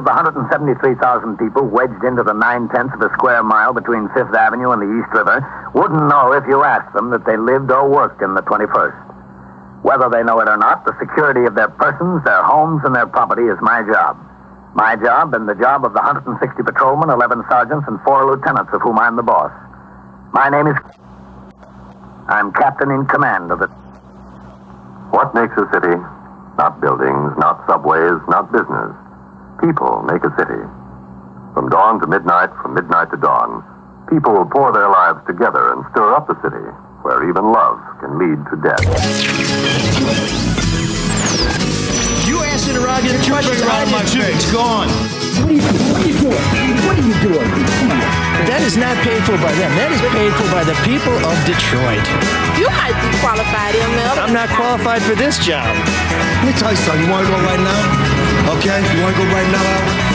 of the 173,000 people wedged into the nine tenths of a square mile between Fifth Avenue and the East River wouldn't know if you asked them that they lived or worked in the 21st. Whether they know it or not, the security of their persons, their homes, and their property is my job. My job and the job of the 160 patrolmen, 11 sergeants, and four lieutenants of whom I'm the boss. My name is. I'm captain in command of the. What makes a city? Not buildings, not subways, not business. People make a city. From dawn to midnight, from midnight to dawn, people will pour their lives together and stir up the city where even love can lead to death. You ass interrogator, you bring around my face. It's gone. What are you, what are you doing? What are you doing? That is not paid for by them. That is paid for by the people of Detroit. You might be qualified, ML. I'm not qualified for this job. Let me tell you something. You want to go right now? Okay? You want to go right now?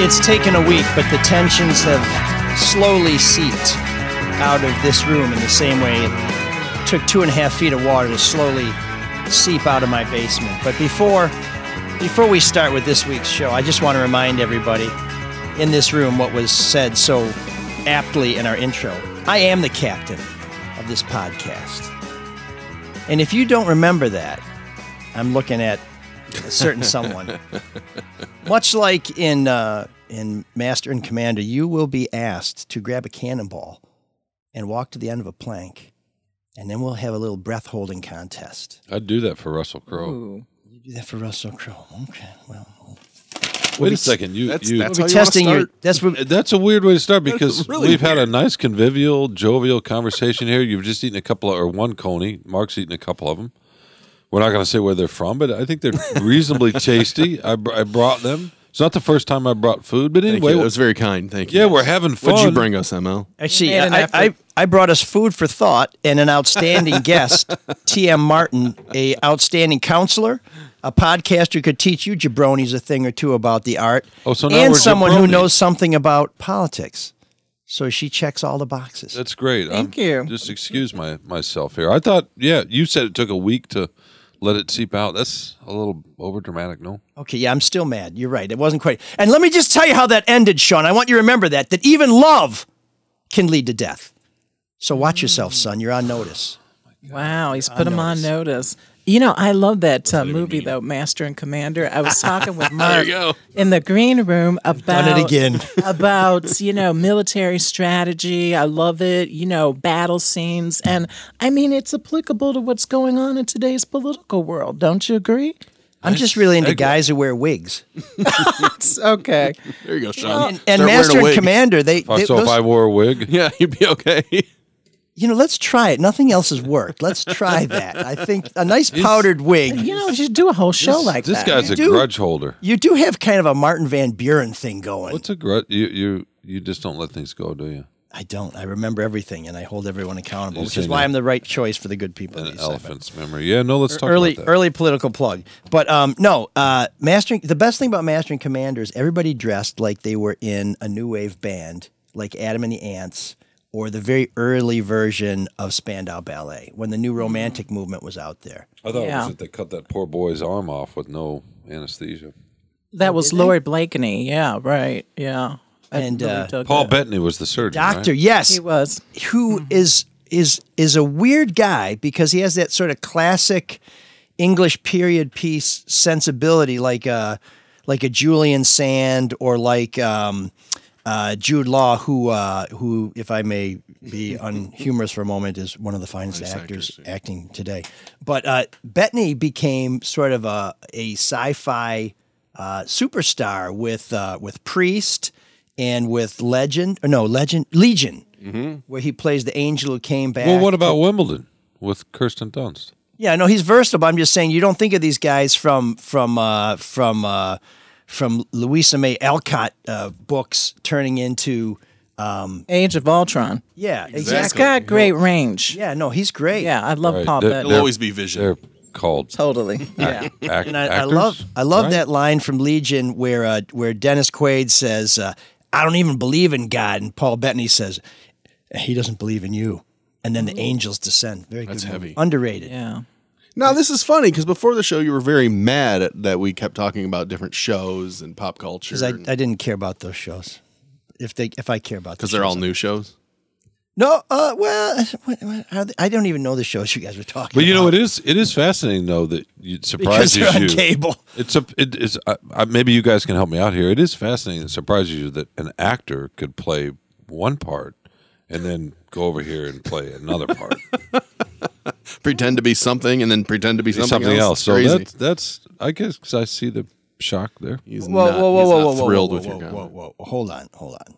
It's taken a week, but the tensions have slowly seeped out of this room in the same way it took two and a half feet of water to slowly seep out of my basement. But before before we start with this week's show, I just want to remind everybody in this room what was said so aptly in our intro. I am the captain of this podcast. And if you don't remember that, I'm looking at a certain someone. Much like in uh, in Master and Commander, you will be asked to grab a cannonball and walk to the end of a plank, and then we'll have a little breath holding contest. I'd do that for Russell Crowe. You do that for Russell Crowe. Okay, well, Wait a second, you That's- you. that's we'll how be you wanna testing your. That's what, That's a weird way to start because really we've had a nice convivial, jovial conversation here. You've just eaten a couple of, or one coney. Mark's eaten a couple of them. We're not going to say where they're from, but I think they're reasonably tasty. I, br- I brought them. It's not the first time I brought food, but anyway, it was very kind. Thank you. yeah, we're having fun. What'd you bring us, ML? Actually, made an I. I, I brought us food for thought and an outstanding guest, T.M. Martin, a outstanding counselor, a podcaster could teach you jabronis a thing or two about the art, Oh, so now and we're someone who knows something about politics. So she checks all the boxes. That's great. Thank I'm- you. Just excuse my myself here. I thought, yeah, you said it took a week to let it seep out. That's a little over dramatic, no? Okay, yeah, I'm still mad. You're right. It wasn't quite. And let me just tell you how that ended, Sean. I want you to remember that that even love can lead to death. So watch yourself, son. You're on notice. Wow, he's put him on notice. You know, I love that uh, movie though, Master and Commander. I was talking with Mark in the green room about Done it again. about you know military strategy. I love it. You know, battle scenes, and I mean it's applicable to what's going on in today's political world. Don't you agree? I'm just really into guys who wear wigs. Okay. There you go, Sean. And, and Start wearing Master and wig. Commander, they, If they so if those- I wore a wig, Yeah, you'd be okay. You know, let's try it. Nothing else has worked. Let's try that. I think a nice powdered wig. You know, just do a whole show like this that. This guy's a do. grudge holder. You do have kind of a Martin Van Buren thing going. What's a grudge? You you you just don't let things go, do you? I don't. I remember everything, and I hold everyone accountable, which is why. I'm the right choice for the good people. An these segments. elephant's memory. Yeah, no, let's talk early about that. early political plug. But um, no, uh, mastering the best thing about mastering commanders, everybody dressed like they were in a new wave band, like Adam and the Ants, or the very early version of Spandau Ballet when the new romantic movement was out there. I thought it was that they cut that poor boy's arm off with no anesthesia. That was Lord Blakeney. Yeah, right. Yeah. I And, really uh, Paul that. Bettany was the surgeon. Doctor, right? yes, He was. who is is is a weird guy because he has that sort of classic English period piece sensibility, like a like a Julian Sand or like um, uh, Jude Law, who uh, who, if I may be unhumorous for a moment, is one of the finest actors acting today. But uh, Bettany became sort of a a sci-fi uh, superstar with uh, with Priest and with Legend, or no Legend Legion, where he plays the angel who came back. Well, what about Wimbledon with Kirsten Dunst? Yeah, no, he's versatile. But I'm just saying, you don't think of these guys from from uh, from uh, from Louisa May Alcott uh, books turning into Age of Ultron. yeah, he's got great range. Yeah, no, he's great. Yeah, I love Right, Paul They're- He'll always be Vision. They're called Totally. Yeah. act- and I, I actors, love I love right? that line from Legion where uh, where Dennis Quaid says, uh, "I don't even believe in God," and Paul Bettany says, "He doesn't believe in you." And then the angels descend. Very That's good. movie. heavy. Underrated. yeah. Now this is funny because before the show you were very mad at, that we kept talking about different shows and pop culture Because I, I didn't care about those shows. If they if I care about the because they're all new shows. No, uh, well, what, what, are they, I don't even know the shows you guys were talking. About. But you know, it is it is fascinating though that it because surprises they're on you. cable. It's a it is uh, uh, maybe you guys can help me out here. It is fascinating. It surprises you that an actor could play one part and then go over here and play another part, Pretend to be something and then pretend to be something, something else. So Crazy. that's that's I guess 'cause I see the shock there. he's Whoa, not, whoa, whoa, he's whoa, not whoa, whoa, thrilled whoa, with your whoa, comment. whoa, whoa, Hold on, hold on.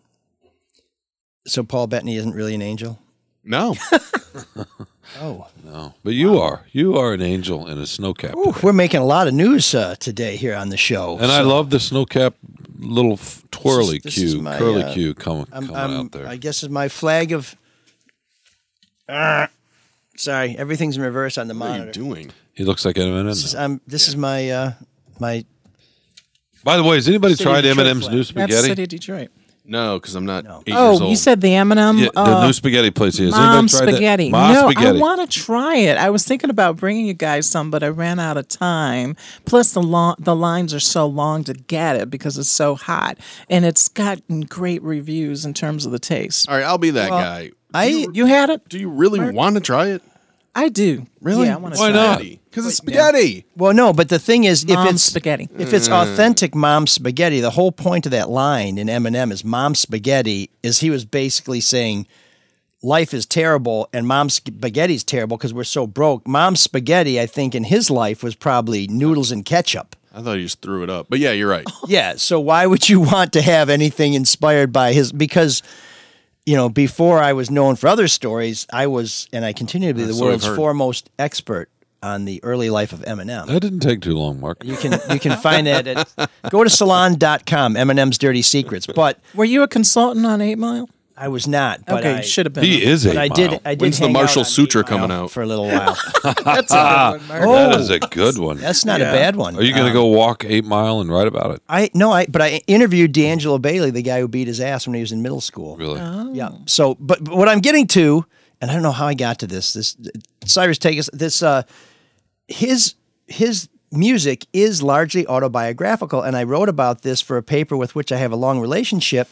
So Paul Bettany isn't really an angel. No, Oh, No, but you are you are an angel in a snow cap. Ooh, we're making a lot of news uh, today here on the show. And I love the snow cap little f- twirly this is cue, my, curly uh, cue coming I'm, coming I'm- out there. I guess is my flag of. Ah, sorry, everything's in reverse on the what are you monitor. doing? he looks like Eminem. This is, now. um, this is my uh, my By the way, has anybody City of tried Detroit Eminem's flag. new That's spaghetti? City of Detroit. No, because I'm not No. eight years Oh, old. you said the M&M? Yeah, the uh, new spaghetti place. Has Mom anybody tried that? spaghetti. Mom no, spaghetti. I want to try it. I was thinking about bringing you guys some, but I ran out of time. Plus, the long, the lines are so long to get it because it's so hot, and it's gotten great reviews in terms of the taste. All right, I'll be that Well, guy. I You had it? Do you really want to try it? I do. Really? Yeah, I want to Why try not? It. Because it's spaghetti. well no, but the thing is, Mom if it's spaghetti. if it's mm. authentic mom spaghetti, the whole point of that line in Eminem is mom spaghetti is he was basically saying life is terrible and mom spaghetti is terrible because we're so broke. Mom spaghetti, I think, in his life was probably noodles and ketchup. I thought he just threw it up, but yeah, you're right. Yeah. So why would you want to have anything inspired by his? Because, you know, before I was known for other stories, I was, and I continue to be the so we've world's heard. foremost expert on the early life of Eminem. That didn't take too long, Mark. You can you can find that at go to salon.com, Eminem's Dirty Secrets. But Were you a consultant on Eight Mile? I was not. But okay, I, should have been. He is a But I did. I did. When's the Marshall on Sutra coming out? for a little while? That's a good one, Mark. Oh. That is a good one. That's not Yeah. a bad one. Are you going to Um, go walk eight mile and write about it? I no, I but I interviewed D'Angelo Bailey, the guy who beat his ass when he was in middle school. Really? Yeah. So, but, but what I'm getting to, and I don't know how I got to this. This Cyrus take us this. Uh, his his music is largely autobiographical, and I wrote about this for a paper with which I have a long relationship.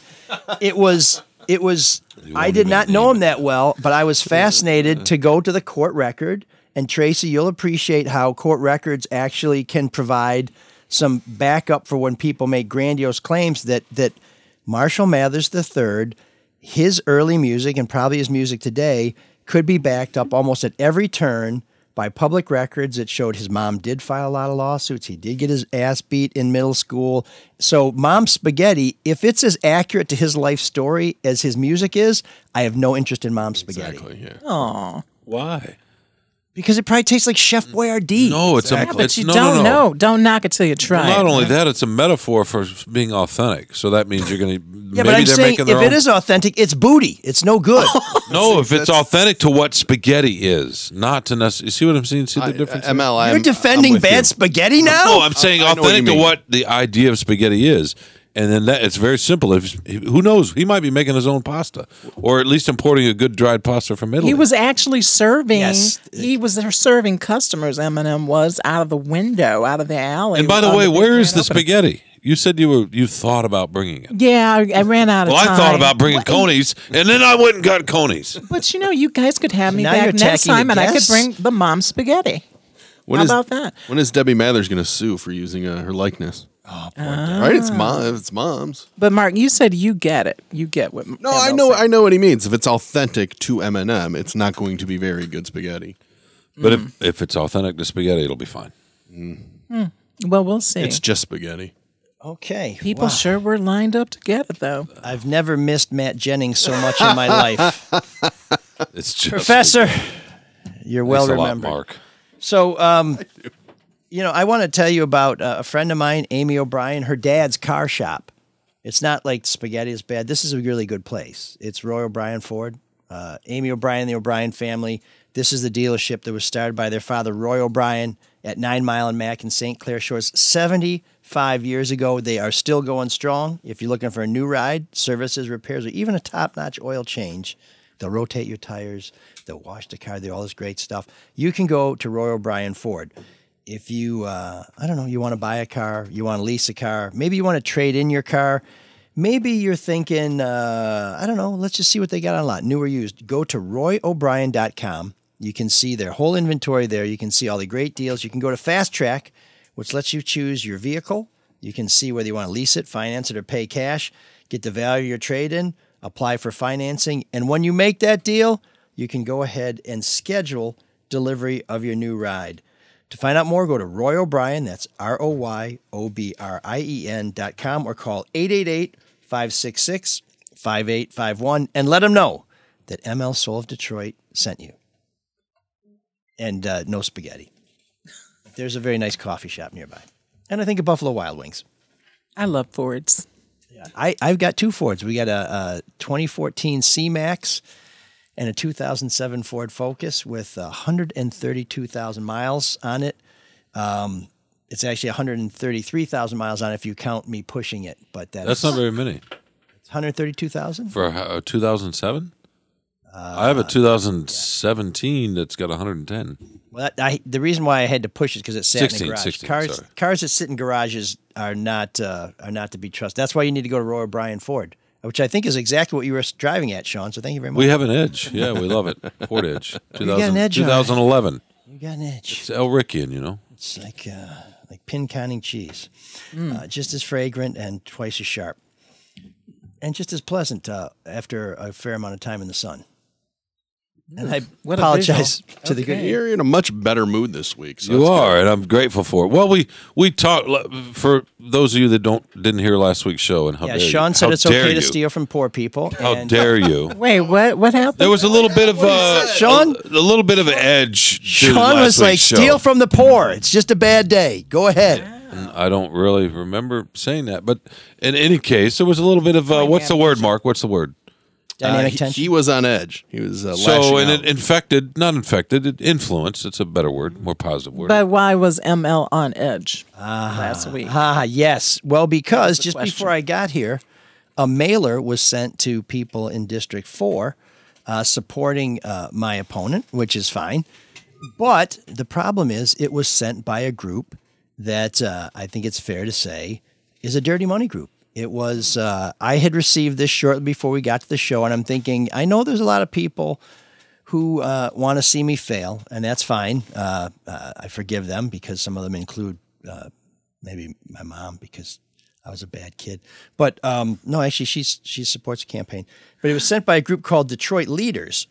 It was it was. I did not know him that well, but I was fascinated to go to the court record. And Tracy, you'll appreciate how court records actually can provide some backup for when people make grandiose claims that that Marshall Mathers III, his early music and probably his music today could be backed up almost at every turn by public records it showed his mom did file a lot of lawsuits. He did get his ass beat in middle school. So, Mom Spaghetti, if it's as accurate to his life story as his music is, I have no interest in Mom Spaghetti Exactly. Yeah. Aw. Why? Because it probably tastes like Chef mm. Boyardee. No, it's Yeah, a. but it's, you no, don't no, no. know. Don't knock it till you try. Well, not only that, it's a metaphor for being authentic. So that means you're going to. Yeah, maybe but I'm they're saying making if their it own- is authentic, it's booty. It's no good. No, if it's authentic to what spaghetti is, not to necessarily. You see what I'm saying? See the I- uh, difference? ML, I'm, You're I'm defending with bad you. spaghetti now? No, I'm saying I know what authentic to mean. what the idea of spaghetti is. And then that it's very simple. If who knows, he might be making his own pasta, or at least importing a good dried pasta from Italy. He was actually serving. Yes. He was there serving customers. Eminem was out of the window, out of the alley. And by the way, big where is the opening. spaghetti? You said you were you thought about bringing it. Yeah, I, I ran out of Well, time. I thought about bringing conies, and then I went and got conies. But you know, you guys could have me Now back next time, and I could bring the mom spaghetti. When How is- about that? When is Debbie Mathers going to sue for using uh, her likeness? Oh, right. It's mom. It's mom's. But Mark, you said you get it. You get what? No, I know. I know what he means. If it's authentic to Eminem, it's not going to be very good spaghetti. But Mm. if if it's authentic to spaghetti, it'll be fine. Well, we'll see. It's just spaghetti. Okay. People wow. sure were lined up to get it, though. I've never missed Matt Jennings so much in my life. It's just Professor, you're well Thanks a lot, remembered. Mark. So, um, you know, I want to tell you about uh, a friend of mine, Amy O'Brien, her dad's car shop. It's not like spaghetti is bad. This is a really good place. It's Roy O'Brien Ford. Uh, Amy O'Brien, the O'Brien family. This is the dealership that was started by their father, Roy O'Brien, at Nine Mile and Mac in St. Clair Shores 75 years ago. They are still going strong. If you're looking for a new ride, services, repairs, or even a top notch oil change, They'll rotate your tires, they'll wash the car, they're all this great stuff. You can go to Roy O'Brien Ford. If you, uh, I don't know, you want to buy a car, you want to lease a car, maybe you want to trade in your car. Maybe you're thinking, uh, I don't know, let's just see what they got on lot, new or used. Go to royobrien.com. You can see their whole inventory there. You can see all the great deals. You can go to Fast Track, which lets you choose your vehicle. You can see whether you want to lease it, finance it, or pay cash, get the value of your trade in, apply for financing. And when you make that deal, you can go ahead and schedule delivery of your new ride. To find out more, go to Roy O'Brien, that's R O Y O B R I E N dot com, or call 888 566 5851 and let them know that ML Soul of Detroit sent you. And uh, no spaghetti. There's a very nice coffee shop nearby. And I think of Buffalo Wild Wings. I love Fords. I, I've got two Fords. We got a, a 2014 C Max and a 2007 Ford Focus with 132,000 miles on it. Um, it's actually 133,000 miles on it if you count me pushing it, but that's, That's not very many It's 132,000. for a 2007. I have a 2017 that's got 110. Well, that, I, the reason why I had to push it because it sat 16, in a garage. 16, cars, sorry. cars that sit in garages are not uh, are not to be trusted. That's why you need to go to Roy O'Brien Ford, which I think is exactly what you were driving at, Sean. So thank you very much. We have an Edge. Yeah, we love it. Ford Edge. You got an Edge, all right. 2011. you got an edge. It's Elrickian, you know. It's like uh, like pin counting cheese, uh, just as fragrant and twice as sharp, and just as pleasant uh, after a fair amount of time in the sun. And I What apologize visual. to the good. You're in a much better mood this week. So You that's are, good. and I'm grateful for it. Well, we we talked for those of you that don't didn't hear last week's show, and how Yeah, dare you- Sean said how it's dare okay to steal from poor people. How and dare you? Wait, what? What happened? There was a little bit of uh, Sean? a, a little bit of an edge. Sean last was like, show. "Steal from the poor. It's just a bad day. Go ahead." And I don't really remember saying that, but in any case, there was a little bit of uh, what's the word, Mark? What's the word? Dynamic Uh, he, tension. he was on edge. He was uh, So, lashing and out. it infected, not infected, it influenced. It's a better word, more positive word. But why was ML on edge last week? Ah, yes. Well, because just question. before I got here, a mailer was sent to people in District 4 uh, supporting uh, my opponent, which is fine. But the problem is, it was sent by a group that uh, I think it's fair to say is a dirty money group. It was, uh, I had received this shortly before we got to the show, and I'm thinking, I know there's a lot of people who uh, want to see me fail, and that's fine. Uh, uh, I forgive them because some of them include uh, maybe my mom because I was a bad kid. But um, no, actually, she's she supports the campaign. But it was sent by a group called Detroit Leaders.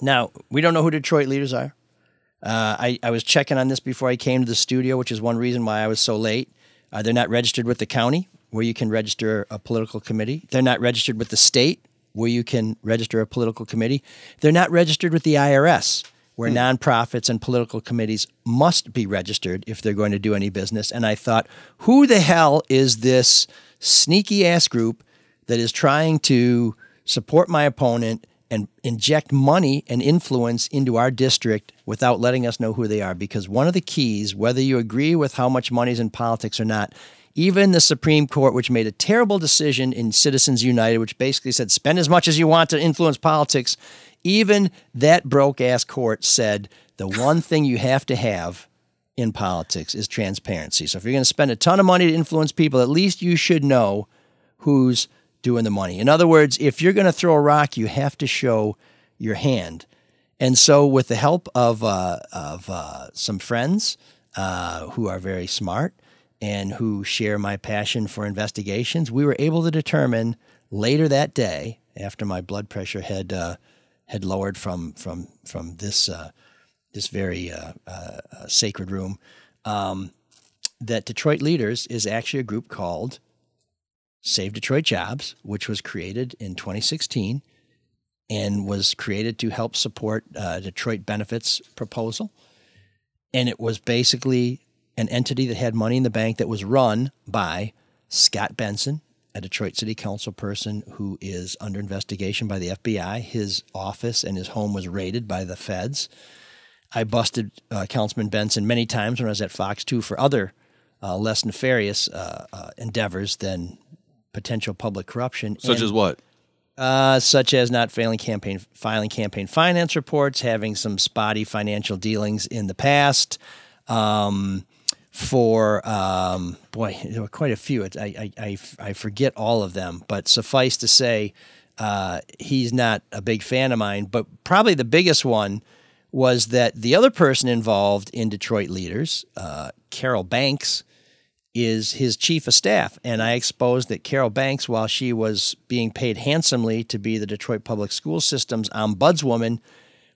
Now we don't know who Detroit Leaders are. Uh, I, I was checking on this before I came to the studio, which is one reason why I was so late. Uh, they're not registered with the county, where you can register a political committee. They're not registered with the state, where you can register a political committee. They're not registered with the IRS, where hmm. nonprofits and political committees must be registered if they're going to do any business. And I thought, who the hell is this sneaky ass group that is trying to support my opponent and inject money and influence into our district without letting us know who they are. Because one of the keys, whether you agree with how much money's in politics or not, even the Supreme Court, which made a terrible decision in Citizens United, which basically said spend as much as you want to influence politics, even that broke ass court said the one thing you have to have in politics is transparency. So if you're going to spend a ton of money to influence people, at least you should know who's doing the money. In other words, if you're going to throw a rock, you have to show your hand. And so, with the help of uh, of uh, some friends uh, who are very smart and who share my passion for investigations, we were able to determine later that day, after my blood pressure had uh, had lowered from from from this uh, this very uh, uh, uh, sacred room, um, that Detroit Leaders is actually a group called Save Detroit Jobs, which was created in 2016 and was created to help support uh, Detroit benefits proposal. And it was basically an entity that had money in the bank that was run by Scott Benson, a Detroit City Council person who is under investigation by the FBI. His office and his home was raided by the feds. I busted uh, Councilman Benson many times when I was at Fox 2 for other uh, less nefarious uh, uh, endeavors than potential public corruption. Such And- as what? uh, such as not failing campaign filing campaign finance reports, having some spotty financial dealings in the past. Um, for um, boy, there were quite a few. I, I, I, I forget all of them, but suffice to say, uh, he's not a big fan of mine. But probably the biggest one was that the other person involved in Detroit Leaders, uh, Carol Banks, is his chief of staff. And I exposed that Carol Banks, while she was being paid handsomely to be the Detroit Public School System's ombudswoman,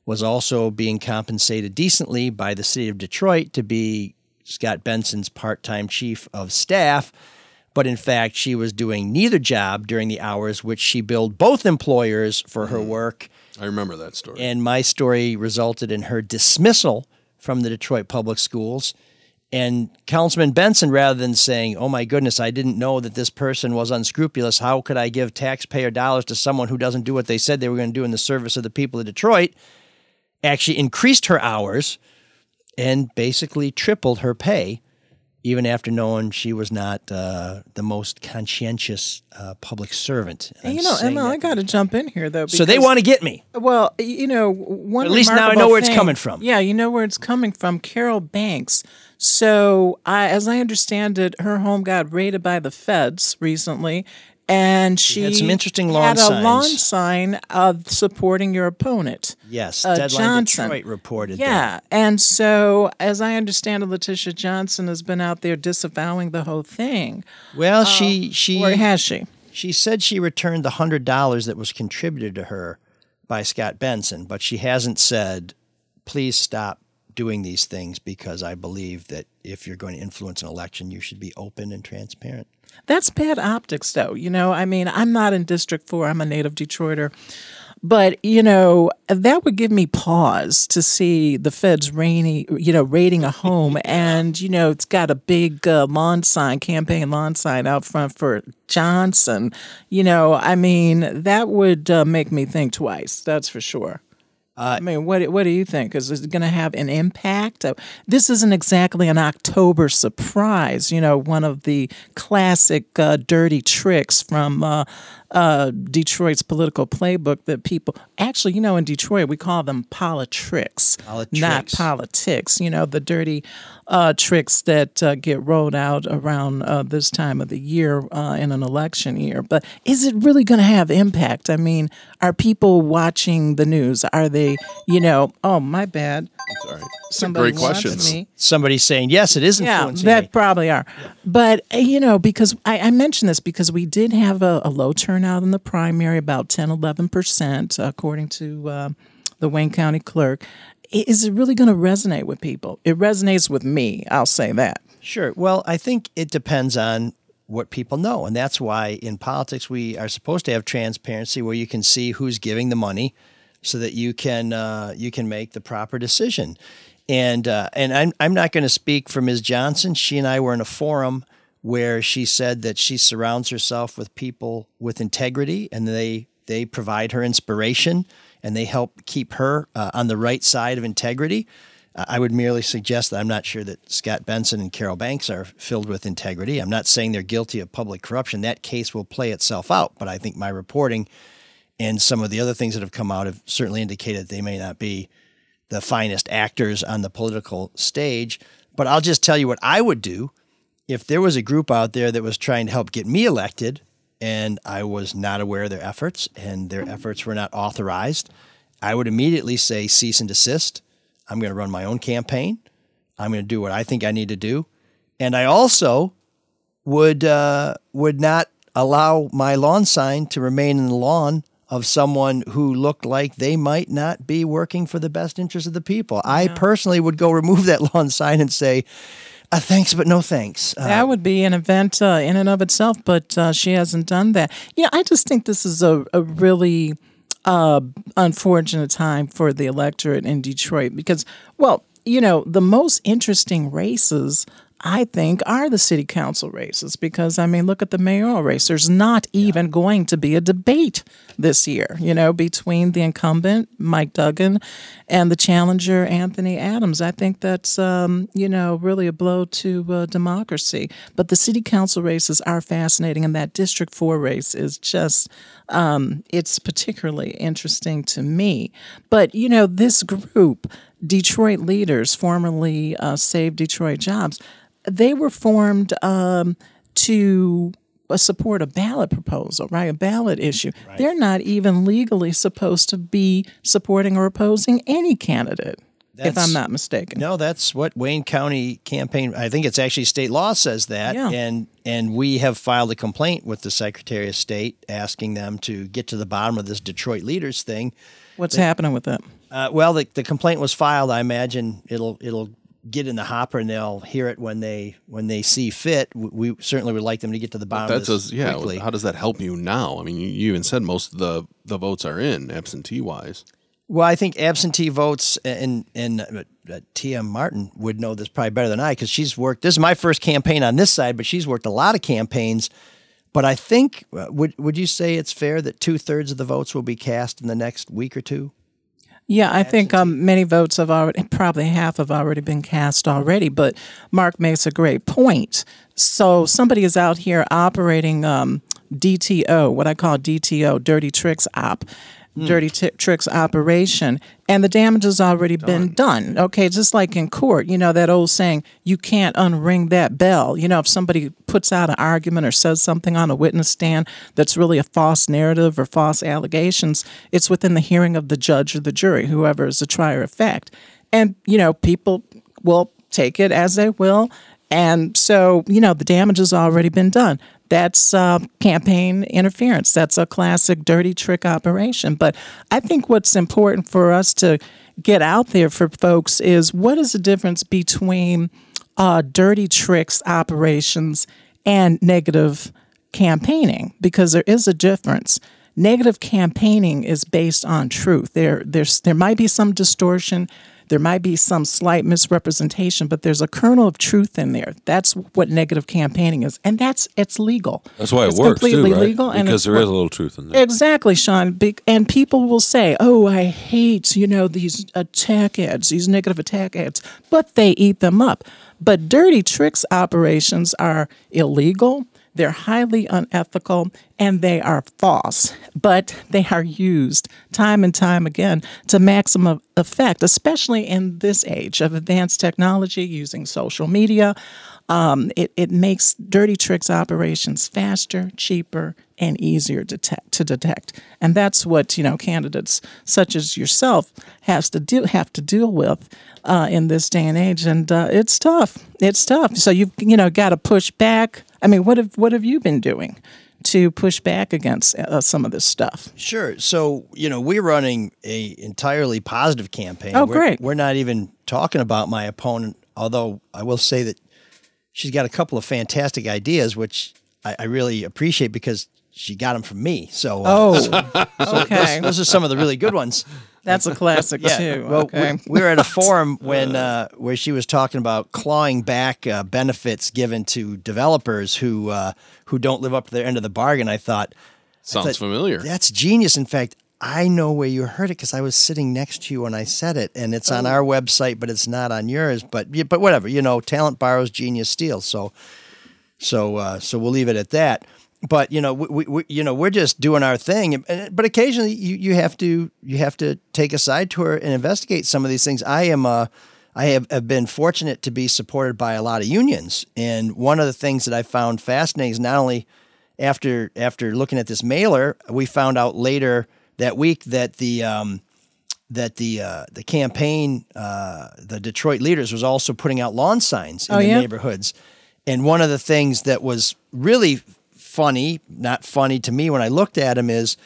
was also being compensated decently by the city of Detroit to be Scott Benson's part time chief of staff. But in fact, she was doing neither job during the hours which she billed both employers for her mm. work. I remember that story. And my story resulted in her dismissal from the Detroit Public Schools. And Councilman Benson, rather than saying, Oh my goodness, I didn't know that this person was unscrupulous. How could I give taxpayer dollars to someone who doesn't do what they said they were going to do in the service of the people of Detroit? Actually increased her hours and basically tripled her pay, even after knowing she was not uh, the most conscientious uh, public servant. And you I'm know, Emma, that- I got to jump in here though. so they because- want to get me. Well, you know, one. At least now I remarkable know where it's thing- coming from. Yeah, you know where it's coming from. Carol Banks. So, I, as I understand it, her home got raided by the feds recently, and she had some interesting lawn had a lawn sign of supporting your opponent. Yes, uh, Deadline Johnson. Detroit reported that. Yeah, and so as I understand it, Latisha Johnson has been out there disavowing the whole thing. Well, she she Or has she? She said she returned the hundred dollars that was contributed to her by Scott Benson, but she hasn't said, "Please stop doing these things because I believe that if you're going to influence an election, you should be open and transparent." That's bad optics, though. You know, I mean, I'm not in District 4, I'm a native Detroiter. But, you know, that would give me pause to see the feds rainy, you know, raiding a home and, you know, it's got a big uh, lawn sign, campaign lawn sign out front for Johnson. You know, I mean, that would uh, make me think twice, that's for sure. I mean, what what do you think? Is it going to have an impact? Uh, This isn't exactly an October surprise. You know, one of the classic uh, dirty tricks from uh, Detroit's political playbook that people actually, you know, in Detroit we call them politricks, not politics. You know, the dirty uh, tricks that uh, get rolled out around uh, this time of the year uh, in an election year. But is it really going to have impact? I mean, are people watching the news? Are they, you know, oh my bad. Sorry. It's a Somebody great question. Somebody's saying, "Yes, it is Yeah, that me." probably are. But, uh, you know, because I, I mentioned this because we did have a, a low turnout in the primary, about 10, 11%, according to uh, the Wayne County clerk. Is it really going to resonate with people? It resonates with me, I'll say that. Sure. Well, I think it depends on what people know. And that's why in politics, we are supposed to have transparency where you can see who's giving the money so that you can, uh, you can make the proper decision. And, uh, and I'm, I'm not going to speak for Ms. Johnson. She and I were in a forum where she said that she surrounds herself with people with integrity and they, they provide her inspiration and they help keep her uh, on the right side of integrity. Uh, I would merely suggest that I'm not sure that Scott Benson and Carol Banks are filled with integrity. I'm not saying they're guilty of public corruption. That case will play itself out. But I think my reporting and some of the other things that have come out have certainly indicated they may not be the finest actors on the political stage. But I'll just tell you what I would do if there was a group out there that was trying to help get me elected and I was not aware of their efforts and their efforts were not authorized, I would immediately say cease and desist. I'm going to run my own campaign. I'm going to do what I think I need to do. And I also would uh, would not allow my lawn sign to remain in the lawn of someone who looked like they might not be working for the best interest of the people. I personally would go remove that lawn sign and say, uh, "Thanks, but no thanks." Uh, That would be an event uh, in and of itself, but uh, she hasn't done that. Yeah, I just think this is a, a really uh, unfortunate time for the electorate in Detroit because, well, you know, the most interesting races I think, are the city council races because, I mean, look at the mayoral race. There's not even going to be a debate this year, you know, between the incumbent, Mike Duggan, and the challenger, Anthony Adams. I think that's, um, you know, really a blow to uh, democracy. But the city council races are fascinating, and that District 4 race is just, um, it's particularly interesting to me. But, you know, this group, Detroit Leaders, formerly uh, Save Detroit Jobs, they were formed um, to uh, support a ballot proposal, right? A ballot issue. They're not even legally supposed to be supporting or opposing any candidate, if I'm not mistaken. No, that's what Wayne County campaign. I think it's actually state law says that, Yeah. and and we have filed a complaint with the Secretary of State asking them to get to the bottom of this Detroit leaders thing. What's happening with that? Uh, well, the, the complaint was filed. I imagine it'll it'll get in the hopper and they'll hear it when they when they see fit. We, certainly would like them to get to the bottom That's of this a, yeah. quickly. How does that help you now? I mean, you, you even said most of the the votes are in absentee wise. Well, I think absentee votes and and uh, uh, T.M. Martin would know this probably better than I because she's worked. This is my first campaign on this side, but she's worked a lot of campaigns. But I think uh, would would you say it's fair that two thirds of the votes will be cast in the next week or two? Yeah, I think um, many votes have already, probably half have already been cast already. But Mark makes a great point. So somebody is out here operating um, DTO, what I call DTO, Dirty Tricks Op. Mm. Dirty t- tricks operation, and the damage has already been done. Okay, just like in court, you know that old saying, "You can't unring that bell." You know, if somebody puts out an argument or says something on a witness stand that's really a false narrative or false allegations, it's within the hearing of the judge or the jury, whoever is the trier of fact. And you know, people will take it as they will, and so you know the damage has already been done. That's uh, campaign interference. That's a classic dirty trick operation. But I think what's important for us to get out there for folks is what is the difference between uh, dirty tricks operations and negative campaigning? Because there is a difference. Negative campaigning is based on truth. There, there's, there might be some distortion. There might be some slight misrepresentation, but there's a kernel of truth in there. That's what negative campaigning is, and that's it's legal. That's why it it's works completely too, right? legal, and because it's there is a little truth in there. Exactly, Sean. And people will say, "Oh, I hate you know these attack ads, these negative attack ads," but they eat them up. But dirty tricks operations are illegal. They're highly unethical and they are false, but they are used time and time again to maximum effect, especially in this age of advanced technology using social media. Um, it, it makes dirty tricks operations faster, cheaper, and easier to, to detect. And that's what you know candidates such as yourself has to do have to deal with uh, in this day and age. And uh, it's tough. It's tough. So you've you know got to push back. I mean, what have what have you been doing to push back against uh, some of this stuff? Sure. So you know we're running a entirely positive campaign. Oh, We're- great. We're not even talking about my opponent, although I will say that she's got a couple of fantastic ideas, which I, I really appreciate because she got them from me. So uh, Oh, okay. those are some of the really good ones. That's a classic too. Well, okay. we, we were at a forum when uh, where she was talking about clawing back uh, benefits given to developers who uh, who don't live up to their end of the bargain. I thought Sounds thought, familiar. That's genius. In fact, I know where you heard it because I was sitting next to you when I said it, and it's on our website, but it's not on yours. But but whatever, you know, talent borrows, genius steals. So so uh, so we'll leave it at that. But you know, we, we you know we're just doing our thing. And- But occasionally you, you have to you have to take a side tour and investigate some of these things. I am uh, I have, have been fortunate to be supported by a lot of unions, and one of the things that I found fascinating is not only after after looking at this mailer, we found out later that week that the um, that the uh, the campaign, uh, the Detroit leaders, was also putting out lawn signs in Oh, the yeah? neighborhoods. And one of the things that was really funny, not funny to me when I looked at him is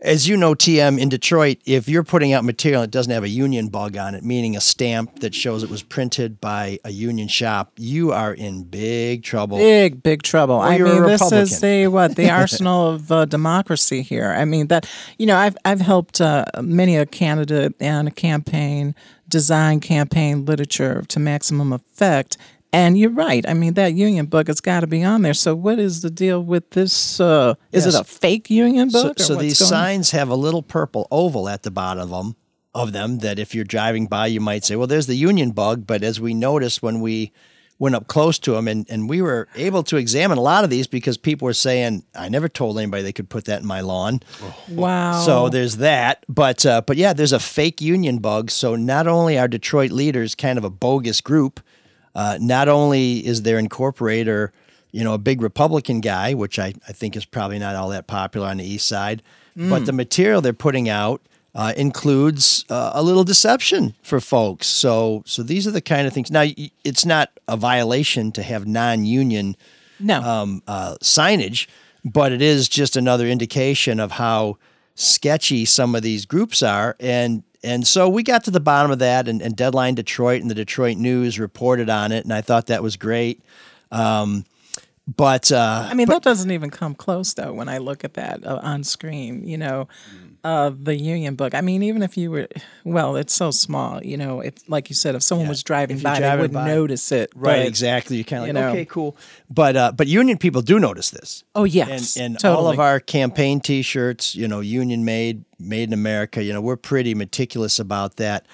as you know, TM in Detroit, if you're putting out material that doesn't have a union bug on it, meaning a stamp that shows it was printed by a union shop, you are in big trouble. Big, big trouble. I mean, this is the what the arsenal of uh, democracy here. I mean that you know I've I've helped uh, many a candidate and a campaign design campaign literature to maximum effect. And you're right. I mean, that union bug has got to be on there. So, what is the deal with this? Uh, is Yes. it a fake union So, book? or so these going on? signs have a little purple oval at the bottom of them, of them that if you're driving by, you might say, well, there's the union bug. But as we noticed when we went up close to them, and, and we were able to examine a lot of these because people were saying, I never told anybody they could put that in my lawn. Wow. So there's that, but uh, but yeah, there's a fake union bug. So not only are Detroit leaders kind of a bogus group, uh, not only is their incorporator, you know, a big Republican guy, which I, I think is probably not all that popular on the east side, but the material they're putting out uh, includes uh, a little deception for folks. So so these are the kind of things. Now it's not a violation to have non-union no. um, uh, signage, but it is just another indication of how sketchy some of these groups are. And and so we got to the bottom of that, and, and Deadline Detroit and the Detroit News reported on it, and I thought that was great. Um, but uh, I mean, that doesn't even come close, though, when I look at that uh, on screen, you know, uh, the union bug. I mean, even if you were, well, it's so small, you know, it's like you said, if someone was driving by, driving they wouldn't by- notice it. right, but- exactly, you're kind of you like, know. okay, cool. But uh, but union people do notice this. Oh, yes. and, and totally. all of our campaign T-shirts, you know, union made, made in America. You know, we're pretty meticulous about that.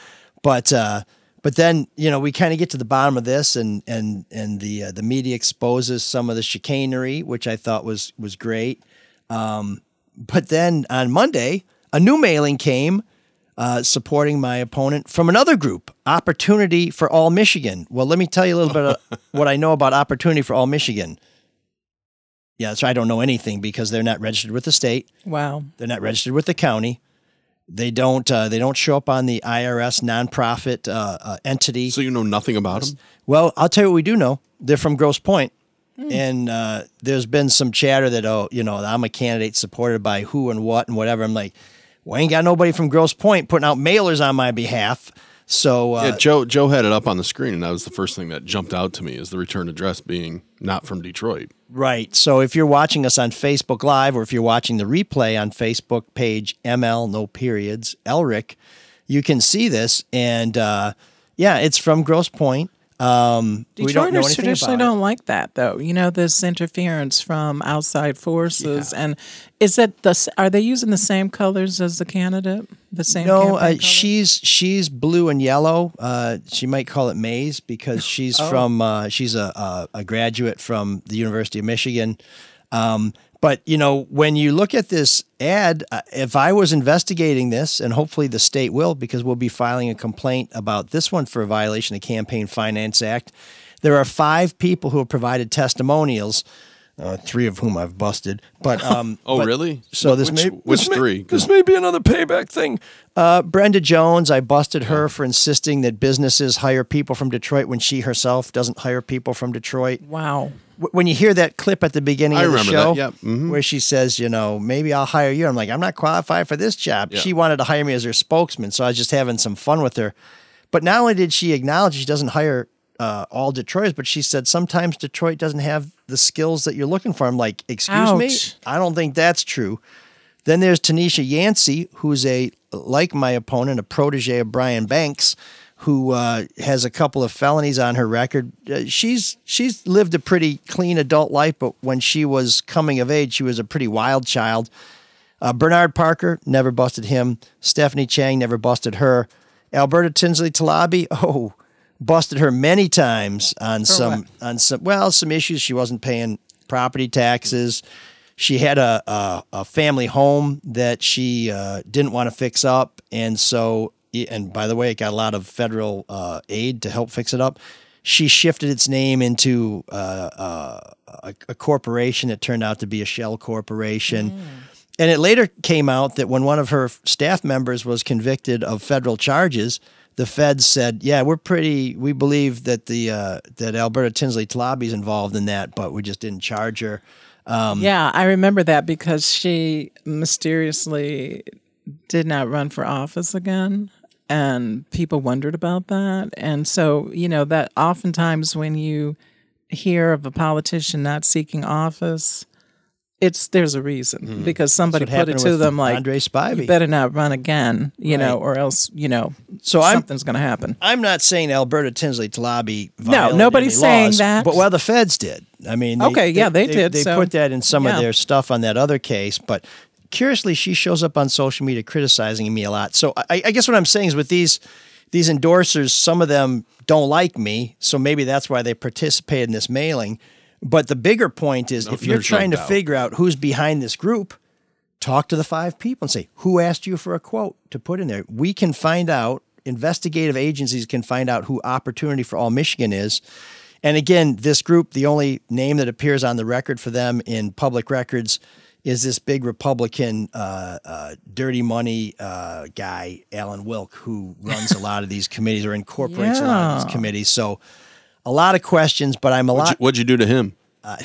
But uh, but then you know we kind of get to the bottom of this, and and and the uh, the media exposes some of the chicanery, which I thought was was great. Um, but then on Monday, a new mailing came. Uh, supporting my opponent from another group, Opportunity for All Michigan. Well, let me tell you a little bit of what I know about Opportunity for All Michigan. Yeah, so I don't know anything because they're not registered with the state. wow. They're not registered with the county. They don't. Uh, they don't show up on the IRS nonprofit uh, uh, entity. So you know nothing about them? Well, I'll tell you what we do know. They're from Grosse Pointe. And uh, there's been some chatter that, oh, you know, I'm a candidate supported by who and what and whatever. I'm like, well, I ain't got nobody from Grosse Pointe putting out mailers on my behalf. So, uh, yeah, Joe Joe had it up on the screen, and that was the first thing that jumped out to me is the return address being not from Detroit. Right. So if you're watching us on Facebook Live or if you're watching the replay on Facebook page ML no periods Elrick, you can see this. And uh, yeah, it's from Grosse Pointe. Um, we don't Detroiters traditionally don't like that, though. You know, this interference from outside forces, and is it the? Are they using the same colors as the candidate? The same? No, uh, she's she's blue and yellow. Uh, she might call it maize because she's Oh. from uh, she's a, a a graduate from the University of Michigan. Um, but you know, when you look at this ad, uh, if I was investigating this, and hopefully the state will, because we'll be filing a complaint about this one for a violation of the Campaign Finance Act. There are five people who have provided testimonials, uh, three of whom I've busted. But um, Oh, but- really? So this Which- may which this may- this may be another payback thing. Uh, Brenda Jones, I busted her for insisting that businesses hire people from Detroit when she herself doesn't hire people from Detroit. wow. W- When you hear that clip at the beginning I of the remember show, that, yep, mhm. where she says, you know, maybe I'll hire you. I'm like, I'm not qualified for this job. Yeah. She wanted to hire me as her spokesman, so I was just having some fun with her. But not only did she acknowledge she doesn't hire uh, all Detroiters, but she said sometimes Detroit doesn't have the skills that you're looking for. I'm like, excuse me, I don't think that's true. Then there's Tenisha Yancey, who's a like my opponent, a protege of Brian Banks, who uh, has a couple of felonies on her record. Uh, she's she's lived a pretty clean adult life, but when she was coming of age, she was a pretty wild child. Uh, Bernard Parker never busted him. Stephanie Chang never busted her. Alberta Tinsley Talabi, oh, busted her many times on some on some well some issues. She wasn't paying property taxes. She had a a, a family home that she uh, didn't want to fix up, and so and by the way, it got a lot of federal uh, aid to help fix it up. She shifted its name into uh, uh, a, a corporation that turned out to be a shell corporation. And it later came out that when one of her staff members was convicted of federal charges, the feds said, "Yeah, we're pretty. We believe that the uh, that Alberta Tinsley Talabi's involved in that, but we just didn't charge her." Um, Yeah, I remember that because she mysteriously did not run for office again. And people wondered about that. And so, you know, that oftentimes when you hear of a politician not seeking office, it's there's a reason hmm. because somebody put it to them like Andre Spivey. you better not run again, you know, or else you know So something's going to happen. I'm not saying Alberta Tinsley Talabi. No, violated nobody's any saying laws, that. But well, the feds did. I mean, Okay, yeah, they did, They so- put that in some yeah. of their stuff on that other case. But curiously, she shows up on social media criticizing me a lot. So I, I guess what I'm saying is with these these endorsers, some of them don't like me, so maybe that's why they participate in this mailing. But the bigger point is, No, if you're there's no trying to figure out who's behind this group, talk to the five people and say, who asked you for a quote to put in there? We can find out, investigative agencies can find out who Opportunity for All Michigan is. And again, this group, the only name that appears on the record for them in public records is this big Republican uh, uh, dirty money uh, guy, Alan Wilk, who runs a lot of these committees or incorporates a lot of these committees. So a lot of questions, but I'm a What'd lot. you, what'd you do to him? I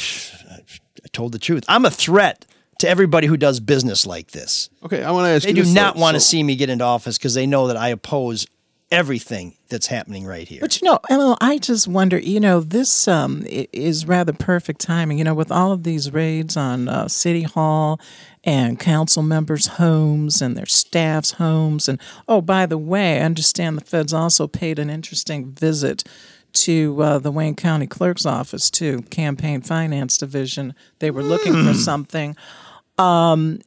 told the truth. I'm a threat to everybody who does business like this. Okay, I want to ask They you do this, not though. want to So- see me get into office because they know that I oppose everything that's happening right here. But you know, ML, I just wonder. You know, this um, is rather perfect timing. You know, with all of these raids on uh, City Hall and council members' homes and their staff's homes, and oh, by the way, I understand the feds also paid an interesting visit to uh, the Wayne County Clerk's office too, Campaign Finance Division. They were looking for something. Um,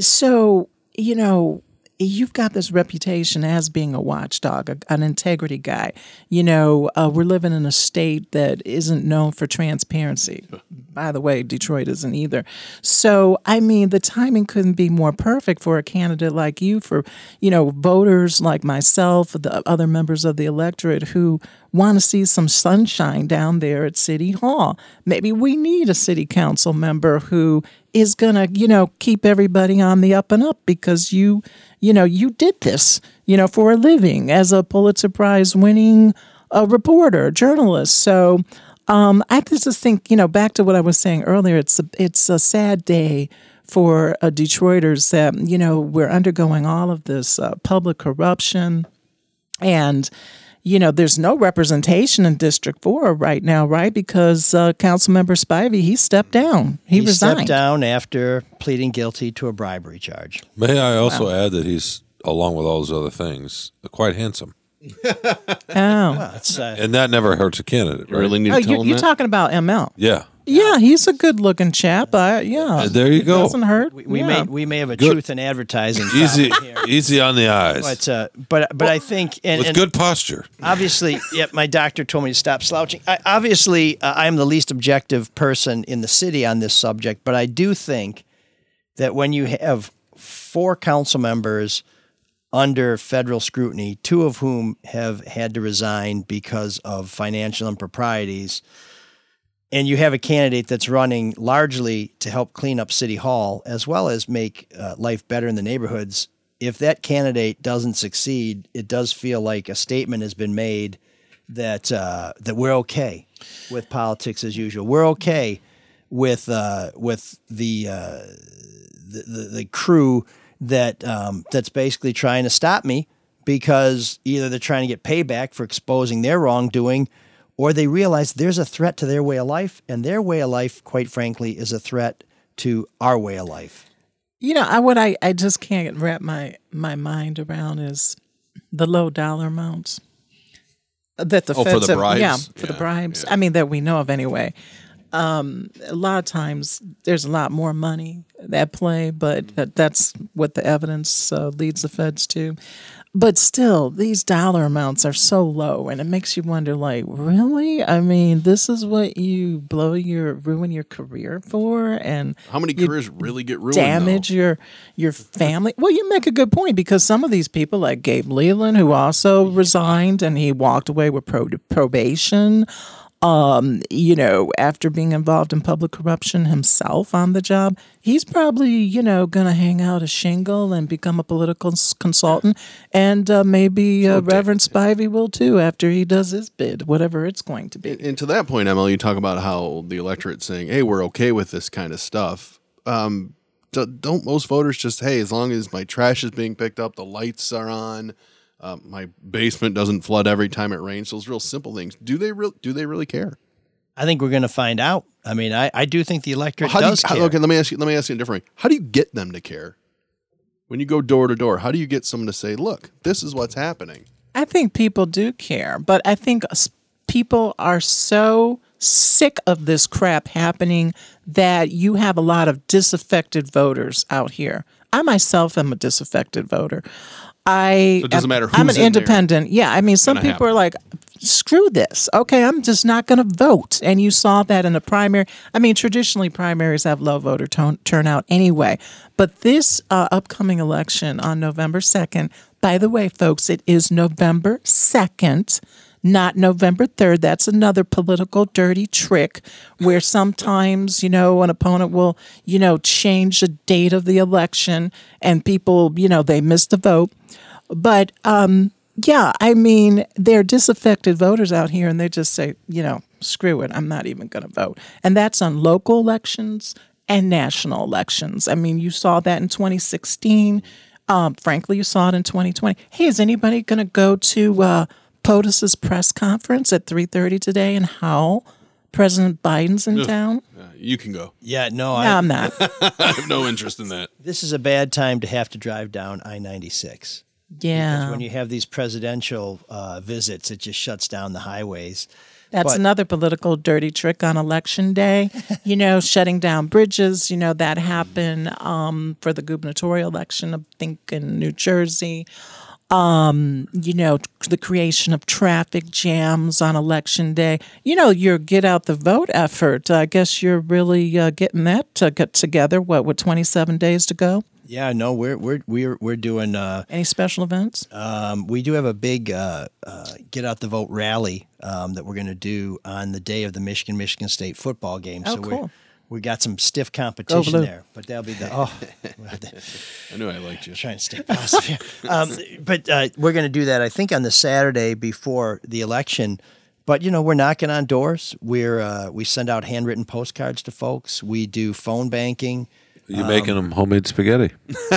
so you know you've got this reputation as being a watchdog a, an integrity guy. You know uh, we're living in a state that isn't known for transparency. By the way detroit isn't either. So i mean the timing couldn't be more perfect for a candidate like you for you know voters like myself the other members of the electorate who want to see some sunshine down there at City Hall. Maybe we need a city council member who is going to, you know, keep everybody on the up and up because you, you know, you did this, you know, for a living as a Pulitzer Prize winning uh, reporter, journalist. So um, I just think, you know, back to what I was saying earlier, it's a, it's a sad day for uh, Detroiters that, you know, we're undergoing all of this uh, public corruption and you know there's no representation in district 4 right now right because uh, councilmember spivey he stepped down he, he resigned stepped down after pleading guilty to a bribery charge. May I also add that he's, along with all those other things, quite handsome. oh, It's, uh, And that never hurts a candidate, You right? really need oh to tell you're, him you're that? talking about ml yeah. Yeah he's a good looking chap I, yeah Uh, there you go. doesn't hurt we, we yeah. may we may have a Good. truth in advertising Easy, problem here. easy on the eyes. But uh, but but I think and, with and good posture. obviously, yep. My doctor told me to stop slouching. I, obviously, uh, I am the least objective person in the city on this subject, but I do think that when you have four council members under federal scrutiny, two of whom have had to resign because of financial improprieties, and you have a candidate that's running largely to help clean up City Hall as well as make uh, life better in the neighborhoods, if that candidate doesn't succeed, it does feel like a statement has been made that uh, that we're okay with politics as usual. We're okay with uh, with the, uh, the the the crew that um, that's basically trying to stop me because either they're trying to get payback for exposing their wrongdoing, or they realize there's a threat to their way of life, and their way of life, quite frankly, is a threat to our way of life. you know I, what I, I just can't wrap my my mind around is the low dollar amounts that the Oh, for feds the have, bribes? yeah for the Yeah, bribes i mean that we know of anyway um, a lot of times there's a lot more money at play, but that, that's what the evidence uh, leads the feds to. But still, these dollar amounts are so low, and it makes you wonder, like, really? I mean, this is what you blow your ruin your career for, and How many careers really get ruined? damage your your family. Well, you make a good point because some of these people, like Gabe Leland, who also resigned and he walked away with pro- probation. Um, you know, after being involved in public corruption himself on the job, he's probably you know going to hang out a shingle and become a political consultant, and uh, maybe uh, Reverend Spivey will too after he does his bid, whatever it's going to be. And, and to that point, Emily, you talk about how the electorate saying, "Hey, we're okay with this kind of stuff." Um, do, don't most voters just, "Hey, as long as my trash is being picked up, the lights are on, uh, my basement doesn't flood every time it rains," those real simple things. Do they real? Do they really care? I think we're going to find out. I mean, I, I do think the electorate How do you, does how- care. okay, let me ask you. Let me ask you a different way. How do you get them to care? When you go door to door, how do you get someone to say, "Look, this is what's happening"? I think people do care, but I think people are so sick of this crap happening that you have a lot of disaffected voters out here. I myself am a disaffected voter. I So it doesn't am- matter I'm an in there. independent. Yeah, I mean, some people are like, "Screw this." Okay, I'm just not going to vote. And you saw that in the primary. I mean, traditionally primaries have low voter ton- turnout anyway, but this uh, upcoming election on November second. By the way, folks, it is November second. Not November 3rd. That's another political dirty trick where sometimes, you know, an opponent will, you know, change the date of the election and people, you know, they miss the vote. But um, yeah, I mean, they're disaffected voters out here, and they just say, you know, screw it, I'm not even going to vote. And that's on local elections and national elections. I mean, you saw that in 2016. Um, frankly, you saw it in 2020. Hey, is anybody going to go to uh, POTUS's press conference at 3:30 today and how President Biden's in town. Uh, you can go. yeah, no, No, I, I'm not. I have no interest in that. this is a bad time to have to drive down I 96. Yeah, When you have these presidential uh, visits, it just shuts down the highways. That's But- another political dirty trick on election day. you know, shutting down bridges. You know, that happened um, for the gubernatorial election, I think, in New Jersey. Um, you know, the creation of traffic jams on election day. You know, your get out the vote effort. I guess you're really uh, getting that to get together. What, with 27 days to go? Yeah, no, we're we're we're we're doing. Uh, Any special events? um, we do have a big uh, uh, get out the vote rally um, that we're going to do on the day of the Michigan Michigan State football game. Oh, so cool. We got some stiff competition Blue. there, but that'll be the oh. I knew I liked you. trying to stay positive. Um, but uh, we're going to do that, I think, on the Saturday before the election. But you know, we're knocking on doors. We're uh, we send out handwritten postcards to folks. We do phone banking. You're making them homemade spaghetti?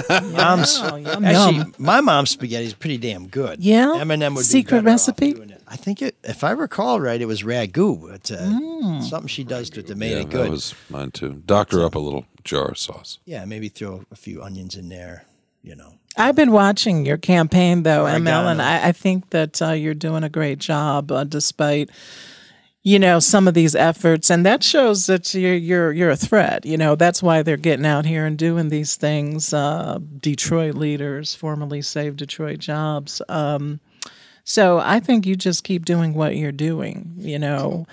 Mom's Oh, yum, actually, yum. my mom's spaghetti is pretty damn good. Yeah? Eminem would Secret be better off recipe? Doing it. I think it, if I recall right, it was ragu. But uh, Mm. something she does to it that made yeah, it good. that was mine too. Doctor up a little jar of sauce. yeah, maybe throw a few onions in there. You know. I've been watching your campaign though, ML, Oregano. and I, I think that uh, you're doing a great job uh, despite you know some of these efforts, and that shows that you're you're you're a threat. You know that's why they're getting out here and doing these things. Uh, Detroit leaders, formerly Save Detroit Jobs. Um, so I think you just keep doing what you're doing. You know,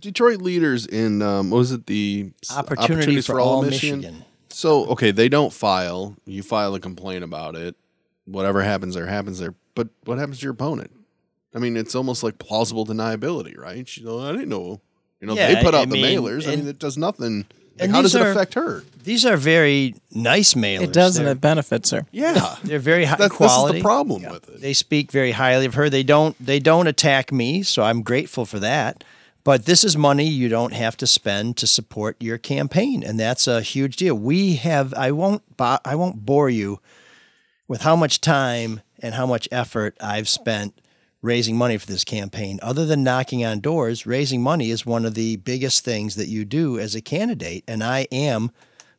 Detroit leaders in um, what was it the s- Opportunity for All Michigan. So okay, they don't file. You file a complaint about it. Whatever happens there happens there. But what happens to your opponent? I mean, it's almost like plausible deniability, right? She, oh, I didn't know. You know, Yeah, they put I out the mean, mailers. I mean, it does nothing. Like, and how does these it are- affect her? These are very nice mailers. it doesn't. They're, It benefits her. Yeah, they're very high that's, quality. This is the problem with it. They speak very highly of her. They don't they don't attack me, so I'm grateful for that. But this is money you don't have to spend to support your campaign, and that's a huge deal. We have I won't bo- I won't bore you with how much time and how much effort I've spent raising money for this campaign. Other than knocking on doors, raising money is one of the biggest things that you do as a candidate, and I am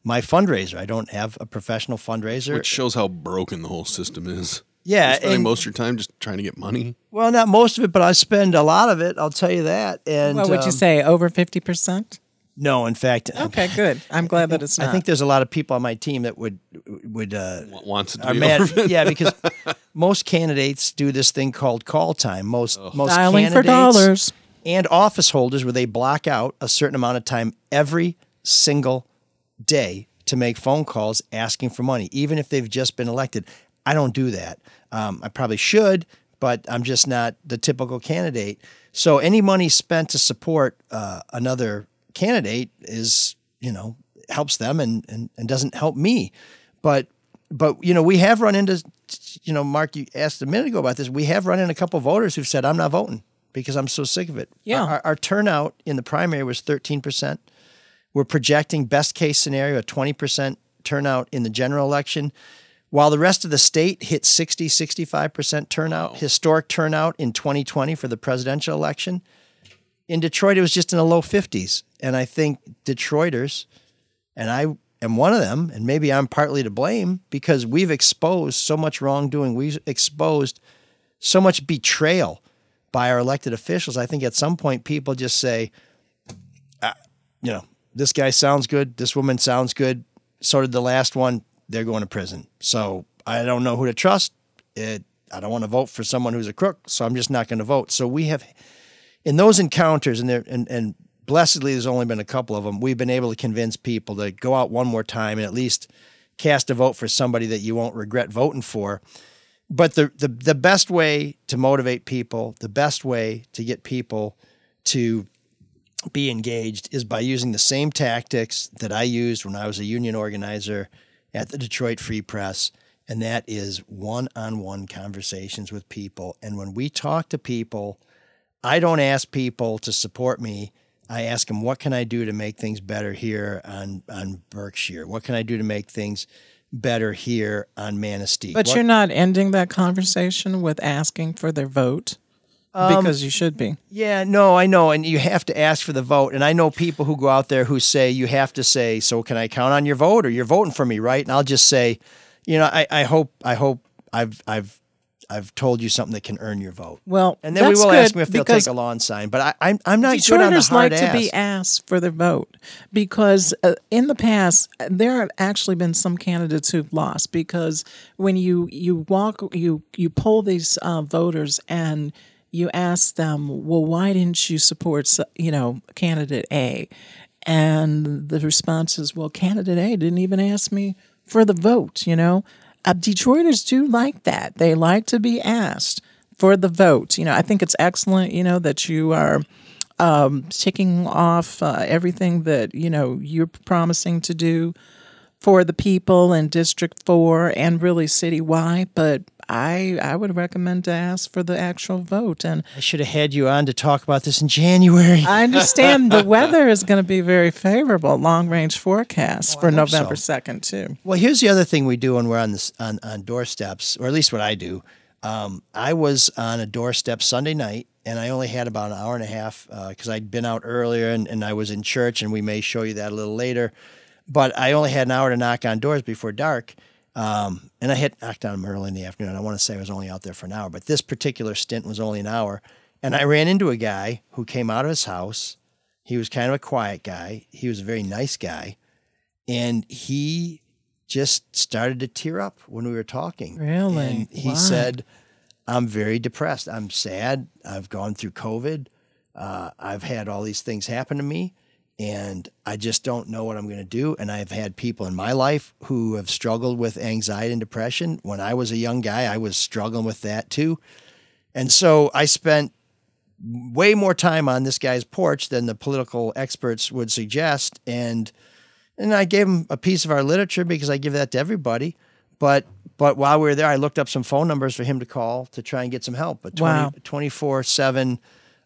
my fundraiser. I don't have a professional fundraiser. Which shows how broken the whole system is. yeah, You're spending and- most of your time just trying to get money. Well, not most of it, but I spend a lot of it. I'll tell you that. And What would you um, say? Over fifty percent? No, in fact, Okay, good. I'm glad that it's not. I think there's a lot of people on my team that would would uh, Wants to be mad. yeah, because most candidates do this thing called call time. Most most Dialing for candidates dollars. and office holders where they block out a certain amount of time every single day to make phone calls asking for money, even if they've just been elected. I don't do that. Um, I probably should, but I'm just not the typical candidate. So any money spent to support uh, another candidate is, you know, helps them and, and and doesn't help me. But but you know, we have run into, you know, Mark, you asked a minute ago about this. We have run into a couple voters who've said, "I'm not voting because I'm so sick of it." Yeah. Our, our, turnout in the primary was 13 percent. We're projecting best case scenario a 20% turnout in the general election. While the rest of the state hit 60, 65% turnout, historic turnout in 2020 for the presidential election, In Detroit, it was just in the low 50s. And I think Detroiters, and I am one of them, and maybe I'm partly to blame because we've exposed so much wrongdoing. We've exposed so much betrayal by our elected officials. I think at some point people just say, ah, you know, this guy sounds good. This woman sounds good. So did the last one. They're going to prison. So I don't know who to trust. It, I don't want to vote for someone who's a crook. So I'm just not going to vote. So we have, in those encounters, and there, and, and blessedly, there's only been a couple of them. We've been able to convince people to go out one more time and at least cast a vote for somebody that you won't regret voting for. But the, the, the best way to motivate people, the best way to get people to be engaged is by using the same tactics that I used when I was a union organizer at the Detroit Free Press. And that is one on one conversations with people. And when we talk to people, I don't ask people to support me. I ask them, what can I do to make things better here on, on Berkshire? What can I do to make things better here on Manistee? But What- you're not ending that conversation with asking for their vote Um, because you should be. Yeah, no, I know. And you have to ask for the vote. And I know people who go out there who say, you have to say, so can I count on your vote or you're voting for me, right? And I'll just say, you know, I, I hope, I hope I've, I've, I've told you something that can earn your vote. Well, And then we will ask them if they'll take a lawn sign. But I, I'm, I'm not good on the hard like ass. to be asked for their vote because uh, in the past there have actually been some candidates who've lost because when you you walk you you poll these uh, voters and you ask them, well, why didn't you support you know candidate A? And the response is, well, candidate A didn't even ask me for the vote. You know, uh, Detroiters do like that. They like to be asked for the vote. You know, I think it's excellent. You know that you are um, ticking off uh, everything that you know you're promising to do for the people in District Four and really citywide. But I I would recommend to ask for the actual vote. And I should have had you on to talk about this in January. I understand the weather is going to be very favorable. Long range forecast for hope November so. second too. Well, here's the other thing we do when we're on this on, on doorsteps, or at least what I do. Um, I was on a doorstep Sunday night, and I only had about an hour and a half because I'd been out earlier, and, and I was in church, and we may show you that a little later. But I only had an hour to knock on doors before dark, um, and I had knocked on them early in the afternoon. I want to say I was only out there for an hour, but this particular stint was only an hour, and I ran into a guy who came out of his house. He was kind of a quiet guy. He was a very nice guy and he just started to tear up when we were talking. Really? And he said, I'm very depressed. I'm sad. I've gone through COVID. Uh, I've had all these things happen to me, and I just don't know what I'm going to do. And I've had people in my life who have struggled with anxiety and depression. When I was a young guy, I was struggling with that too. And so I spent way more time on this guy's porch than the political experts would suggest. And and I gave him a piece of our literature because I give that to everybody. But but while we were there, I looked up some phone numbers for him to call to try and get some help. A Wow. 24 7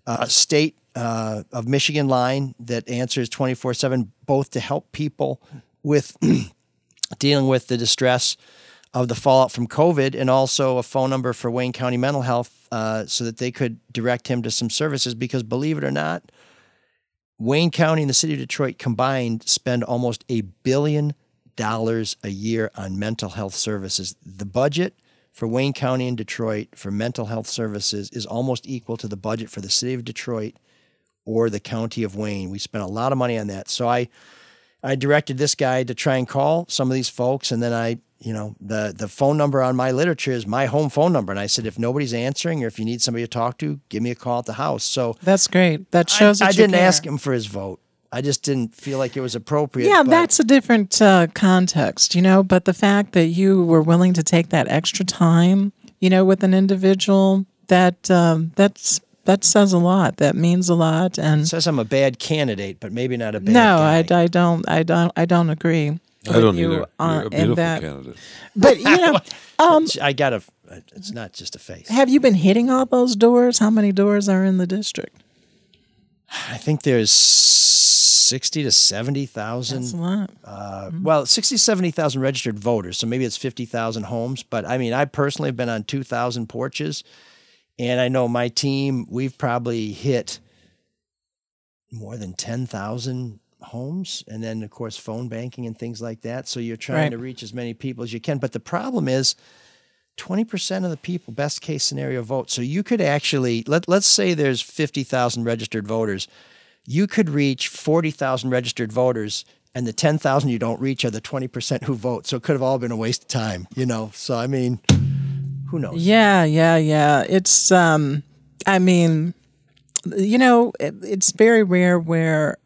uh, state uh, of Michigan line that answers 24 7, both to help people with dealing with the distress of the fallout from COVID, and also a phone number for Wayne County Mental Health uh, so that they could direct him to some services. Because believe it or not, Wayne County and the city of Detroit combined spend almost a billion dollars a year on mental health services. The budget for Wayne County and Detroit for mental health services is almost equal to the budget for the city of Detroit or the county of Wayne. We spent a lot of money on that. So I I directed this guy to try and call some of these folks and then I you know the the phone number on my literature is my home phone number and I said if nobody's answering or if you need somebody to talk to give me a call at the house so That's great. That shows I, that I didn't care. ask him for his vote. I just didn't feel like it was appropriate. Yeah, but- that's a different uh, context, you know. But the fact that you were willing to take that extra time, you know, with an individual, that um, that's that says a lot. That means a lot. And says I'm a bad candidate, but maybe not a bad no, guy. I, I don't, I don't, I don't agree. I don't you either. on- You're a in beautiful that. candidate. But you know, um, I got a. It's not just a face. have you been hitting all those doors? How many doors are in the district? I think there's sixty to seventy That's a lot. Uh, Well, 60, 70,000 registered voters, so maybe it's fifty thousand homes. But I mean, I personally have been on two thousand porches, and I know my team. We've probably hit more than 10,000 homes and then of course phone banking and things like that. So you're trying Right. to reach as many people as you can. But the problem is 20% of the people best case scenario vote. So you could actually let, let's say there's 50,000 registered voters. You could reach 40,000 registered voters and the 10,000 you don't reach are the 20% who vote. So it could have all been a waste of time you know? So i mean who knows Yeah, yeah, yeah. It's um I mean, you know, it, it's very rare where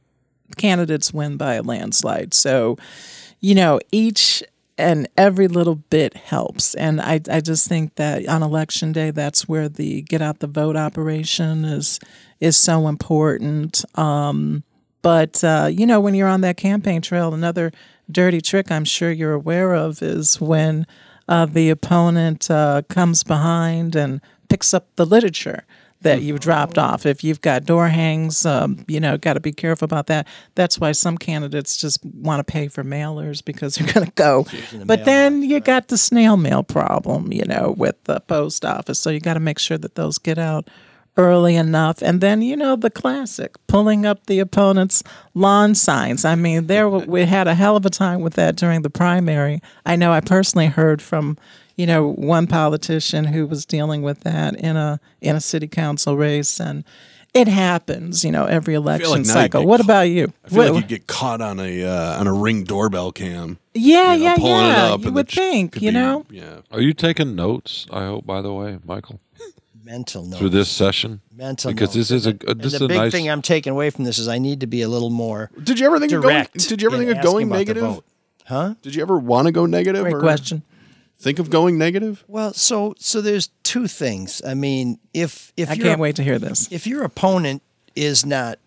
candidates win by a landslide. So, you know, each and every little bit helps. And I, I just think that on election day, that's where the get out the vote operation is is so important. Um, but uh, you know, when you're on that campaign trail, another dirty trick I'm sure you're aware of is when uh, the opponent uh, comes behind and picks up the literature that you've dropped off. If you've got door hangs, um, you know, got to be careful about that. That's why some candidates just want to pay for mailers because they're going to go. But then you got the snail mail problem, you know, with the post office. So you got to make sure that those get out early enough. And then, you know, the classic pulling up the opponent's lawn signs. I mean, there we had a hell of a time with that during the primary. I know I personally heard from, you know, one politician who was dealing with that in a in a city council race and it happens, you know, every election like cycle. get What about you? I feel What- like you get caught on a uh, on a ring doorbell cam. yeah, you know, yeah, pulling it yeah. up You and would think, could you be- know. Yeah. Are you taking notes? I hope, by the way, Michael, mental notes through this session. mental because notes. this is a, And a this the is a big nice. thing I'm taking away from this is I need to be a little more Did you ever think of going? direct. Did you ever in think of asking going about the negative? vote. Huh? Did you ever want to go negative? Great or question. Think of going negative? Well, so so there's two things. I mean, if if I your- can't wait to hear this. If your opponent is not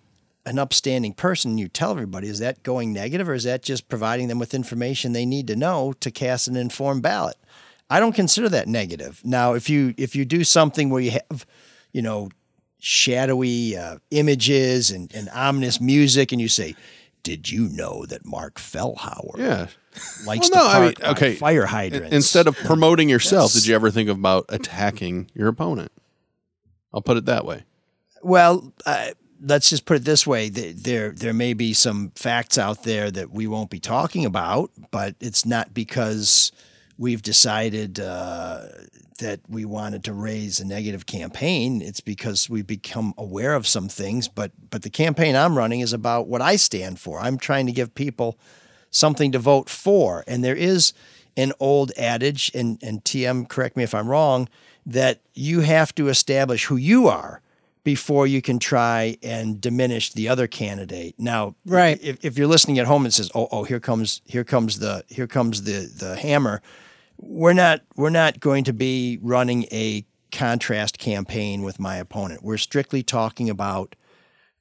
an upstanding person, you tell everybody, is that going negative or is that just providing them with information they need to know to cast an informed ballot? I don't consider that negative. Now, if you if you do something where you have, you know, shadowy uh, images and, and ominous music, and you say, "Did you know that Mark Fellhauer Yeah. likes Well, no, to I mean, park okay. fire hydrants?" Instead of promoting yourself, did you ever think about attacking your opponent? I'll put it that way. Well, uh, let's just put it this way: there there may be some facts out there that we won't be talking about, but it's not because we've decided uh, that we wanted to raise a negative campaign. It's because we've become aware of some things. But but the campaign I'm running is about what I stand for. I'm trying to give people something to vote for, and there is an old adage, and and TM, correct me if I'm wrong, that you have to establish who you are before you can try and diminish the other candidate. Now, Right. if, if you're listening at home and says, "Oh, oh, here comes here comes the here comes the the hammer," we're not we're not going to be running a contrast campaign with my opponent. We're strictly talking about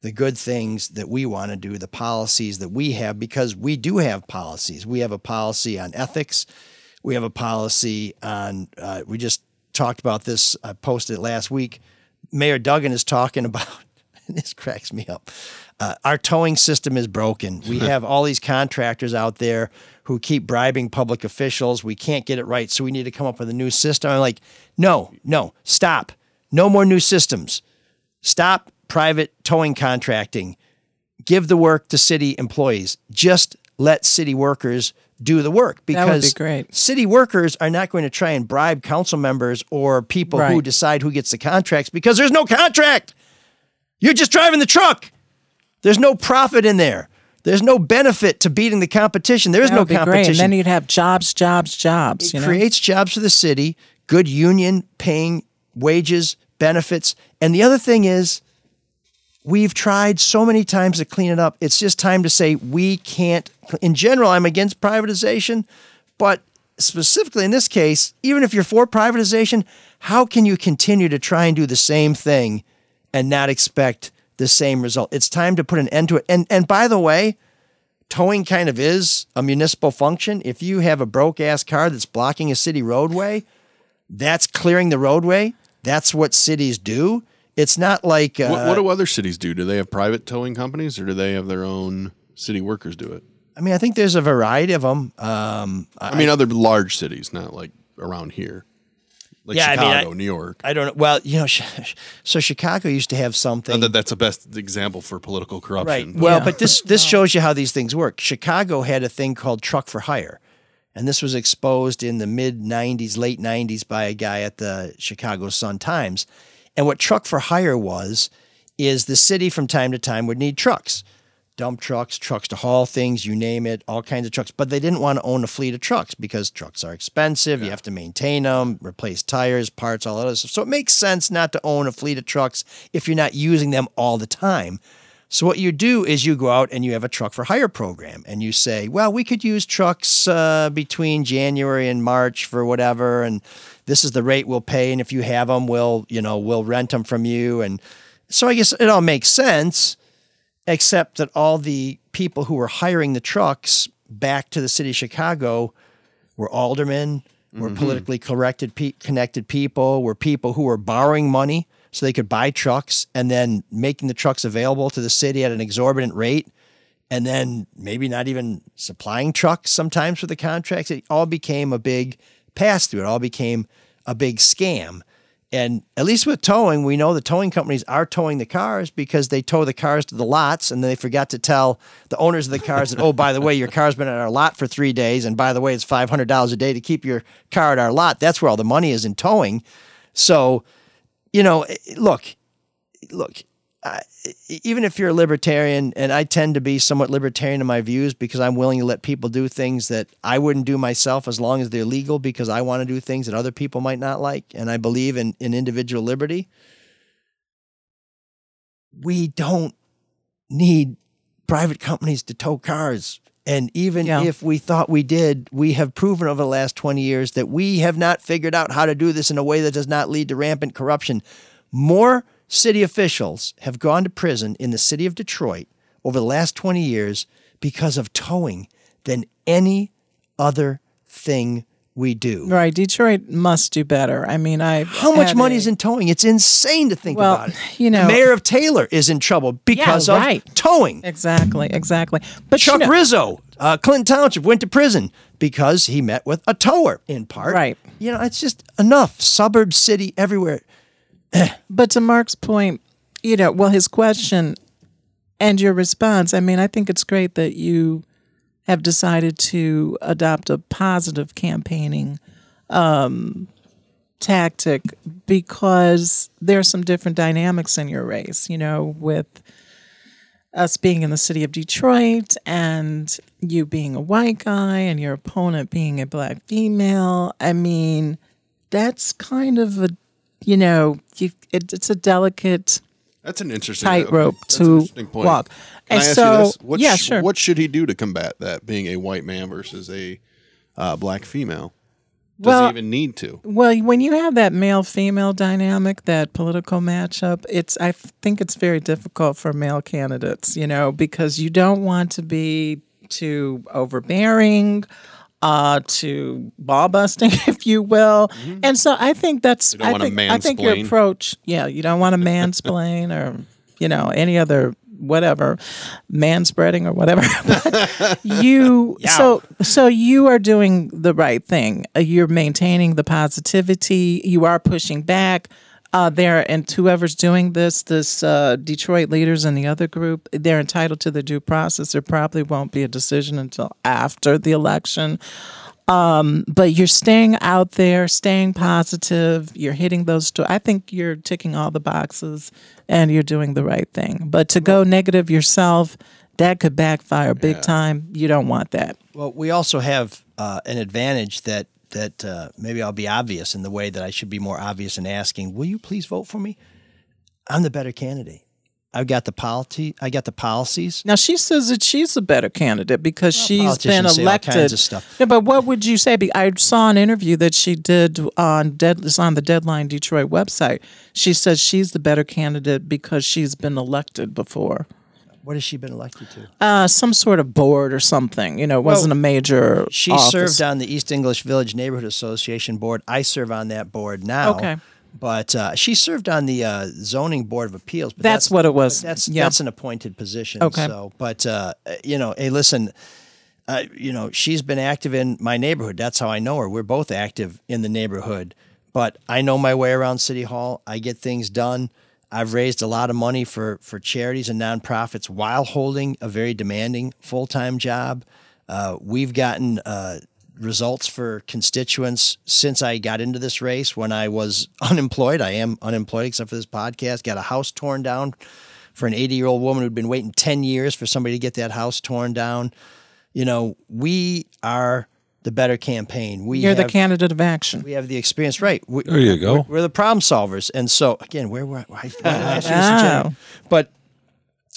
the good things that we want to do, the policies that we have, because we do have policies. We have a policy on ethics. We have a policy on, uh, we just talked about this, I posted it last week. Mayor Duggan is talking about, this cracks me up. Uh, our towing system is broken. We have all these contractors out there who keep bribing public officials. We can't get it right, so we need to come up with a new system. I'm like, no, no, stop. No more new systems. Stop private towing contracting. Give the work to city employees. Just let city workers do the work That would be because great. city workers are not going to try and bribe council members or people who decide who gets the contracts because there's no contract. You're just driving the truck. There's no profit in there. There's no benefit to beating the competition. There is no be great. competition And then you'd have jobs, jobs, jobs. it you know? creates jobs for the city, good union paying wages, benefits. And the other thing is, we've tried so many times to clean it up. It's just time to say we can't. In general, I'm against privatization, but specifically in this case, even if you're for privatization, how can you continue to try and do the same thing and not expect the same result? It's time to put an end to it. And and by the way, towing kind of is a municipal function. If you have a broke ass car that's blocking a city roadway, that's clearing the roadway. That's what cities do. It's not like uh, what, what do other cities do? Do they have private towing companies, or do they have their own city workers do it? I mean, I think there's a variety of them. Um, I mean, other large cities, not like around here. Like Yeah, I mean, Chicago, I- New York. I don't know. Well, you know, so Chicago used to have something. Not that that's the best example for political corruption. Right. Well, but this this shows you how these things work. Chicago had a thing called truck for hire. And this was exposed in the mid 90s, late 90s by a guy at the Chicago Sun Times. And what truck for hire was is the city from time to time would need trucks. Dump trucks, trucks to haul things, you name it, all kinds of trucks. But they didn't want to own a fleet of trucks because trucks are expensive. You have to maintain them, replace tires, parts, all that other stuff. So it makes sense not to own a fleet of trucks if you're not using them all the time. So what you do is you go out and you have a truck for hire program, and you say, well, we could use trucks uh, between January and March for whatever, and this is the rate we'll pay, and if you have them, we'll you know we'll rent them from you, and so I guess it all makes sense, except that all the people who were hiring the trucks back to the city of Chicago were aldermen, were Mhm. politically corrected, pe- connected people, were people who were borrowing money so they could buy trucks and then making the trucks available to the city at an exorbitant rate, and then maybe not even supplying trucks sometimes for the contracts. It all became a big pass through. It all became a big scam. And at least with towing, we know the towing companies are towing the cars because they tow the cars to the lots and they forgot to tell the owners of the cars that, oh, by the way, your car's been at our lot for three days. And by the way, it's $500 a day to keep your car at our lot. That's where all the money is in towing. So, you know, eh, look, look, I, even if you're a libertarian, and I tend to be somewhat libertarian in my views because I'm willing to let people do things that I wouldn't do myself as long as they're legal because I want to do things that other people might not like. And I believe in, in individual liberty. We don't need private companies to tow cars. And even Yeah. if we thought we did, we have proven over the last 20 years that we have not figured out how to do this in a way that does not lead to rampant corruption. More city officials have gone to prison in the city of Detroit over the last 20 years because of towing than any other thing we do. Right. Detroit must do better. I mean, I. How much money is in towing? It's insane to think Well, about it. you know- the mayor of Taylor is in trouble because Yeah, of right. towing. Exactly. Exactly. But Chuck you know, Rizzo, uh, Clinton Township, went to prison because he met with a tower in part. Right. You know, it's just enough. Suburb, city, everywhere. But to Mark's point, you know, well, his question and your response, I mean, I think it's great that you have decided to adopt a positive campaigning um, tactic because there are some different dynamics in your race, you know, with us being in the city of Detroit and you being a white guy and your opponent being a black female. I mean, that's kind of a, you know, you, it, it's a delicate That's an interesting tightrope to interesting point. walk. Can and so? What yeah, sh- sure. What should he do to combat that? Being a white man versus a uh, black female. Does Well- he even need to? Well, when you have that male female dynamic, that political matchup, it's I think it's very difficult for male candidates, you know, because you don't want to be too overbearing, uh, to ball busting, if you will. And so I think that's Mm-hmm. You don't I think I think your approach, yeah, you don't want to mansplain or you know any other whatever man spreading or whatever. You so so you are doing the right thing. Uh, you're maintaining the positivity. You are pushing back uh, there and whoever's doing this this uh, detroit leaders and the other group they're entitled to the due process there probably won't be a decision until after the election um, but you're staying out there, staying positive. You're hitting those. Sto- I think you're ticking all the boxes, and you're doing the right thing. But to go negative yourself, that could backfire big time. You don't want that. Well, we also have uh, an advantage that that uh, maybe I'll be obvious in the way that I should be more obvious in asking, "Will you please vote for me?" I'm the better candidate. I've got the policy. I got the policies. Now she says that she's a better candidate because she's been politicians say all elected. kinds of stuff. Yeah, but what would you say? I saw an interview that she did on dead. On the Deadline Detroit website. She says she's the better candidate because she's been elected before. What has she been elected to? Uh, some sort of board or something. You know, it Well, wasn't a major. She office. served on the East English Village Neighborhood Association board. I serve on that board now. Okay. But uh, she served on the uh, zoning board of appeals. But That's what it was. That's Yeah. that's an appointed position. Okay. So, but uh, you know, hey, listen. Uh, you know, she's been active in my neighborhood. That's how I know her. We're both active in the neighborhood. but I know my way around City Hall. I get things done. I've raised a lot of money for for charities and nonprofits while holding a very demanding full time job. Uh, we've gotten uh, results for constituents since I got into this race. When I was unemployed, I am unemployed except for this podcast. Got a house torn down for an 80 year old woman who'd been waiting 10 years for somebody to get that house torn down. You know, we are the better campaign. We You're the candidate of action. we have the experience, right? We, There you go. We're, we're the problem solvers, and so again, where were why, why did I ask you Oh. But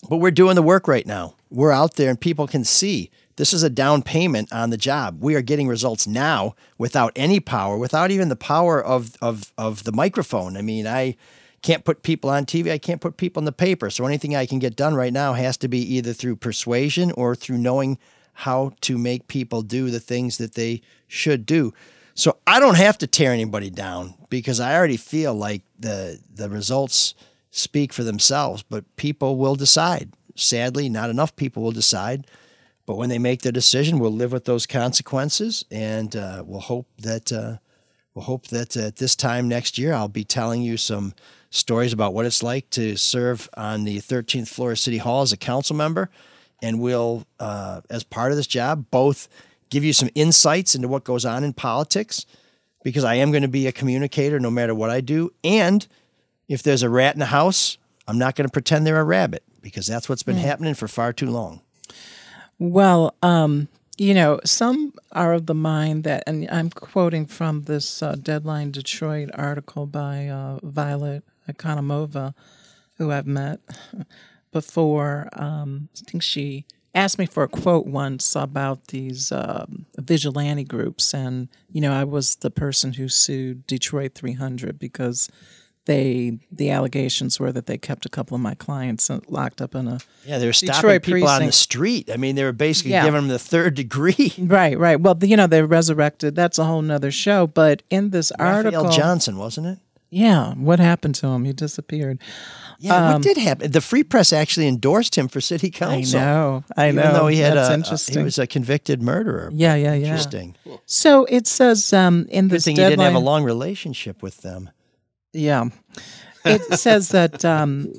but we're doing the work right now. We're out there, and people can see this is a down payment on the job. We are getting results now without any power, without even the power of of of the microphone. I mean, I can't put people on TV. I can't put people in the paper. So anything I can get done right now has to be either through persuasion or through knowing how to make people do the things that they should do. So I don't have to tear anybody down because I already feel like the the results speak for themselves, but people will decide. Sadly, not enough people will decide. But when they make their decision, we'll live with those consequences, and uh, we'll hope that uh, we'll hope that at this time next year, I'll be telling you some stories about what it's like to serve on the 13th floor of City Hall as a council member, and we'll, uh, as part of this job, both give you some insights into what goes on in politics, because I am going to be a communicator no matter what I do, and if there's a rat in the house, I'm not going to pretend they're a rabbit because that's what's been Mm. happening for far too long. Well, um, you know, some are of the mind that, and I'm quoting from this uh, Deadline Detroit article by uh, Violet Ikonomova, who I've met before. Um, I think she asked me for a quote once about these um, vigilante groups, and you know, I was the person who sued Detroit 300 because they the allegations were that they kept a couple of my clients locked up in a Yeah, they were stopping Detroit people on the street. I mean, they were basically Yeah. giving them the third degree. Right, right. Well, you know, they resurrected. That's a whole nother show. But in this Raphael article, Johnson, wasn't it? yeah, what happened to him? He disappeared. Yeah, Um, what did happen? The Free Press actually endorsed him for city council. I know, I even know. though he had That's a, interesting. he was a convicted murderer. yeah, yeah, yeah. Interesting. So it says um, in Good this thing he didn't have a long relationship with them. Yeah. It says that um,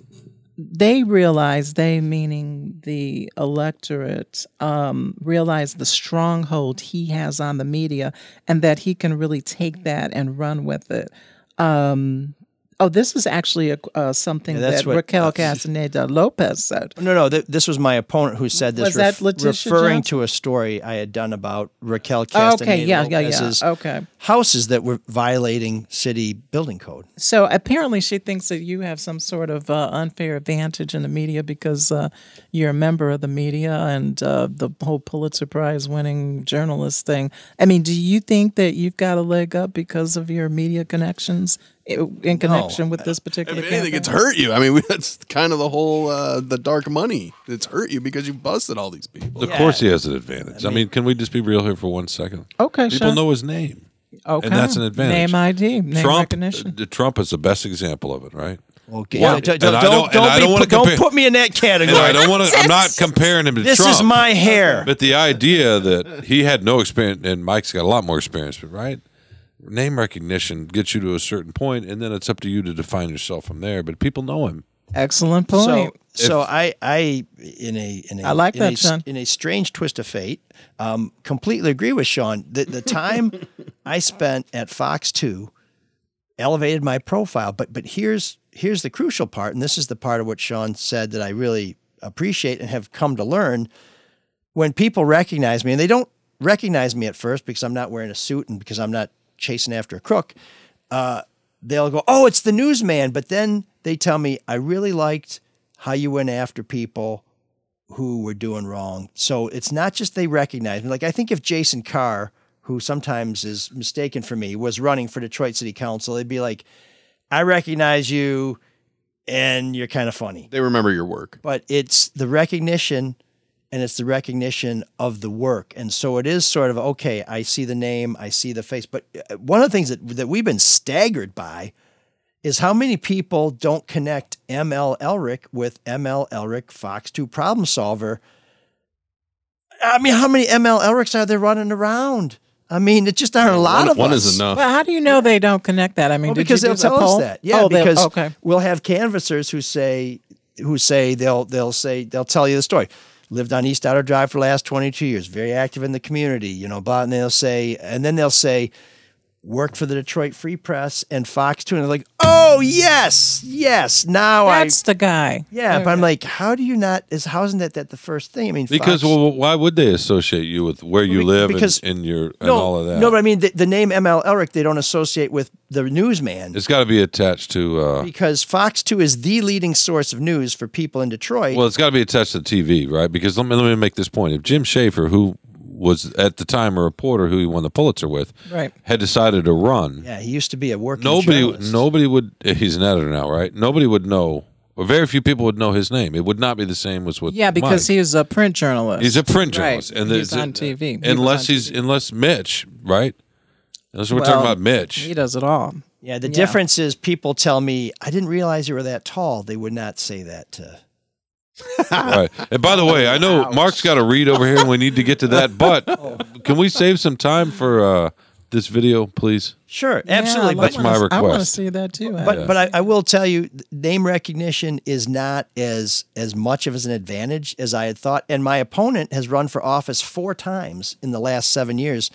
they realize, they meaning the electorate, um, realize the stronghold he has on the media and that he can really take that and run with it. Um, oh, this is actually a, uh, something Yeah, that what, Raquel uh, Castaneda Lopez said. No, no, th- this was my opponent who said this, Was that referring to a story I had done about Raquel Castaneda okay, yeah, yeah, yeah. Lopez's Okay. houses that were violating city building code. So apparently, she thinks that you have some sort of uh, unfair advantage in the media because uh, you're a member of the media and uh, the whole Pulitzer Prize winning journalist thing. I mean, do you think that you've got a leg up because of your media connections in connection with this particular? If anything, campaign? it's hurt you. I mean, that's kind of the whole uh, the dark money. It's hurt you because you busted all these people. Of course, he has an advantage. I mean, can we just be real here for one second? Okay, People sure. know his name, Okay. and that's an advantage. Name ID, name Trump, recognition. uh, Trump is the best example of it, right? Okay, Well, don't, don't, don't- don't, be don't wanna put, don't put me in that category. I don't want to. I'm not comparing him to This Trump. This is my hair. But the idea that he had no experience, and Mike's got a lot more experience, but right? Name recognition gets you to a certain point, and then it's up to you to define yourself from there. But people know him. Excellent So, point. so I, I, in a, in a, I like in that, a, Sean. In a strange twist of fate, um, completely agree with Sean. The, the time I spent at Fox Two elevated my profile. But, but here's, here's the crucial part, and this is the part of what Sean said that I really appreciate and have come to learn. When people recognize me, and they don't recognize me at first because I'm not wearing a suit and because I'm not chasing after a crook, uh, they'll go, "Oh, it's the newsman." But then they tell me, "I really liked how you went after people who were doing wrong." So it's not just they recognize me. Like I think if Jason Carr, who sometimes is mistaken for me, was running for Detroit City Council, they'd be like, "I recognize you, and you're kind of funny." They remember your work. But it's the recognition and it's the recognition of the work. And so it is sort of okay, I see the name, I see the face. But uh, one of the things that, that we've been staggered by is how many people don't connect ML Elrick with ML Elrick Fox 2 problem solver. I mean, how many ML Elricks are there running around? I mean, it just aren't a lot one, of one us. is enough. Well, how do you know they don't connect that? I mean, Well, did because you they'll do the tell us poll? that. Yeah, Oh, because okay. we'll have canvassers who say who say they'll they'll say they'll tell you the story. Lived on East Outer Drive for the last twenty two years, very active in the community, you know, blah, and they'll say and then they'll say worked for the Detroit Free Press and Fox 2. and they're like, Oh yes, yes. Now I That's I the guy. Yeah, but I'm like, how do you not is how isn't that that the first thing? I mean Because Fox- well, why would they associate you with where you Well, be- live because- and, and your and no, all of that? No, but I mean the, the name ML Elrick they don't associate with the newsman. it's got to be attached to. Uh, because Fox 2 is the leading source of news for people in Detroit. well, it's got to be attached to TV, right? Because let me let me make this point. If Jim Schaefer, who was at the time a reporter who he won the Pulitzer with, Right. had decided to run, yeah, he used to be a working nobody journalist. nobody would. He's an editor now, right? Nobody would know. Or very few people would know his name. It would not be the same as with Yeah, because Mike. he's a print journalist. He's a print Right. journalist, and he's there's- on TV. He Unless on he's TV. unless Mitch, right? Unless we're Well, talking about Mitch. he does it all. Yeah, the Yeah. difference is people tell me, I didn't realize you were that tall. They would not say that to. right. And by the way, I know Mark's got a read over here, and we need to get to that. But can we save some time for uh, this video, please? Sure, Yeah, absolutely. I That's my wanna- I want to request. see that too. but but I, I will tell you, name recognition is not as as much of as an advantage as I had thought. And my opponent has run for office four times in the last seven years,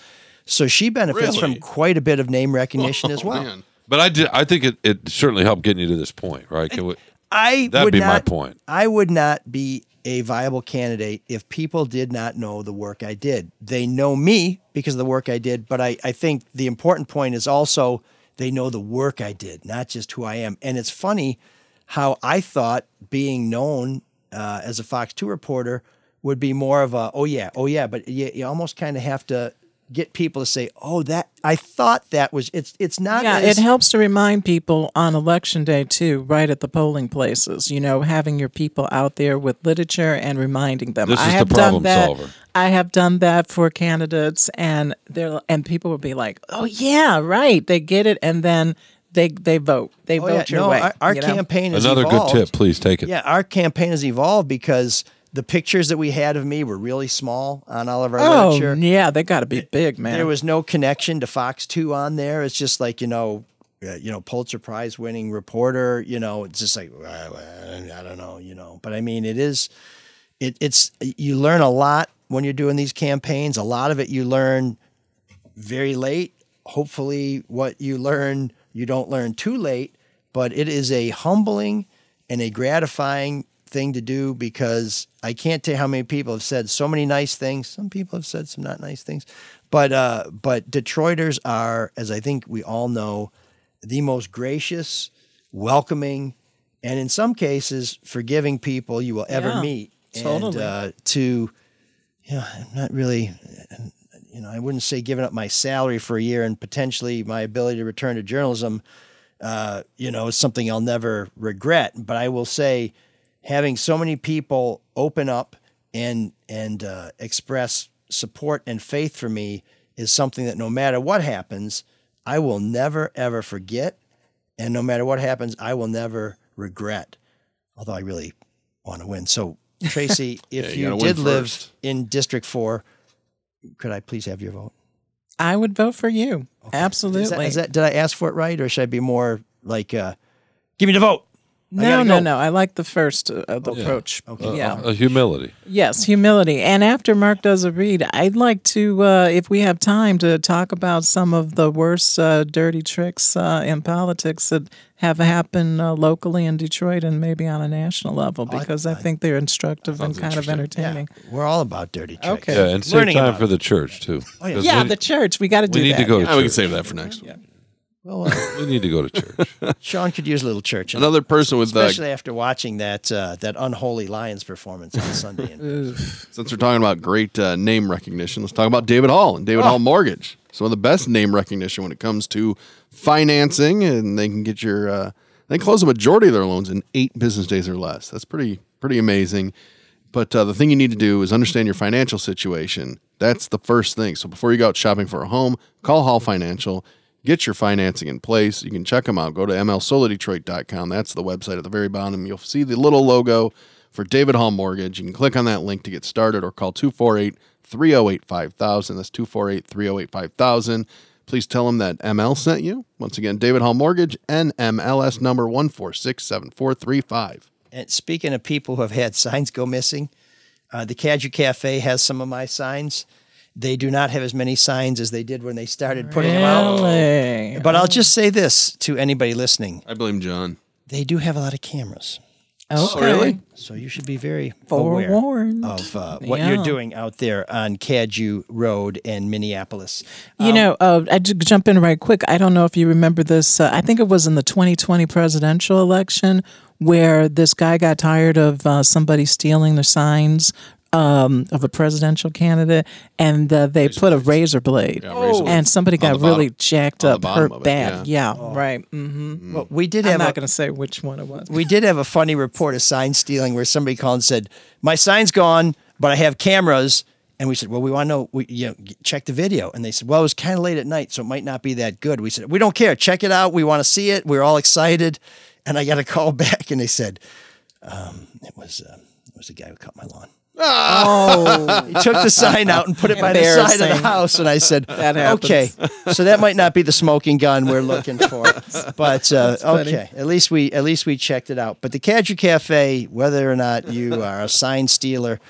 so she benefits from quite a bit of name recognition as Oh, well. man. But I, did, I think it, it certainly helped getting you to this point, right? Can we, I That'd would be my not, point. I would not be a viable candidate if people did not know the work I did. They know me because of the work I did, but I, I think the important point is also they know the work I did, not just who I am. And it's funny how I thought being known uh, as a Fox 2 reporter would be more of a, oh, yeah, oh, yeah. But you, you almost kind of have to get people to say, oh, that, I thought that was, it's, it's not Yeah, as, it helps to remind people on election day too, right at the polling places. You know, having your people out there with literature and reminding them. This I is the have problem done that. solver. I have done that for candidates, and they're and people will be like, "Oh yeah, right." They get it, and then they they vote. They Oh, vote yeah. your no, way. Our, our you know? campaign is another good tip, please take it. Yeah, our campaign has evolved because the pictures that we had of me were really small on all of our Oh literature. yeah, they got to be big, man. There was no connection to Fox Two on there. It's just like you know, uh, you know, Pulitzer Prize winning reporter. You know, it's just like I don't know, you know. But I mean, it is, it, it's you learn a lot when you're doing these campaigns. A lot of it you learn very late. Hopefully, what you learn you don't learn too late. But it is a humbling and a gratifying thing to do because I can't tell you how many people have said so many nice things. Some people have said some not nice things, but uh, but Detroiters are, as I think we all know, the most gracious, welcoming, and in some cases forgiving people you will ever Yeah, meet. totally. And uh, to, you know, I'm not really, you know, I wouldn't say giving up my salary for a year and potentially my ability to return to journalism. Uh, you know, is something I'll never regret. But I will say, having so many people open up and and uh, express support and faith for me is something that no matter what happens, I will never ever forget, and no matter what happens, I will never regret. Although I really want to win. So Tracy, if Yeah, you you, did live in District Four, could I please have your vote? I would vote for you. Is Absolutely. that, is that did I ask for it right, or should I be more like, uh, give me the vote? I no, gotta no, go. no. I like the first uh, uh, the approach. Okay. Yeah. A humility. Yes, humility. And after Mark does a read, I'd like to, uh, if we have time, to talk about some of the worst uh, dirty tricks uh, in politics that have happened uh, locally in Detroit and maybe on a national level, because I, think they're instructive and kind of entertaining. We're all about dirty tricks. Okay. Yeah, and save Learning time about for the church too. Oh, yeah. 'Cause Yeah, we, the church. We got to do we need that. to go to Ah, we can save that for next one. Well, uh, We need to go to church. Sean could use a little church, Another person with uh, especially after watching that uh, that unholy Lions performance on Sunday. Since we're talking about great uh, name recognition, let's talk about David Hall and David Hall Mortgage. Some of the best name recognition when it comes to financing, and they can get your uh, they close a majority of their loans in eight business days or less. That's pretty pretty amazing. But uh, the thing you need to do is understand your financial situation. That's the first thing. So before you go out shopping for a home, call Hall Financial. Get your financing in place. You can check them out. Go to mlsolodetroit.com. That's the website at the very bottom. You'll see the little logo for David Hall Mortgage. You can click on that link to get started or call 248 308 5000. That's 248 308 5000. Please tell them that ML sent you. Once again, David Hall Mortgage, NMLS number 1467435. And speaking of people who have had signs go missing, uh, the Cadieux Cafe has some of my signs. They do not have as many signs as they did when they started putting them out. But I'll just say this to anybody listening: I blame John. they do have a lot of cameras. Okay. So you should be very aware Forewarned. of uh, what Yeah. you're doing out there on Cadieux Road in Minneapolis. You know, uh, I just jump in right quick. I don't know if you remember this. Uh, I think it was in the 2020 presidential election where this guy got tired of uh, somebody stealing the signs um, of a presidential candidate, and uh, they put a razor blade, Yeah, razor blade. and somebody got really bottom. jacked up, hurt of it, bad. yeah. Yeah, right. hmm Well, we did I'm have not going to say which one it was. we did have a funny report of sign stealing where somebody called and said, "My sign's gone, but I have cameras." And we said, "Well, we want to know. We, you know, check the video." And they said, "Well, it was kind of late at night, so it might not be that good." We said, "We don't care. Check it out. We want to see it. We're all excited." And I got a call back, and they said, um, "It was uh, it was the guy who cut my lawn." Oh, He took the sign out and put it by the side of the house, and I said. "Okay, so that might not be the smoking gun we're looking for, but uh, okay, at least we at least we checked it out." But the Cadieux Cafe, whether or not you are a sign stealer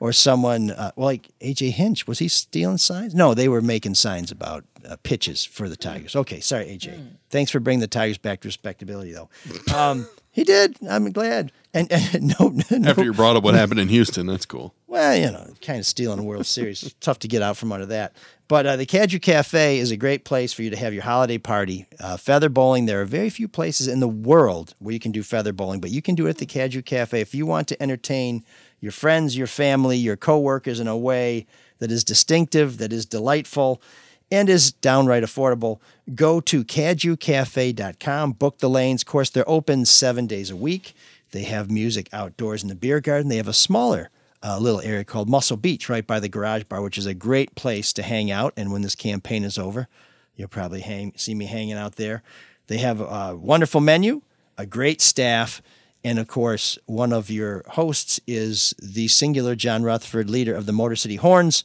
or someone, uh, well, like AJ Hinch, was he stealing signs? No, they were making signs about uh, pitches for the Tigers. Okay, sorry, AJ. Thanks for bringing the Tigers back to respectability, though. Um, he did. I'm glad. And, and no, no, After you brought up what happened in Houston, that's cool. well, you know, kind of stealing the World Series. Tough to get out from under that. But uh, the Cadieux Cafe is a great place for you to have your holiday party. Uh, feather bowling, there are very few places in the world where you can do feather bowling, but you can do it at the Cadieux Cafe. If you want to entertain your friends, your family, your coworkers in a way that is distinctive, that is delightful, and is downright affordable, go to cadieuxcafe.com, book the lanes. Of course, they're open seven days a week. They have music outdoors in the beer garden. They have a smaller uh, little area called Muscle Beach right by the garage bar, which is a great place to hang out. And when this campaign is over, you'll probably hang, see me hanging out there. They have a wonderful menu, a great staff, and of course, one of your hosts is the singular John Rutherford, leader of the Motor City Horns,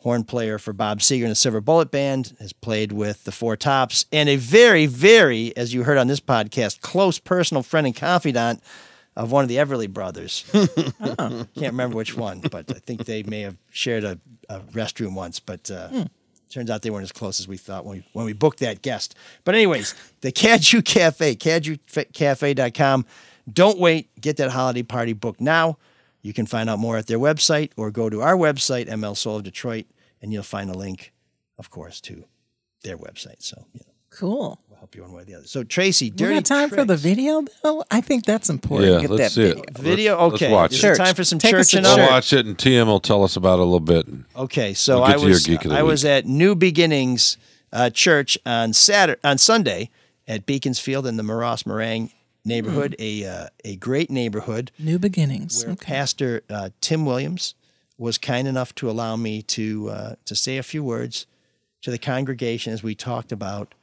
horn player for Bob Seger and the Silver Bullet Band, has played with the Four Tops, and a very, very, as you heard on this podcast, close personal friend and confidant of one of the Everly brothers. Can't remember which one, but I think they may have shared a, a restroom once. But uh, turns out they weren't as close as we thought when we when we booked that guest. But anyways, the Cadieux Cafe, cadieuxcafe.com. Don't wait. Get that holiday party booked now. You can find out more at their website or go to our website, ML Soul of Detroit, and you'll find a link, of course, to their website. So you know, cool. we'll help you one way or the other. So Tracy, We dirty got time for the video though. I think that's important. Yeah, Get let's that see video. it. Video, Let's- okay. Let's watch Is it. it time for some Take us church and to up? We'll watch it, and TM will tell us about it a little bit. Okay, so We'll I to your was geek of the I was week. at New Beginnings uh, Church on Saturday on Sunday at Beaconsfield in the Moross Morang neighborhood, a uh, a great neighborhood New beginnings. where Okay. Pastor uh, Tim Williams was kind enough to allow me to uh, to say a few words to the congregation as we talked about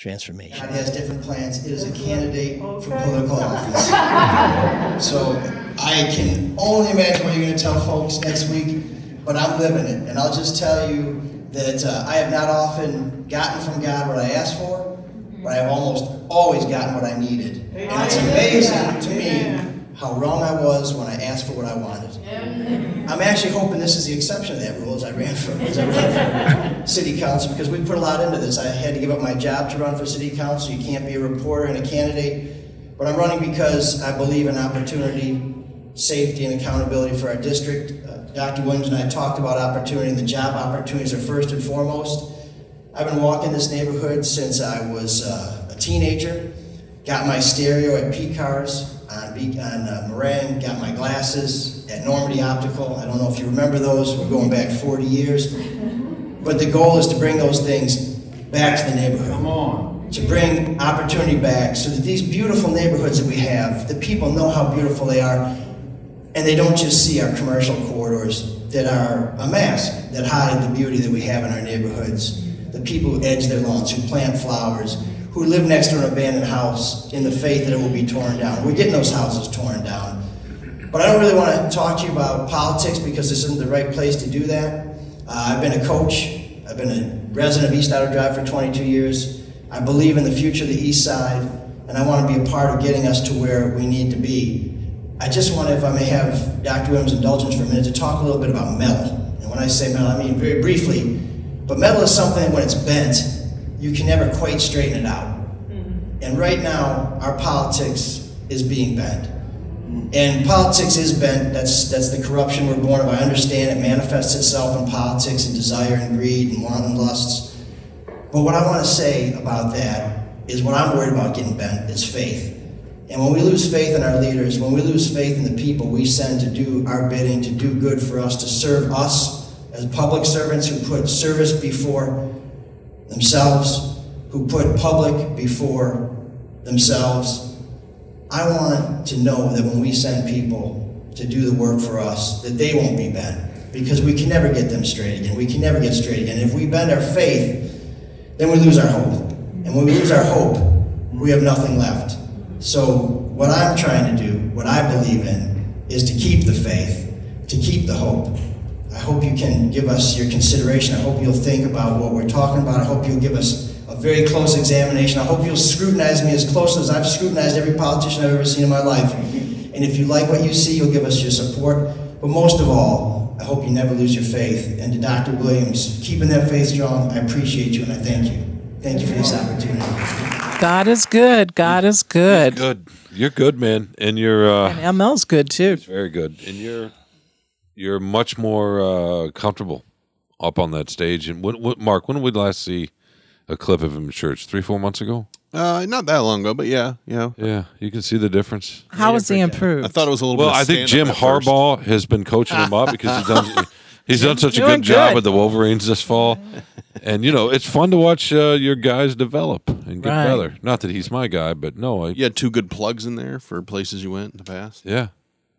transformation. God has different plans. It is a candidate for political office. So I can only imagine what you're going to tell folks next week, but I'm living it. And I'll just tell you that uh, I have not often gotten from God what I asked for, but I've almost always gotten what I needed. And it's amazing to me how wrong I was when I asked for what I wanted. I'm actually hoping this is the exception to that rule as I ran for, as I ran for city council because we put a lot into this. I had to give up my job to run for city council. You can't be a reporter and a candidate. But I'm running because I believe in opportunity, safety, and accountability for our district. Uh, Dr. Williams and I talked about opportunity, and the job opportunities are first and foremost. I've been walking this neighborhood since I was uh, a teenager. Got my stereo at Pecar's on, Be- on uh, Morang. Got my glasses at Normandy Optical. I don't know if you remember those. We're going back 40 years. But the goal is to bring those things back to the neighborhood. Come on. To bring opportunity back so that these beautiful neighborhoods that we have, the people know how beautiful they are, and they don't just see our commercial corridors that are a mask that hide the beauty that we have in our neighborhoods. The people who edge their lawns, who plant flowers, who live next to an abandoned house in the faith that it will be torn down. We're getting those houses torn down. But I don't really want to talk to you about politics because this isn't the right place to do that. Uh, I've been a coach. I've been a resident of East Outer Drive for 22 years. I believe in the future of the East Side, and I want to be a part of getting us to where we need to be. I just want, if I may have Dr. Williams' indulgence for a minute, to talk a little bit about metal. And when I say metal, I mean very briefly, but metal is something when it's bent, you can never quite straighten it out. Mm-hmm. And right now, our politics is being bent. And politics is bent. That's that's the corruption we're born of. I understand it manifests itself in politics and desire and greed and wanton lusts. But what I want to say about that is what I'm worried about getting bent is faith. And when we lose faith in our leaders, when we lose faith in the people we send to do our bidding, to do good for us, to serve us as public servants who put service before themselves, who put public before themselves, I want to know that when we send people to do the work for us, that they won't be bent. Because we can never get them straight again. We can never get straight again. If we bend our faith, then we lose our hope. And when we lose our hope, we have nothing left. So, what I'm trying to do, what I believe in, is to keep the faith, to keep the hope. I hope you can give us your consideration. I hope you'll think about what we're talking about. I hope you'll give us a very close examination. I hope you'll scrutinize me as close as I've scrutinized every politician I've ever seen in my life. And if you like what you see, you'll give us your support. But most of all, I hope you never lose your faith. And to Dr. Williams, keeping that faith strong, I appreciate you and I thank you. Thank you for this opportunity. God is good. God is good. Good. You're good, man, and you're uh, And ML's good too. He's very good, and you're you're much more uh, comfortable up on that stage. And what, what, Mark, when did we last see a clip of him in church? Three, four months ago. Uh, not that long ago, but yeah, yeah. Yeah, you can see the difference. How has he improved? I thought it was a little. Well, bit I of think stand-up Jim at first. Harbaugh has been coaching him up because he's done he's done such a Doing good job with the Wolverines this fall, and you know it's fun to watch uh, your guys develop and get Right. better. Not that he's my guy, but no, I, You had two good plugs in there for places you went in the past. yeah.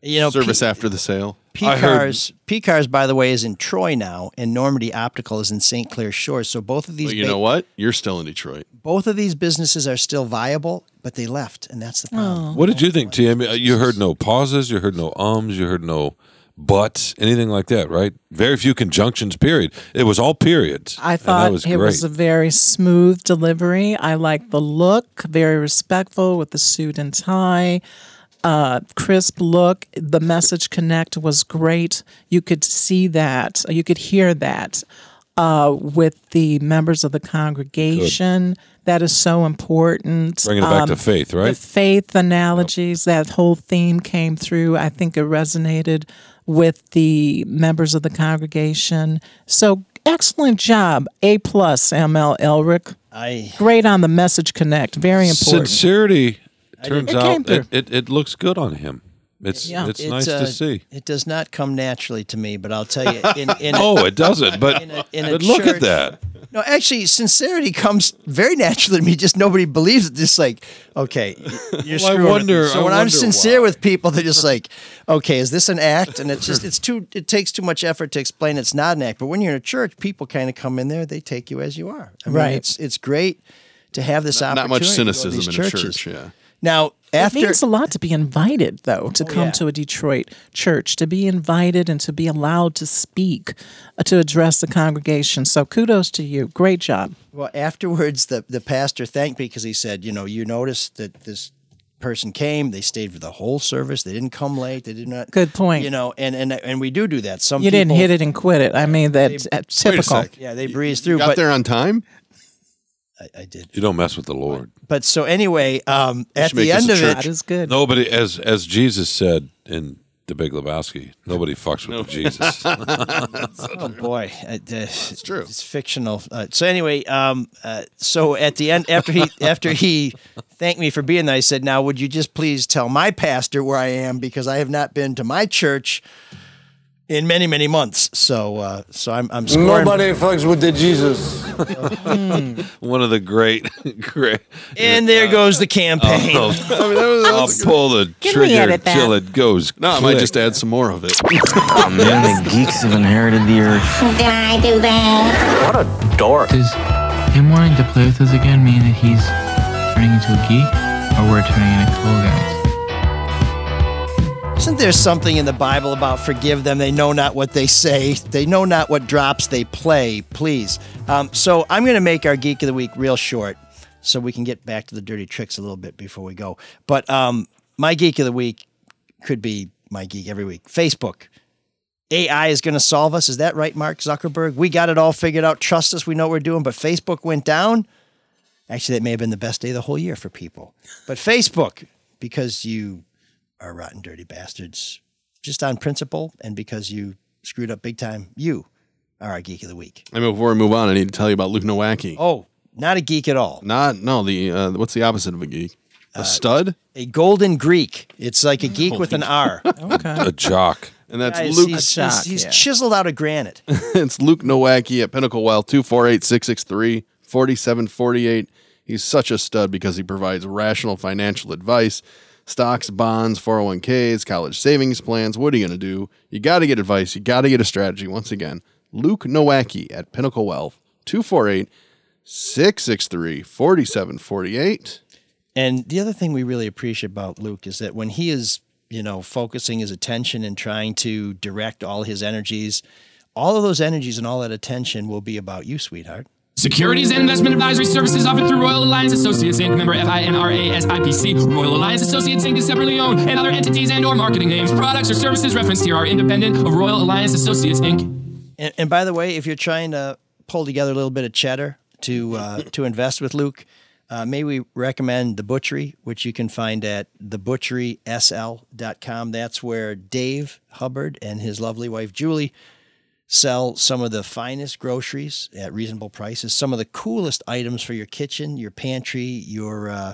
You know, Service P- after the sale. I heard- Pecar's, by the way, is in Troy now, and Normandy Optical is in St. Clair Shores. So both of these, But you ba- know what? You're still in Detroit. both of these businesses are still viable, but they left, and that's the problem. What did you think, TM? Uh, You heard no pauses, you heard no ums, you heard no buts, anything like that, right? Very few conjunctions. Period. It was all periods. I thought was it great. was a very smooth delivery. I liked the look, very respectful with the suit and tie, uh, crisp look. The message connect was great. You could see that, you could hear that uh, with the members of the congregation. That is so important. Bringing it back to Um, faith, the right? faith analogies, that whole theme came through. I think it resonated with the members of the congregation. So excellent job. A plus, ML Elrick. I Great on the message connect. Very important. Sincerity turns out it, it, it looks good on him. It's Yeah. it's nice uh, to see. It does not come naturally to me, but I'll tell you, in, in Oh, it doesn't. But, in a- in a but look church- at that. No, actually, sincerity comes very naturally to me. Just nobody believes it. Just like, okay, you're Well, I screwing with wonder-. So I when I'm sincere why. with people, they're just like, okay, is this an act? And it's just, it's too, it takes too much effort to explain it's not an act. But when you're in a church, people kind of come in there, they take you as you are. I mean, Right. It's it's great to have this Not opportunity. Not much to go to cynicism in a churches. church. Yeah. Now, it after means a lot to be invited, though, to come yeah. to a Detroit church, to be invited and to be allowed to speak, uh, to address the congregation. So kudos to you. Great job. Well, afterwards, the, the pastor thanked me because he said, you know, you noticed that this person came, they stayed for the whole service, they didn't come late, they did not. Good point. You know, and and and we do do that. Some You didn't hit it and quit it. I mean, that's typical. Yeah, they breeze through. Got but there on time. I, I did. You don't mess with the Lord. But so anyway, um, at the end of church. That it, is good. Nobody, as as Jesus said in the Big Lebowski, nobody fucks with Jesus. oh boy, it's It's true. It's fictional. Uh, so anyway, um, uh, so at the end, after he after he thanked me for being there, I said, "Now, would you just please tell my pastor where I am because I have not been to my church." In many many months, so uh, so I'm I'm scoring. Nobody fucks with the Jesus. One of the great, great. And there goes the campaign. I'll, I mean, that was, that I'll was pull the Can we trigger edit that? till it goes. no, I might click. just add some more of it. Oh man, the geeks have inherited the earth. Did I do that? What a dork. Does him wanting to play with us again mean that he's turning into a geek, or we're turning into cool guys? Isn't there something in the Bible about forgive them? They know not what they say. They know not what drops they play. Please. Um, so I'm going to make our geek of the week real short, so we can get back to the dirty tricks a little bit before we go. But um, my geek of the week could be my geek every week. Facebook. AI is going to solve us. Is that right, Mark Zuckerberg? We got it all figured out. Trust us. We know what we're doing. But Facebook went down. Actually, that may have been the best day of the whole year for people. But Facebook, because you are rotten, dirty bastards, just on principle, and because you screwed up big time, you are our geek of the week. I mean, before we move on, I need to tell you about Luke Nowacki. Oh, not a geek at all. Not no the uh, what's the opposite of a geek? A stud? A golden Greek. It's like a geek with an R. Okay. A jock. And that's Guys, Luke. He's, he's- jock, he's yeah. chiseled out of granite. it's Luke Nowacki at Pinnacle Wealth, 248 663 4748. He's such a stud because he provides rational financial advice stocks, bonds, 401ks, college savings plans. What are you going to do? You got to get advice. You got to get a strategy. Once again, Luke Nowacki at Pinnacle Wealth, 248 663 4748. And the other thing we really appreciate about Luke is that when he is, you know, focusing his attention and trying to direct all his energies, all of those energies and all that attention will be about you, sweetheart. Securities and investment advisory services offered through Royal Alliance Associates Inc. Member FINRA SIPC. Royal Alliance Associates Inc. is separately owned, and other entities and/or marketing names, products, or services referenced here are independent of Royal Alliance Associates Inc. And, and by the way, if you're trying to pull together a little bit of cheddar to uh, to invest with Luke, uh, may we recommend the Butchery, which you can find at thebutcherysl.com. That's where Dave Hubbard and his lovely wife Julie sell some of the finest groceries at reasonable prices, some of the coolest items for your kitchen, your pantry, your uh,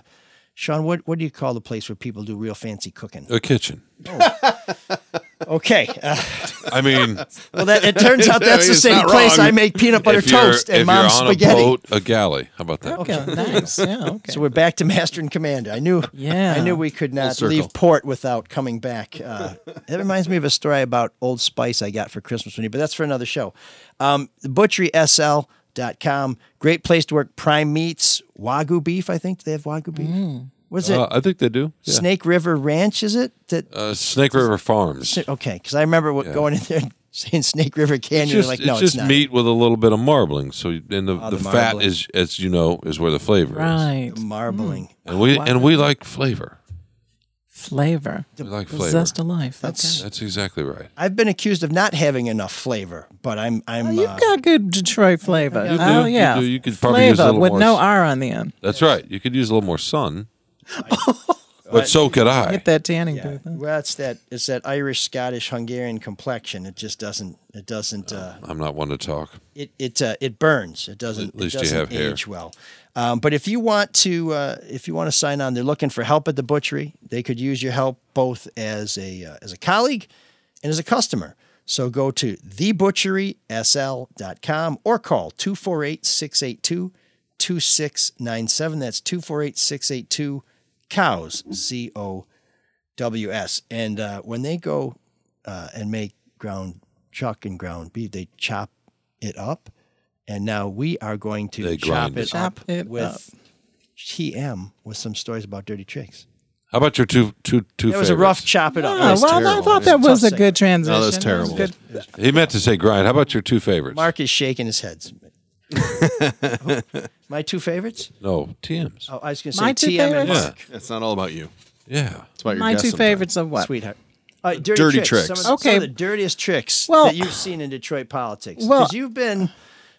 Sean. What what do you call the place where people do real fancy cooking? A kitchen. Okay. Uh, I mean, well, that, it turns out that's the same place wrong. I make peanut butter if you're, toast and if mom's you're on spaghetti. a boat, a galley. How about that? Okay, nice. Yeah, okay. So we're back to master and commander. I knew, Yeah. I knew we could not leave port without coming back. Uh, that reminds me of a story about Old Spice I got for Christmas one year, but that's for another show. Um, butcherysl.com, great place to work. Prime meats, wagyu beef. I think Do they have wagyu beef. Mm. Was it Uh, I think they do. Yeah. Snake River Ranch? Is it that? Uh, Snake River Farms. Okay, because I remember what, Yeah. going in there and saying Snake River It's Canyon. just, like, it's no, just it's not. meat with a little bit of marbling. So, and the, Oh, the, the fat marbling. is, as you know, is where the flavor is. right. Marbling. And we and we like flavor. Flavor. We like flavor. zest of life. That's- okay. That's exactly right. I've been accused of not having enough flavor, but I'm I'm. Oh, you've uh, got good Detroit flavor. You do, oh you yeah, do. You could probably use a flavor little with more no R on the end. That's right. You could use a little more sun. but so could I. Get that tanning Yeah. booth. huh? Well, it's that it's that Irish, Scottish, Hungarian complexion. It just doesn't it doesn't uh, I'm not one to talk. it it uh, it burns. It doesn't At least it you doesn't have hair. well. Um, but if you want to uh, if you want to sign on, they're looking for help at the butchery. They could use your help both as a uh, as a colleague and as a customer. So go to thebutcherysl.com or call 248-682-2697. That's 248-682 cows C O W S. And uh, when they go uh, and make ground chuck and ground beef, they chop it up. And now we are going to They chop grind it, it. up Chop it with up. TM with some stories about dirty tricks. How about your two two two? It was a favorites? rough chop it up. Oh, That was well, I terrible. thought It that was tough a segment. good transition. No, that's That was terrible. good. He meant to say grind. How about your two favorites? Mark is shaking his head. My two favorites? No, TM's. Oh, I was going to say My two TM and favorites? Mark. It's not all about you. Yeah. It's about your My guest two sometimes. favorites of what? Sweetheart. Uh, dirty, Dirty tricks. tricks. Some of, the, some Okay. of the dirtiest tricks Well- that you've seen in Detroit politics. Well- Because you've been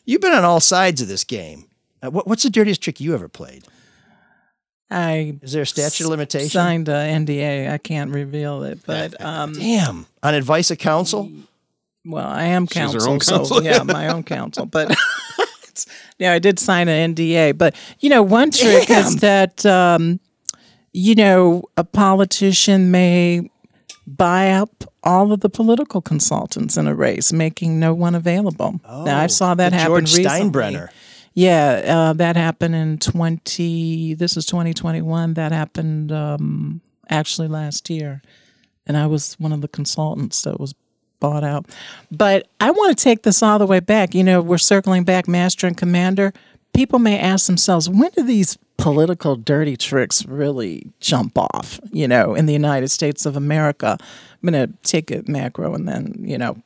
you've been on all sides of this game. Uh, what, what's the dirtiest trick you ever played? I Is there a statute of limitation? signed a NDA. I can't reveal it, but um, Damn. On advice of counsel? well, I am She's her counsel, own so counsel. yeah, my own counsel. But yeah, I did sign an NDA. But you know, one trick is that um, you know a politician may buy up all of the political consultants in a race, making no one available. now I saw that Oh, happen George recently. Steinbrenner. Yeah, uh, that happened in 20, this is 2021. That happened um, actually last year. And I was one of the consultants that was bought out. But I want to take this all the way back. You know, we're circling back, Master and Commander. people may ask themselves, when do these political dirty tricks really jump off? You know, in the United States of America, I'm going to take it macro and then you know,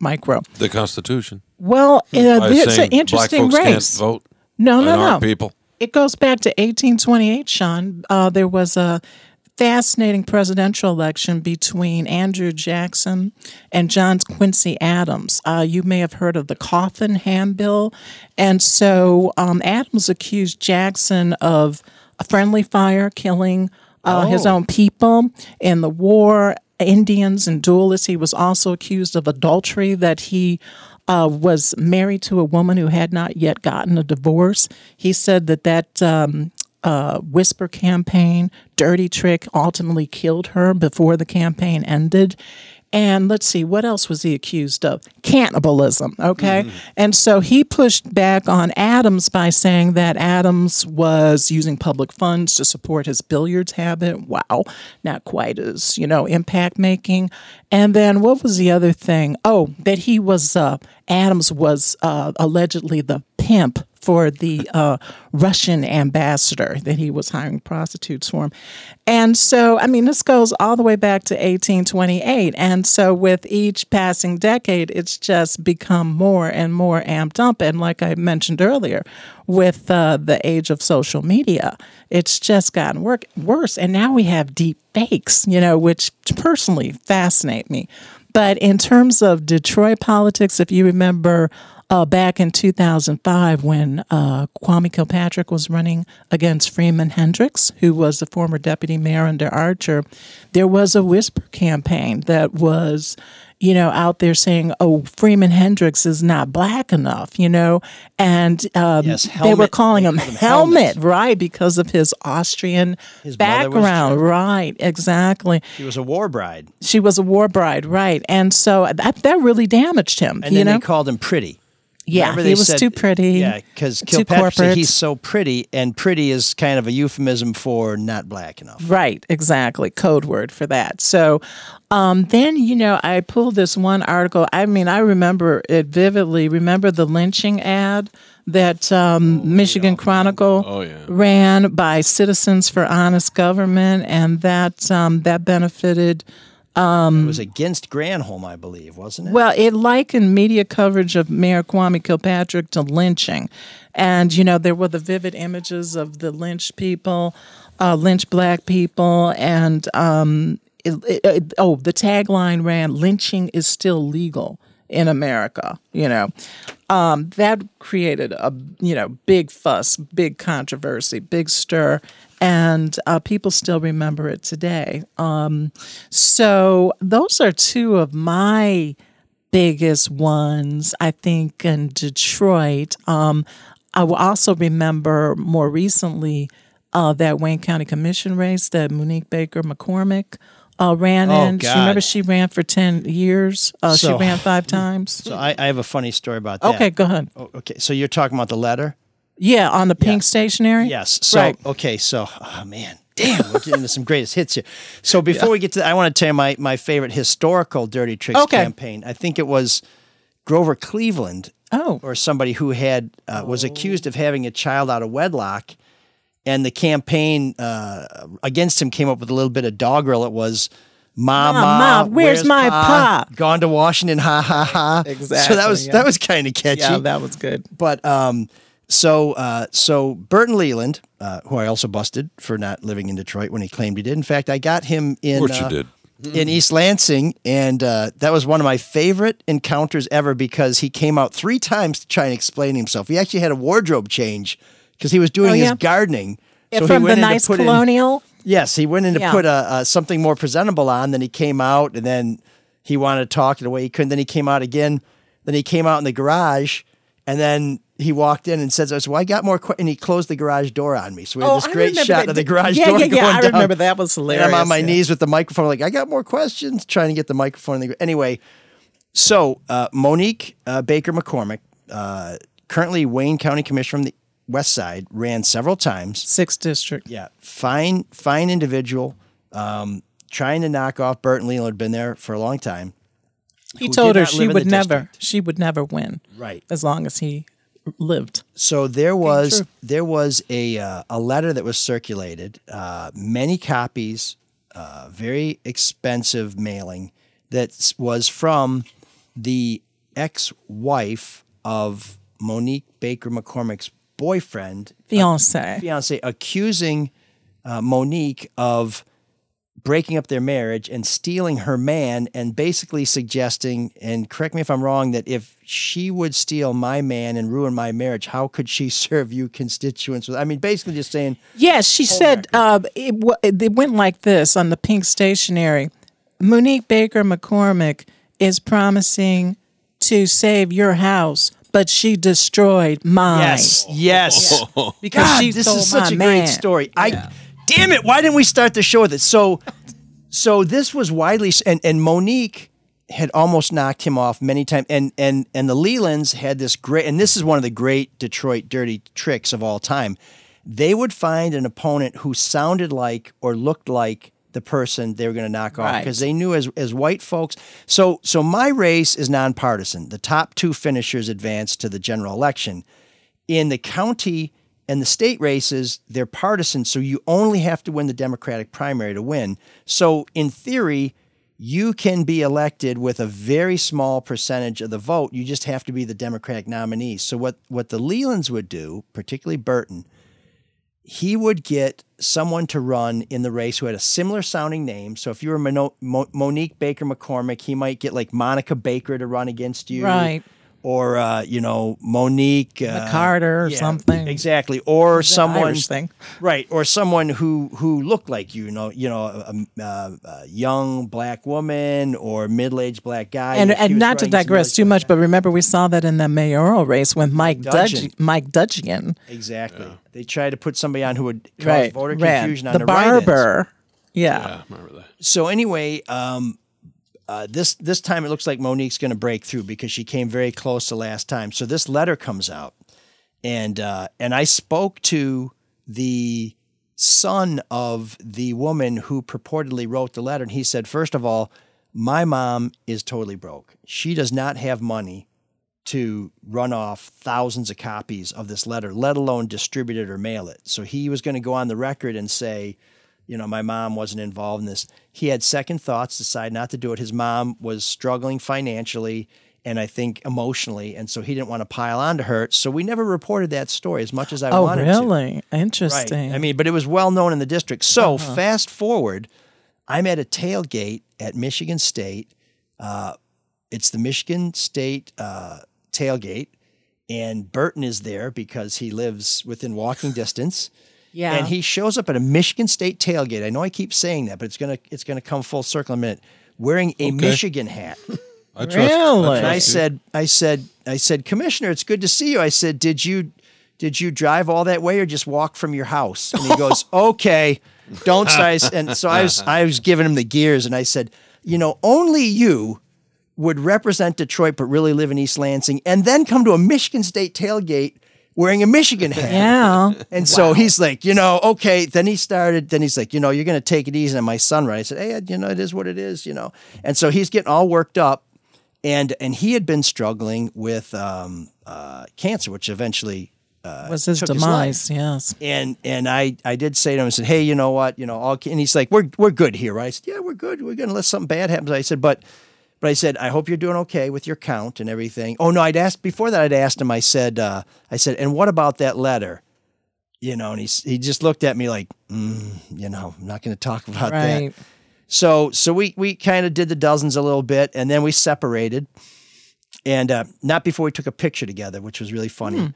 micro. The Constitution. Well, uh, it's an interesting race. Vote. No, no, no. people. It goes back to 1828, Sean. Uh, there was a fascinating presidential election between Andrew Jackson and John Quincy Adams. Uh, you may have heard of the Coffin Handbill. And so um, Adams accused Jackson of a friendly fire, killing uh, his Oh. own people in the war, Indians and duelists. He was also accused of adultery, that he uh, was married to a woman who had not yet gotten a divorce. He said that that um, uh, whisper campaign, dirty trick, ultimately killed her before the campaign ended. And let's see, what else was he accused of? Cannibalism. Okay. And so he pushed back on Adams by saying that Adams was using public funds to support his billiards habit. Wow. Not quite as, you know, impact making. And then what was the other thing? Oh, that he was, uh, Adams was uh, allegedly the pimp for the uh, Russian ambassador that he was hiring prostitutes for him. And so, I mean, this goes all the way back to 1828. And so, with each passing decade, it's just become more and more amped up. And like I mentioned earlier, with uh, the age of social media, it's just gotten worse. And now we have deep fakes, you know, which personally fascinate me. But in terms of Detroit politics, if you remember, uh, back in 2005 when uh, Kwame Kilpatrick was running against Freman Hendrix, who was the former deputy mayor under Archer, there was a whisper campaign that was, you know, out there saying, "Oh, Freman Hendrix is not black enough," you know, and um, Yes, they were calling him him helmet, Helmet. right, because of his Austrian His background, right? Exactly. She was a war bride. She was a war bride, right? And so that that really damaged him. And then know, they called him pretty. Yeah, Remember he they was said- too pretty, Yeah, because Kilpatrick he's so pretty, and pretty is kind of a euphemism for not black enough. Right, exactly. Code word for that. So um, then, you know, I pulled this one article. I mean, I remember it vividly. Remember the lynching ad that um, Michigan Chronicle ran by Citizens for Honest Government, and that um, that benefited. Um, It was against Granholm, I believe, wasn't it? Well, it likened media coverage of Mayor Kwame Kilpatrick to lynching. And, you know, there were the vivid images of the lynched people, uh, lynched black people. And, um, it, it, it- oh, the tagline ran lynching is still legal in America, you know. Um, that created a, you know, big fuss, big controversy, big stir. And uh, people still remember it today. Um, so those are two of my biggest ones, I think, in Detroit. Um, I will also remember more recently uh, that Wayne County Commission race that Monique Baker McCormick uh, ran Oh, in. She remember she ran for ten years. Uh, So- she ran five times. So I, I have a funny story about that. Okay, go ahead. Oh, okay, so you're talking about the letter? Yeah, on the pink stationery. Yes. So right. okay, so oh man, damn, we're getting into some greatest hits here. So before we get to that, I want to tell you my my favorite historical Dirty Tricks Okay. campaign. I think it was Grover Cleveland. Oh. Or somebody who had uh, was accused of having a child out of wedlock, and the campaign uh, against him came up with a little bit of doggerel. It was. Ma, Ma, ma, ma, where's my pa?" Gone to Washington, ha ha ha. Exactly. So that Exactly, was yeah. that was kind of catchy. Yeah, that was good. But um, so uh, so Burton Leland, uh, who I also busted for not living in Detroit when he claimed he did. In fact, I got him in. Of course you uh, did. In East Lansing, and uh, that was one of my favorite encounters ever because he came out three times to try and explain himself. He actually had a wardrobe change because he was doing Oh, his gardening. Yeah, he from the went in to nice put in- colonial. Yes, he went in to Yeah. put a, a something more presentable on. Then he came out, and then he wanted to talk in a way he couldn't. Then he came out again. Then he came out in the garage, and then he walked in and says, "I said, well, I got more." Que-, and he closed the garage door on me. So we had Oh, this great shot that. of the garage Yeah, door yeah, yeah, going I down. remember that was And I'm on my yeah. knees with the microphone, like I got more questions, trying to get the microphone. In the, anyway, so uh, Monique uh, Baker McCormick, uh, currently Wayne County Commissioner from the West Side, ran several times. Sixth district. Yeah, fine, fine individual. Um, trying to knock off Burton Leland had been there for a long time. He told her she would never, district. she would never win. Right. As long as he lived. So there was there was a uh, a letter that was circulated, uh, many copies, uh, very expensive mailing that was from the ex-wife of Monique Baker McCormick's boyfriend, Fiance. fiance, accusing uh, Monique of breaking up their marriage and stealing her man and basically suggesting and correct me if I'm wrong that if she would steal my man and ruin my marriage how could she serve you constituents I mean basically just saying Yes, she said uh, it, w- it went like this on the pink stationery. Monique Baker McCormick is promising to save your house, but she destroyed mine. yes yes because God, she, this this is is such my a great man. story I damn it why didn't we start the show with it? So so this was widely and and Monique had almost knocked him off many times and and and the Lelands had this great and this is one of the great Detroit dirty tricks of all time. They would find an opponent who sounded like or looked like the person they were going to knock off Right. because they knew as as white folks. So so my race is nonpartisan. The top two finishers advance to the general election. In the county and the state races, they're partisan, so you only have to win the Democratic primary to win. So, in theory, you can be elected with a very small percentage of the vote. You just have to be the Democratic nominee. So, what, what the Lelands would do, particularly Burton, he would get someone to run in the race who had a similar sounding name. So, if you were Mono- Mo- Monique Baker McCormick, he might get like Monica Baker to run against you Right. Or uh, you know Monique uh, McCarter or yeah, something. exactly, or Is someone Irish thing. right, or someone who who looked like you, you know, you know, a, a, a young black woman or middle aged black guy, And, if and not to digress too much, but remember we saw that in the mayoral race with Mike Dudgeon. Dudgeon. Mike Dudgeon. Exactly, they tried to put somebody on who would cause Right. voter ran. confusion on the the, write-ins. barber. Yeah. So anyway, um, uh, this this time it looks like Monique's going to break through because she came very close the last time. So this letter comes out, and uh, and I spoke to the son of the woman who purportedly wrote the letter, and he said, first of all, my mom is totally broke. She does not have money to run off thousands of copies of this letter, let alone distribute it or mail it. So he was going to go on the record and say, you know, my mom wasn't involved in this. He had second thoughts, decided not to do it. His mom was struggling financially and I think emotionally, and so he didn't want to pile on to her. So we never reported that story as much as I oh, wanted to. really? Right. Interesting. I mean, but it was well known in the district. So Uh-huh. fast forward, I'm at a tailgate at Michigan State. Uh, it's the Michigan State uh, tailgate, and Burton is there because he lives within walking distance. Yeah. And he shows up at a Michigan State tailgate. I know I keep saying that, but it's gonna it's gonna come full circle in a minute. Wearing a Okay. Michigan hat. I trust- Really? I trust you. said, I said, I said, Commissioner, it's good to see you. I said, did you did you drive all that way or just walk from your house? And he goes, okay, don't start. And so I was I was giving him the gears, and I said, you know, only you would represent Detroit, but really live in East Lansing, and then come to a Michigan State tailgate wearing a Michigan hat. Yeah. And so he's like, you know, okay. Then he started, then he's like, you know, you're going to take it easy on my son, right? I said, hey, you know, it is what it is, you know. And so he's getting all worked up. And and he had been struggling with um, uh, cancer, which eventually uh, was his took demise, life. yes. And and I I did say to him, I said, hey, you know what, you know, all, and he's like, we're we're good here, right? I said, yeah, we're good. We're good unless something bad happens. I said, but but I said, I hope you're doing okay with your count and everything. Oh no, I'd asked before that. I'd asked him. I said, uh, I said, and what about that letter? You know, and he he just looked at me like, mm, you know, I'm not going to talk about Right. that. So so we we kind of did the dozens a little bit, and then we separated, and uh, not before we took a picture together, which was really funny. Hmm.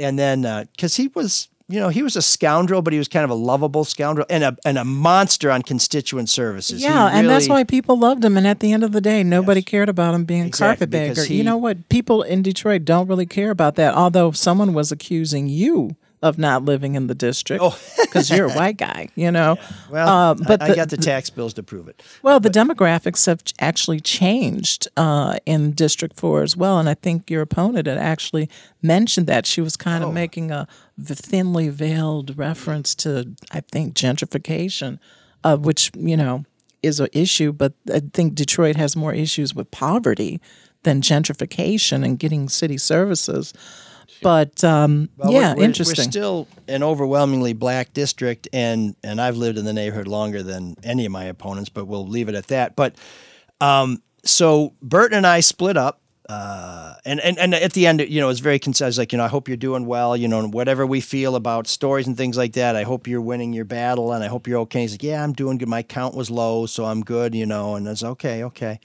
And then because he was. You know, he was a scoundrel, but he was kind of a lovable scoundrel and a and a monster on constituent services. Yeah, and that's why people loved him. And at the end of the day, nobody cared about him being Exactly, carpetbagger. he- you know what? People in Detroit don't really care about that. Although someone was accusing you of not living in the district because you're a white guy. You know. Oh. Well, Um, but I, I got the tax bills to prove it. Well, the demographics have actually changed uh, in District 4 as well. And I think your opponent had actually mentioned that. She was kind Oh. of making a thinly veiled reference to, I think, gentrification, uh, which, you know, is an issue. But I think Detroit has more issues with poverty than gentrification and getting city services. But um, Well, yeah, we're, we're- interesting. We're still an overwhelmingly black district, and and I've lived in the neighborhood longer than any of my opponents, but we'll leave it at that. But um, so Burton and I split up. Uh, and, and and at the end, you know, it's very concise. Like, you know, I hope you're doing well. You know, and whatever we feel about stories and things like that, I hope you're winning your battle, and I hope you're okay. He's like, yeah, I'm doing good. My count was low, so I'm good. You know, and I was okay, okay.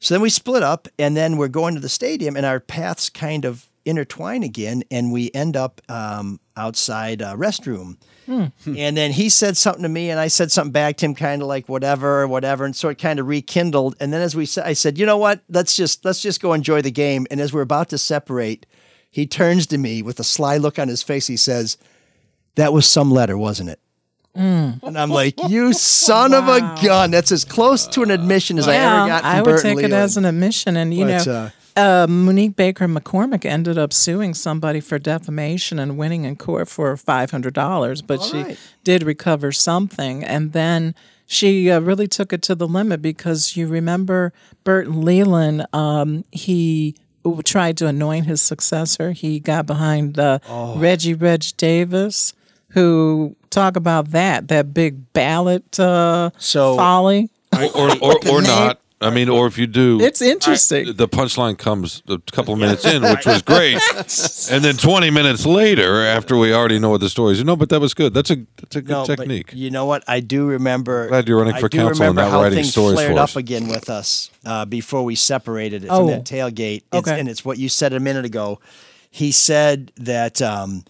So then we split up, and then we're going to the stadium, and our paths kind of intertwine again, and we end up um, outside a restroom. And then he said something to me, and I said something back to him, kind of like whatever, whatever. And so it kind of rekindled. And then as we said, I said, you know what? Let's just let's just go enjoy the game. And as we're about to separate, he turns to me with a sly look on his face. He says, "That was some letter, wasn't it?" Mm. And I'm like, "You son of a gun!" That's as close to an admission as I ever got. From I would Burton take it as an admission. And, you But, know, uh, Monique Baker McCormick ended up suing somebody for defamation and winning in court for $500, but she right. did recover something. And then she uh, really took it to the limit because you remember Burton Leland, um, he tried to anoint his successor. He got behind uh, Oh. Reggie Reg Davis, who talk about that, that big ballot uh, So- folly. or or, or not. I mean, or if you do, It's interesting. the punchline comes a couple of minutes in, which was great, and then 20 minutes later, after we already know what the story is, know, but that was good. That's a that's a good No, but technique. you know what? I do remember. Glad you're running I for do council and remember not how writing things stories flared for up again with us uh, before we separated it Oh. from that tailgate. It's, Okay. and it's what you said a minute ago. He said that um,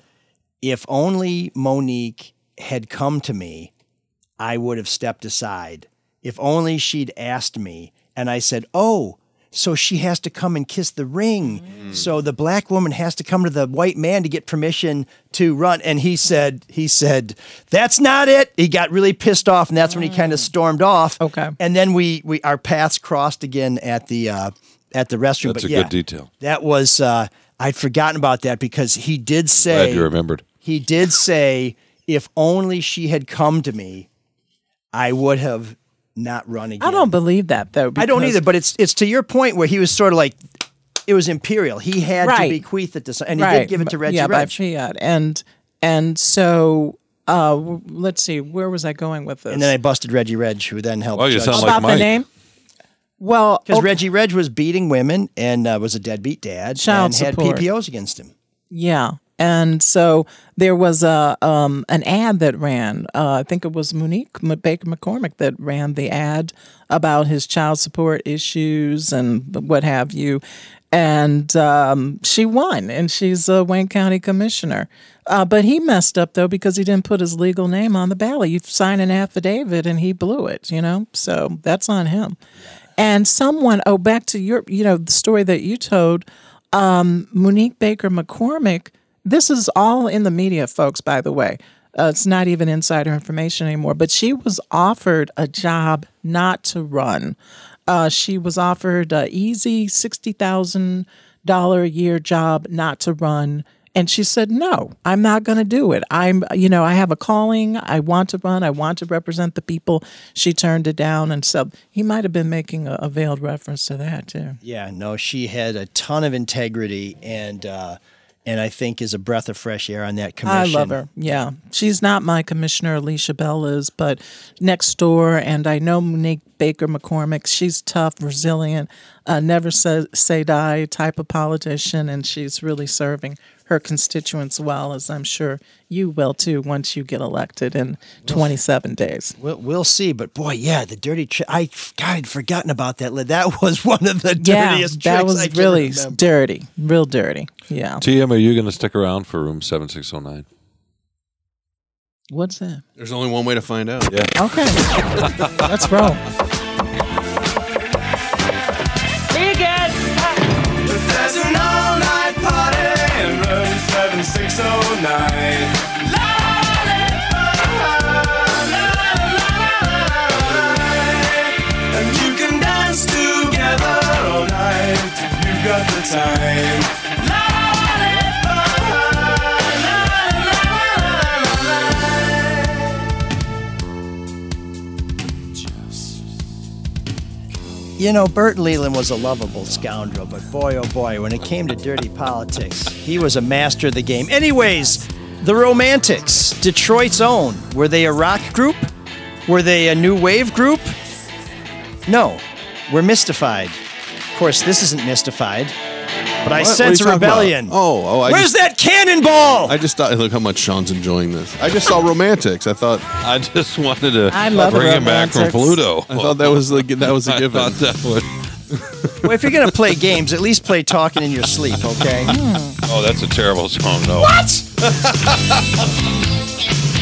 if only Monique had come to me, I would have stepped aside. If only she'd asked me, and I said, "Oh." So she has to come and kiss the ring. So the black woman has to come to the white man to get permission to run. And he said, he said, that's not it. He got really pissed off, and that's when he kind of stormed off. Okay. And then we we our paths crossed again at the uh, at the restroom. That's but a yeah, good detail. That was uh, I'd forgotten about that because he did say Glad you remembered. he did say if only she had come to me, I would have not run again. I don't believe that though. I don't either, but it's it's to your point where he was sort of like it was imperial. He had Right. to bequeath it to some, and he right. did give it to Reggie Yeah, by Reg. fiat, and and so uh, let's see, where was I going with this? And then I busted Reggie Reg, who then helped. Oh, you judge sound like about the name. Well, because okay, Reggie Reg was beating women and uh, was a deadbeat dad Child and had. PPOs against him. yeah, and so there was a um, an ad that ran. Uh, I think it was Monique Baker McCormick that ran the ad about his child support issues and what have you. And um, she won, and she's a Wayne County commissioner. Uh, but he messed up though because he didn't put his legal name on the ballot. You sign an affidavit, and he blew it. You know, so that's on him. And someone, oh, back to your, you know, the story that you told, um, Monique Baker McCormick. This is all in the media, folks. By the way, uh, it's not even insider information anymore. But she was offered a job not to run. Uh, she was offered a easy sixty thousand dollar a year job not to run. And she said, "No, I'm not going to do it. I'm, you know, I have a calling. I want to run. I want to represent the people." She turned it down, and so he might have been making a, a veiled reference to that too. Yeah, no, she had a ton of integrity and uh, and I think is a breath of fresh air on that commission. I love her. Yeah. She's not my commissioner, Alisha Bell is, but next door. And I know Monique Baker McCormick. She's tough, resilient, uh, never say, say die type of politician. And she's really serving her constituents well, as I'm sure you will too once you get elected in 27 days. We'll, we'll see, but boy, yeah, the dirty trick. I God, I'd forgotten about that. That was one of the Yeah, dirtiest that tricks was I can really remember. dirty, real dirty. Yeah. TM, are you going to stick around for room 7609? What's that? There's only one way to find out. Yeah. Okay. Let's roll. You've got the time. You know, Bert Leland was a lovable scoundrel, but boy, oh boy, when it came to dirty politics, he was a master of the game. Anyways, the Romantics, Detroit's own. Were they a rock group? Were they a new wave group? No, we're mystified. Of course, this isn't mystified, but I What? What are sense you a talking about? rebellion. Oh, oh! I Where's just, that cannonball? I just thought, look how much Sean's enjoying this. I just saw Romantics. I thought I just wanted to I love bring him back from Romantics. Pluto. I thought that was like that was a I given. thought that would. Well, if you're gonna play games, at least play talking in your sleep, okay? Oh, that's a terrible song. No. You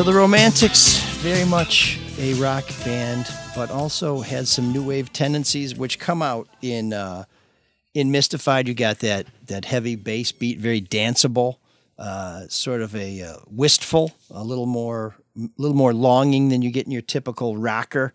So the Romantics, very much a rock band, but also had some new wave tendencies, which come out in uh, in Mystified. You got that that heavy bass beat, very danceable, uh, sort of a uh, wistful, a little more a little more longing than you get in your typical rocker.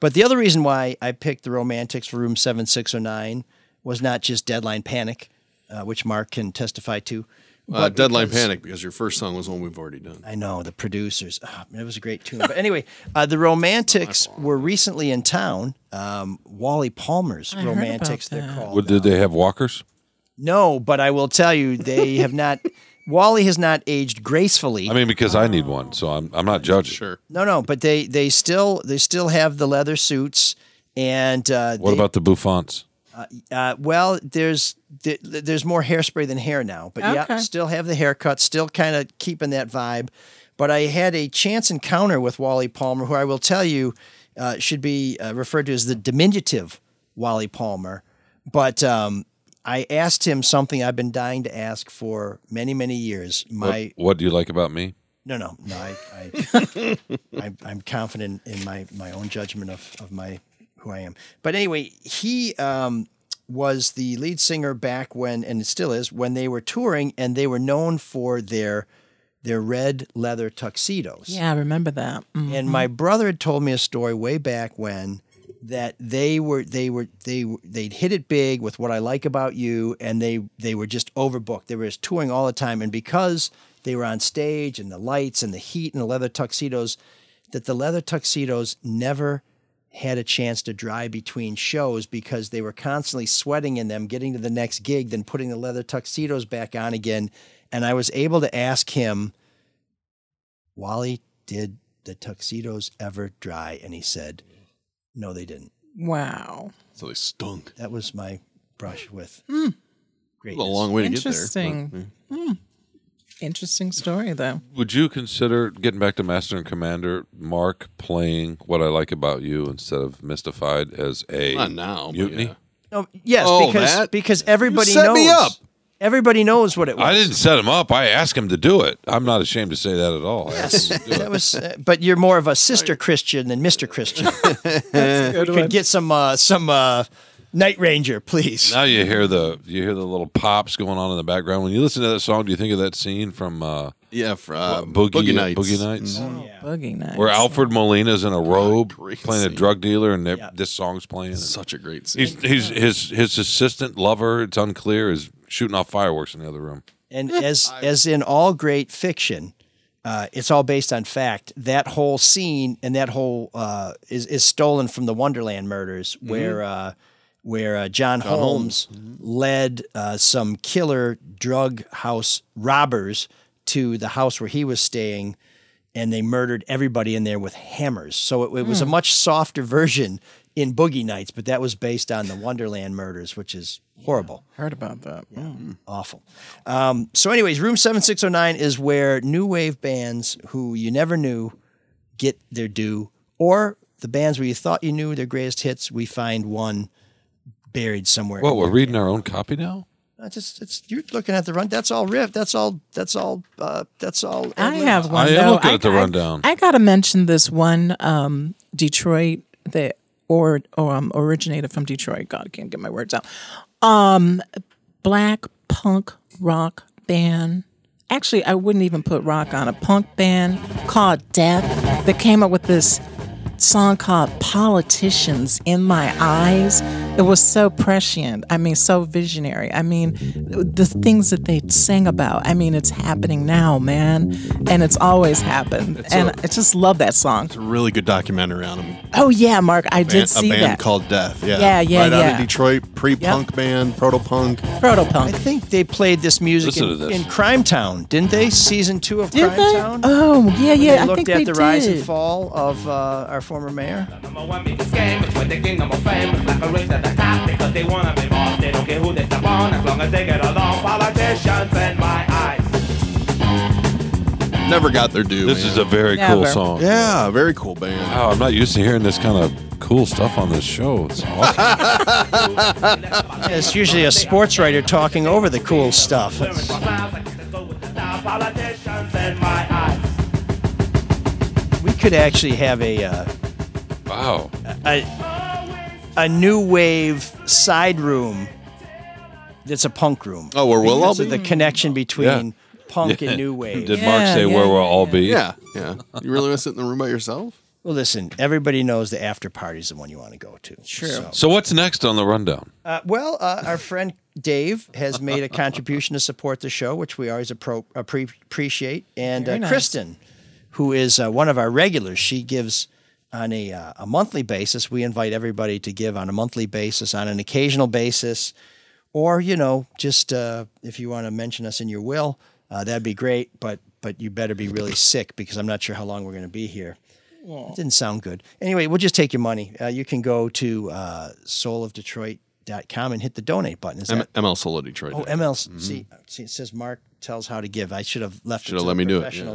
But the other reason why I picked the Romantics for Room Seven Six Zero Nine was not just Deadline Panic, uh, which Mark can testify to. Uh, Deadline because- Panic because your first song was one we've already done. I know the producers. Ah, it was a great tune. But anyway, uh, the Romantics were recently in town. Um, Wally Palmer's I Romantics. They're called. What, did they have walkers? No, but I will tell you, they have not. Wally has not aged gracefully. I mean, because I need one, so I'm I'm not judging. Sure. no, no, but they they still they still have the leather suits. And uh, What they- about the bouffants? Uh, well, there's th- there's more hairspray than hair now, but yeah, still have the haircut, still kind of keeping that vibe. But I had a chance encounter with Wally Palmer, who I will tell you uh, should be uh, referred to as the diminutive Wally Palmer. But um, I asked him something I've been dying to ask for many, many years. My what, what do you like about me? no, no, no. I, I, I I'm confident in my my own judgment of of my who I am. But anyway, he um, was the lead singer back when, and it still is, when they were touring, and they were known for their their red leather tuxedos. Yeah, I remember that. And Mhm. my brother had told me a story way back when that they were they were they they'd hit it big with what I like about you, and they they were just overbooked. They were just touring all the time, and because they were on stage and the lights and the heat and the leather tuxedos, that the leather tuxedos never had a chance to dry between shows because they were constantly sweating in them, getting to the next gig, then putting the leather tuxedos back on again. And I was able to ask him, Wally, did the tuxedos ever dry? And he said, No, they didn't. Wow. So they stunk. That was my brush with Hmm. great. A long way to get there. but, Interesting. Hmm. Interesting story, though. Would you consider getting back to Master and Commander, Mark playing "What I Like About You" instead of "Mystified" as a Not now, but mutiny? yeah. No, yes, Oh, because that? because everybody set knows. me up. Everybody knows what it was. I didn't set him up. I asked him to do it. I'm not ashamed to say that at all. I Yes, asked him to do that was. Uh, but you're more of a sister Christian than Mister Christian. That's a good we one. could get some uh, some uh, Night Ranger, please. Now you hear the you hear the little pops going on in the background. When you listen to that song, do you think of that scene from uh, yeah, for, uh, Boogie, Boogie Nights. Boogie Nights, Boogie Nights. where Alfred Molina's in a robe playing a scene. drug dealer, and they're- this song's playing. Such a great scene. He's, he's his his assistant lover. It's unclear is shooting off fireworks in the other room. And as as in all great fiction, uh, it's all based on fact. That whole scene and that whole uh, is is stolen from the Wonderland murders, where uh, where uh, John, John Holmes, led uh, some killer drug house robbers to the house where he was staying, and they murdered everybody in there with hammers. So it, it was a Hmm. much softer version in Boogie Nights, but that was based on the Wonderland murders, which is horrible Heard about that. awful. Um, so, anyways, room 7609 is where new wave bands who you never knew get their due, or the bands where you thought you knew their greatest hits, we find one buried somewhere. Well, we're reading our own copy now? Uh, just, it's, you're looking at the run. That's all riff. That's all. That's all. Uh, that's all. I ad-lib. have one. I am though. looking at the I- I, got to mention this one um, Detroit that or, or um, originated from Detroit. God, I can't get my words out. Um, black punk rock band. Actually, I wouldn't even put rock on a punk band called Death that came up with this song called Politicians in My Eyes. It was so prescient. I mean, so visionary. I mean, the things that they sang about, I mean, it's happening now, man. And it's always happened. It's and a- I just love that song. It's a really good documentary on him. Oh, yeah, Mark, I A did band, see a band that. called Death. Yeah, Yeah, yeah, right out yeah. of Detroit, pre-punk band, proto-punk. Proto punk. I think they played this music Listen in, to this. in Crimetown, didn't they? Season two of Did Crime they? Town. Oh, yeah, yeah. I looked think at they the rise and fall of uh, our former mayor. With the kingdom of fame, it's like a race at the top because they wanna be boss. They don't care who they step on as long as they get along. Politicians in my eyes. Never got their due. This man. is a very cool Never. song. Yeah, very cool band. Wow, I'm not used to hearing this kind of cool stuff on this show. It's awesome. Yeah, it's usually a sports writer talking over the cool stuff. It's- Politicians in my eyes. we could actually have a uh, wow. a, a new wave side room that's a punk room. Oh, where we'll all Because of be? the connection between Yeah. punk Yeah. and new wave. Did Mark say yeah, where we'll yeah, all be? Yeah, yeah. You really want to sit in the room by yourself? Well, listen, everybody knows the after party is the one you want to go to. Sure. So, So what's next on the rundown? uh, well, uh, our friend Dave has made a contribution to support the show, which we always appro- appreciate. And uh, nice. Kristen, who is uh, one of our regulars, she gives on a, uh, a monthly basis. We invite everybody to give on a monthly basis, on an occasional basis, or you know, just uh, if you want to mention us in your will, uh, that'd be great. But but you better be really sick because I'm not sure how long we're going to be here. It didn't sound good. Anyway, we'll just take your money. Uh, you can go to uh, soulofdetroit.com and hit the donate button. Is M- that? ML Solo Detroit. Oh, ML. See, see, it says Mark tells how to give. I should have left Should it have to let the me do it, yeah.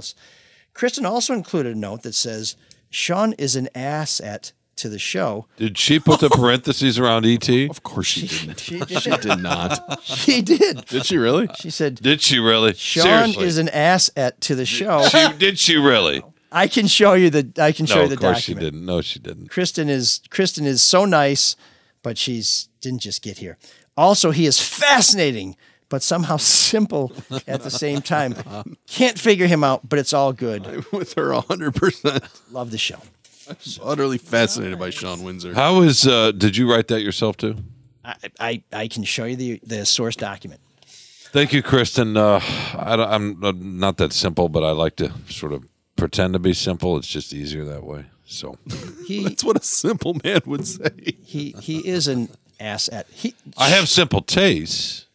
Professionals. Kristen also included a note that says Sean is an asset to the show. Did she put the parentheses around ET? Of course she didn't. She She did not. She did. Did she really? She said, Did she really? Sean Seriously. is an ass at to the show. She, did she really? I can show you the I can show no, you the of course document. she didn't. No, she didn't. Kristen is Kristen is so nice, but she's didn't just get here. Also, he is fascinating, but somehow simple at the same time. Can't figure him out, but it's all good. I'm with her 100%. Love the show. I'm utterly fascinated by Sean Windsor. How is? Uh, did you write that yourself too? I, I, I can show you the the source document. Thank you, Kristen. Uh, I, don't- I'm uh, not that simple, but I like to sort of pretend to be simple. It's just easier that way. So He That's what a simple man would say. he he is an ass at he. I have simple tastes.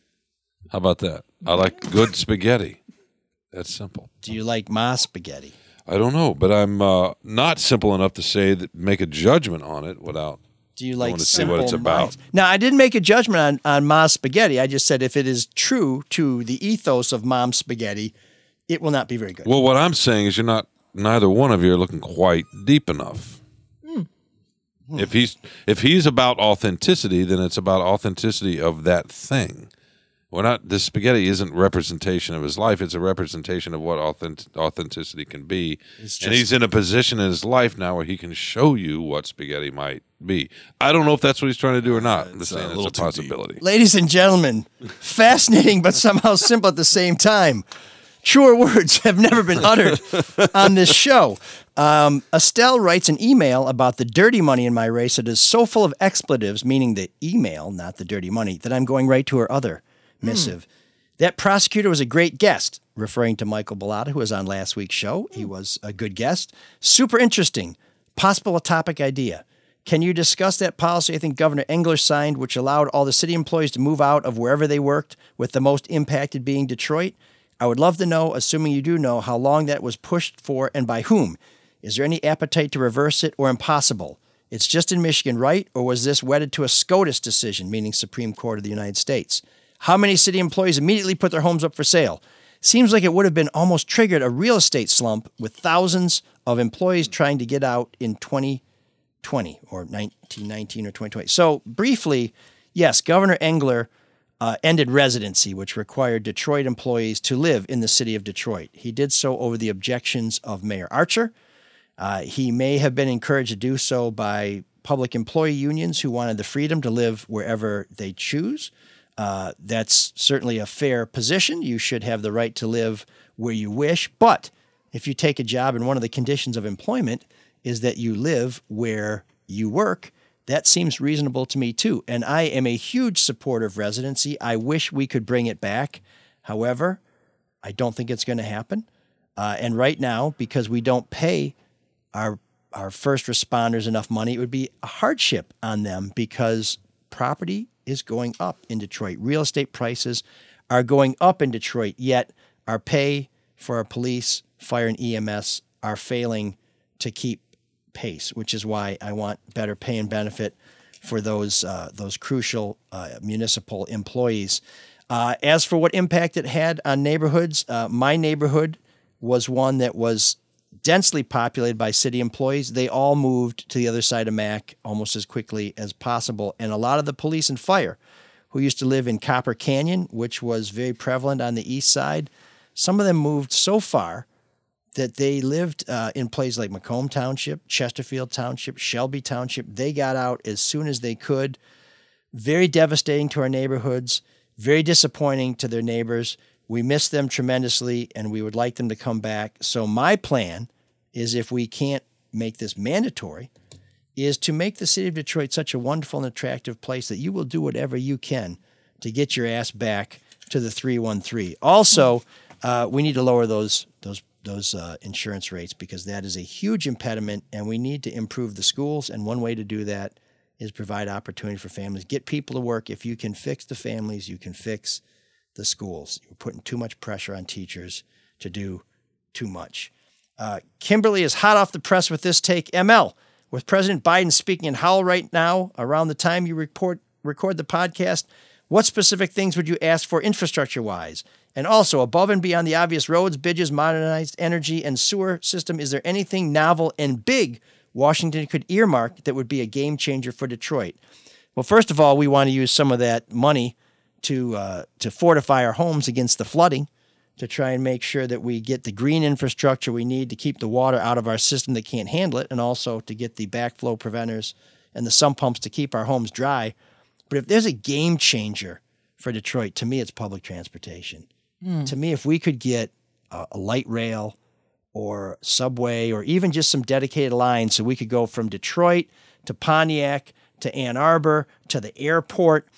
How about that? I like good spaghetti. That's simple. Do you like ma spaghetti? I don't know, but I'm uh, not simple enough to say that make a judgment on it without. Do you I like want to see what it's simple about. minds? Now, I didn't make a judgment on on ma spaghetti. I just said if it is true to the ethos of mom's spaghetti, it will not be very good. Well, what I'm saying is you're not. Neither one of you are looking quite deep enough. Hmm. If he's if he's about authenticity, then it's about authenticity of that thing. We're not. This spaghetti isn't representation of his life. It's a representation of what authentic, authenticity can be. It's and he's in a position in his life now where he can show you what spaghetti might be. I don't know if that's what he's trying to do or not. I'm it's, uh, a it's little a too deep. possibility. Ladies and gentlemen, fascinating but somehow simple at the same time. Truer words have never been uttered on this show. Um, Estelle writes an email about the dirty money in my race that is so full of expletives, meaning the email, not the dirty money, that I'm going right to her other Hmm. missive. That prosecutor was a great guest, referring to Michael Bellata, who was on last week's show. He hmm. was a good guest. Super interesting. Possible a topic idea. Can you discuss that policy I think Governor Engler signed, which allowed all the city employees to move out of wherever they worked, with the most impacted being Detroit? I would love to know, assuming you do know, how long that was pushed for and by whom. Is there any appetite to reverse it or impossible? It's just in Michigan, right? Or was this wedded to a SCOTUS decision, meaning Supreme Court of the United States? How many city employees immediately put their homes up for sale? Seems like it would have been almost triggered a real estate slump with thousands of employees trying to get out in 2020 or 1919 or 2020. So, briefly, yes, Governor Engler uh, ended residency, which required Detroit employees to live in the city of Detroit. He did so over the objections of Mayor Archer. Uh, he may have been encouraged to do so by public employee unions who wanted the freedom to live wherever they choose. Uh, that's certainly a fair position. You should have the right to live where you wish. But if you take a job and one of the conditions of employment is that you live where you work, that seems reasonable to me too. And I am a huge supporter of residency. I wish we could bring it back. However, I don't think it's going to happen. Uh, and right now, because we don't pay our our first responders enough money, it would be a hardship on them because property is going up in Detroit. Real estate prices are going up in Detroit, yet our pay for our police, fire, and EMS are failing to keep pace, which is why I want better pay and benefit for those uh, those crucial uh, municipal employees. Uh, as for what impact it had on neighborhoods, uh, my neighborhood was one that was densely populated by city employees. They all moved to the other side of Mac almost as quickly as possible. And a lot of the police and fire who used to live in Copper Canyon, which was very prevalent on the east side, some of them moved so far that they lived uh, in places like Macomb Township, Chesterfield Township, Shelby Township. They got out as soon as they could. Very devastating to our neighborhoods, very disappointing to their neighbors. We miss them tremendously and we would like them to come back. So, my plan is if we can't make this mandatory, is to make the city of Detroit such a wonderful and attractive place that you will do whatever you can to get your ass back to the 313. Also, uh, we need to lower those those those uh, insurance rates because that is a huge impediment, and we need to improve the schools. And one way to do that is provide opportunity for families, get people to work. If you can fix the families, you can fix the schools. You're putting too much pressure on teachers to do too much. Uh, Kimberly is hot off the press with this take. ML, with President Biden speaking in Howell right now, around the time you report record the podcast, what specific things would you ask for infrastructure wise? And also, above and beyond the obvious roads, bridges, modernized energy, and sewer system, is there anything novel and big Washington could earmark that would be a game changer for Detroit? Well, first of all, we want to use some of that money to uh, to fortify our homes against the flooding, to try and make sure that we get the green infrastructure we need to keep the water out of our system that can't handle it, and also to get the backflow preventers and the sump pumps to keep our homes dry. But if there's a game changer for Detroit, to me, it's public transportation. Hmm. To me, if we could get a, a light rail or subway or even just some dedicated lines so we could go from Detroit to Pontiac to Ann Arbor to the airport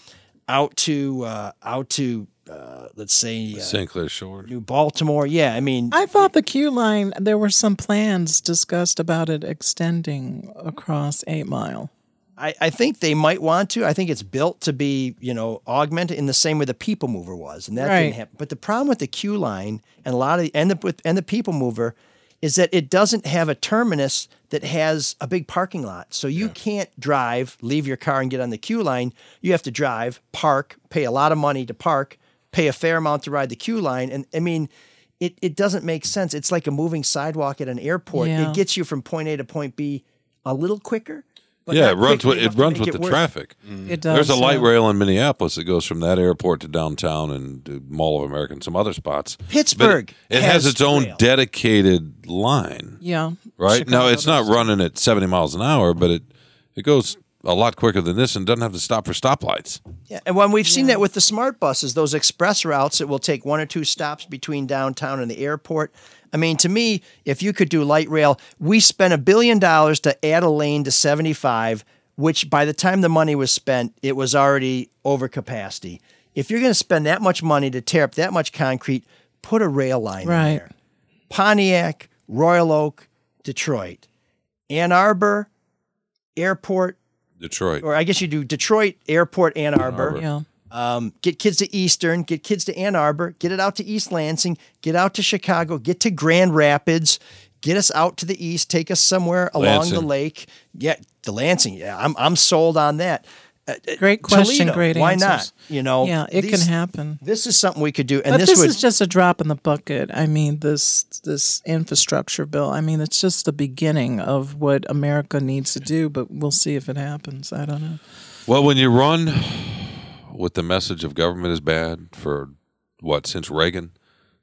out to uh, out to uh, let's say uh, St. Clair Shore. New Baltimore. Yeah, I mean, I thought the Q line, there were some plans discussed about it extending across Eight Mile. I, I think they might want to. I think it's built to be, you know, augmented in the same way the People Mover was, and that Right. didn't happen. But the problem with the Q line and a lot of the, and the with- and the People Mover is that it doesn't have a terminus that has a big parking lot. So you can't drive, leave your car, and get on the Q line. You have to drive, park, pay a lot of money to park, pay a fair amount to ride the Q line, and I mean. It, it doesn't make sense. It's like a moving sidewalk at an airport. Yeah. It gets you from point A to point B a little quicker. but yeah, it runs with it runs with it the worse. traffic. Mm. It There's does, a light yeah. rail in Minneapolis that goes from that airport to downtown and to Mall of America and some other spots. But Pittsburgh it, it has, has its own rail. dedicated line, Yeah. right? now it's not running at 70 miles an hour, but it it goes a lot quicker than this and doesn't have to stop for stoplights. Yeah, and when we've seen that with the smart buses, those express routes that will take one or two stops between downtown and the airport. I mean, to me, if you could do light rail, we spent a billion dollars to add a lane to 75, which by the time the money was spent, it was already over capacity. If you're going to spend that much money to tear up that much concrete, put a rail line Right. there. Pontiac, Royal Oak, Detroit, Ann Arbor, Airport, Detroit. or I guess you do Detroit, Airport, Ann Arbor. Arbor. Yeah. Um, get kids to Eastern, get kids to Ann Arbor, get it out to East Lansing, get out to Chicago, get to Grand Rapids, get us out to the east, take us somewhere along the lake. Yeah, the Lansing. Yeah, I'm I'm sold on that. Uh, uh, Great question, Toledo, great Why answers. not? You know, Yeah, it these- can happen. This is something we could do, and but this, this, would is just a drop in the bucket. I mean, this this infrastructure bill. I mean, it's just the beginning of what America needs to do. But we'll see if it happens. I don't know. Well, when you run with the message of government is bad for what since Reagan,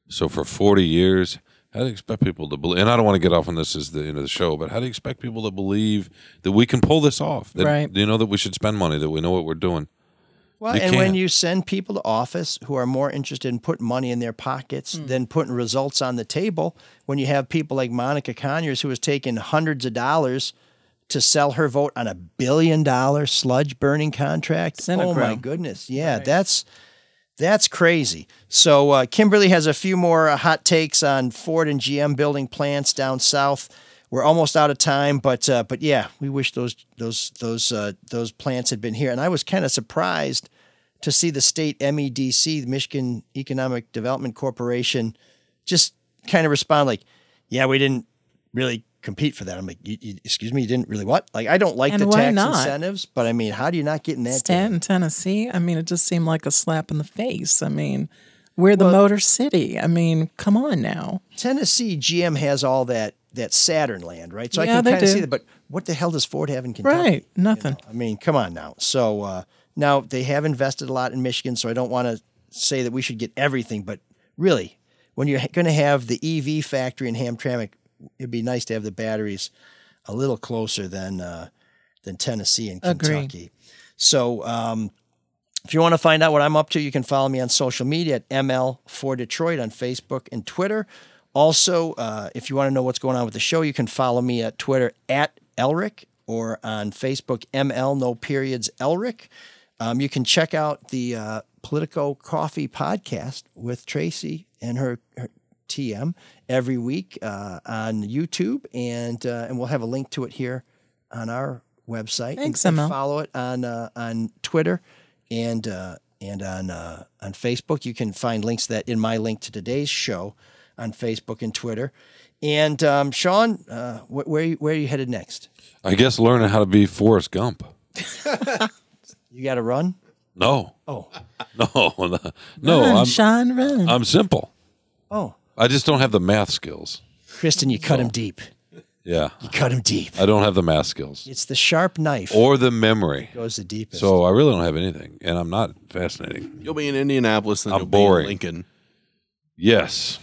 so for forty years, how do you expect people to believe? And I don't want to get off on this as the end of the show, but how do you expect people to believe that we can pull this off? That, Right. You know that we should spend money, that we know what we're doing. Well, You and when can't. you send people to office who are more interested in putting money in their pockets than putting results on the table, when you have people like Monica Conyers who has taken hundreds of dollars to sell her vote on a billion dollar sludge burning contract, oh my goodness, yeah, that's that's crazy. So uh, Kimberly has a few more uh, hot takes on Ford and GM building plants down south. We're almost out of time, but uh, but yeah, we wish those those those uh, those plants had been here. And I was kind of surprised to see the state MEDC, the Michigan Economic Development Corporation, just kind of respond like, "Yeah, we didn't really compete for that." I'm like, you, you- "Excuse me, you didn't really what?" Like, I don't like And the tax not? incentives, but I mean, how do you not get in that? Stanton, Tennessee. I mean, it just seemed like a slap in the face. I mean, we're the Motor City. I mean, come on now. Tennessee GM has all that that Saturn land, right? So I Yeah, can they kind of see that. But what the hell does Ford have in Kentucky? Right. Nothing. I mean, come on now. So uh, now they have invested a lot in Michigan, so I don't want to say that we should get everything, but really, when you're going to have the EV factory in Hamtramck, it'd be nice to have the batteries a little closer than uh, than Tennessee and. Kentucky. So. Um, if you want to find out what I'm up to, you can follow me on social media at ML for Detroit on Facebook and Twitter. Also, uh, if you want to know what's going on with the show, you can follow me at Twitter at Elrick or on Facebook ML no periods Elrick. Um, you can check out the uh, Politico Coffee podcast with Tracy and her, her TM every week uh, on YouTube, and uh, and we'll have a link to it here on our website. Thanks, and, and follow it on uh, on Twitter and uh, and on uh, on Facebook. You can find links to that in my link to today's show on Facebook and Twitter. And um, Sean, uh, wh- where where are you headed next? I guess learning how to be Forrest Gump. You got to run. No, Oh, no, no. no run, I'm Sean, run. I'm simple. oh, I just don't have the math skills. Kristen, you cut him deep. Yeah. You cut him deep. I don't have the math skills It's the sharp knife. or the memory. goes the deepest. So I really don't have anything, and I'm not fascinating. You'll be in Indianapolis, then I'm you'll boring. be in Lincoln. Yes.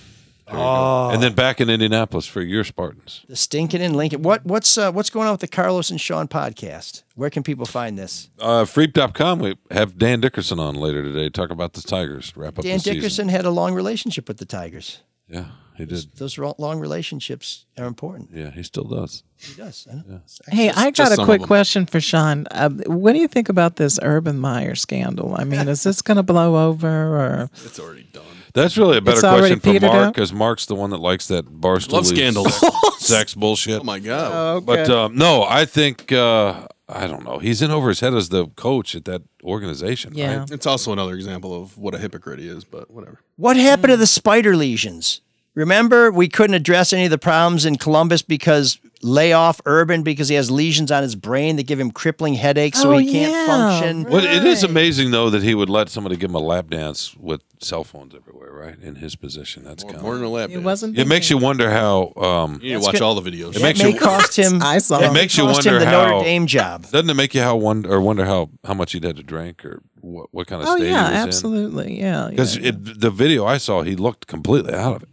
There you go. Oh. And then back in Indianapolis for your Spartans. the stinking in Lincoln. What what's uh, what's going on with the Carlos and Sean podcast? Where can people find this? Uh, Freep.com, we have Dan Dickerson on later today. to Talk about the Tigers. Wrap up Dan the season. Dickerson had a long relationship with the Tigers. Yeah, he did. Those ro- long relationships are important. Yeah, he still does. He does. I know. Hey, I just got a quick question for Sean. Uh, what do you think about this Urban Meyer scandal? I mean, is this going to blow over or? It's already done. That's really a better question for Mark, because Mark's the one that likes that barstool Love scandals. sex bullshit. Oh my god. Oh, okay. But um, no, I think uh, I don't know. He's in over his head as the coach at that organization. Yeah. right? It's also another example of what a hypocrite he is, but whatever. What happened to hmm. the spider lesions? Remember, we couldn't address any of the problems in Columbus because lay off Urban because he has lesions on his brain that give him crippling headaches, so Oh, he can't yeah, function. Well, it is amazing though that he would let somebody give him a lap dance with cell phones everywhere, right? In his position, that's kind More of. than a lap. It dance. wasn't. It makes you wonder how. Um, You need to watch good. all the videos. It That makes may you- cost him. I saw. that It makes may you cost wonder him the how- Notre Dame job. doesn't it make you how wonder or wonder how how much he'd had to drink or what what kind of Oh state yeah, he was in? absolutely. Yeah. Because yeah. the video I saw, he looked completely out of it.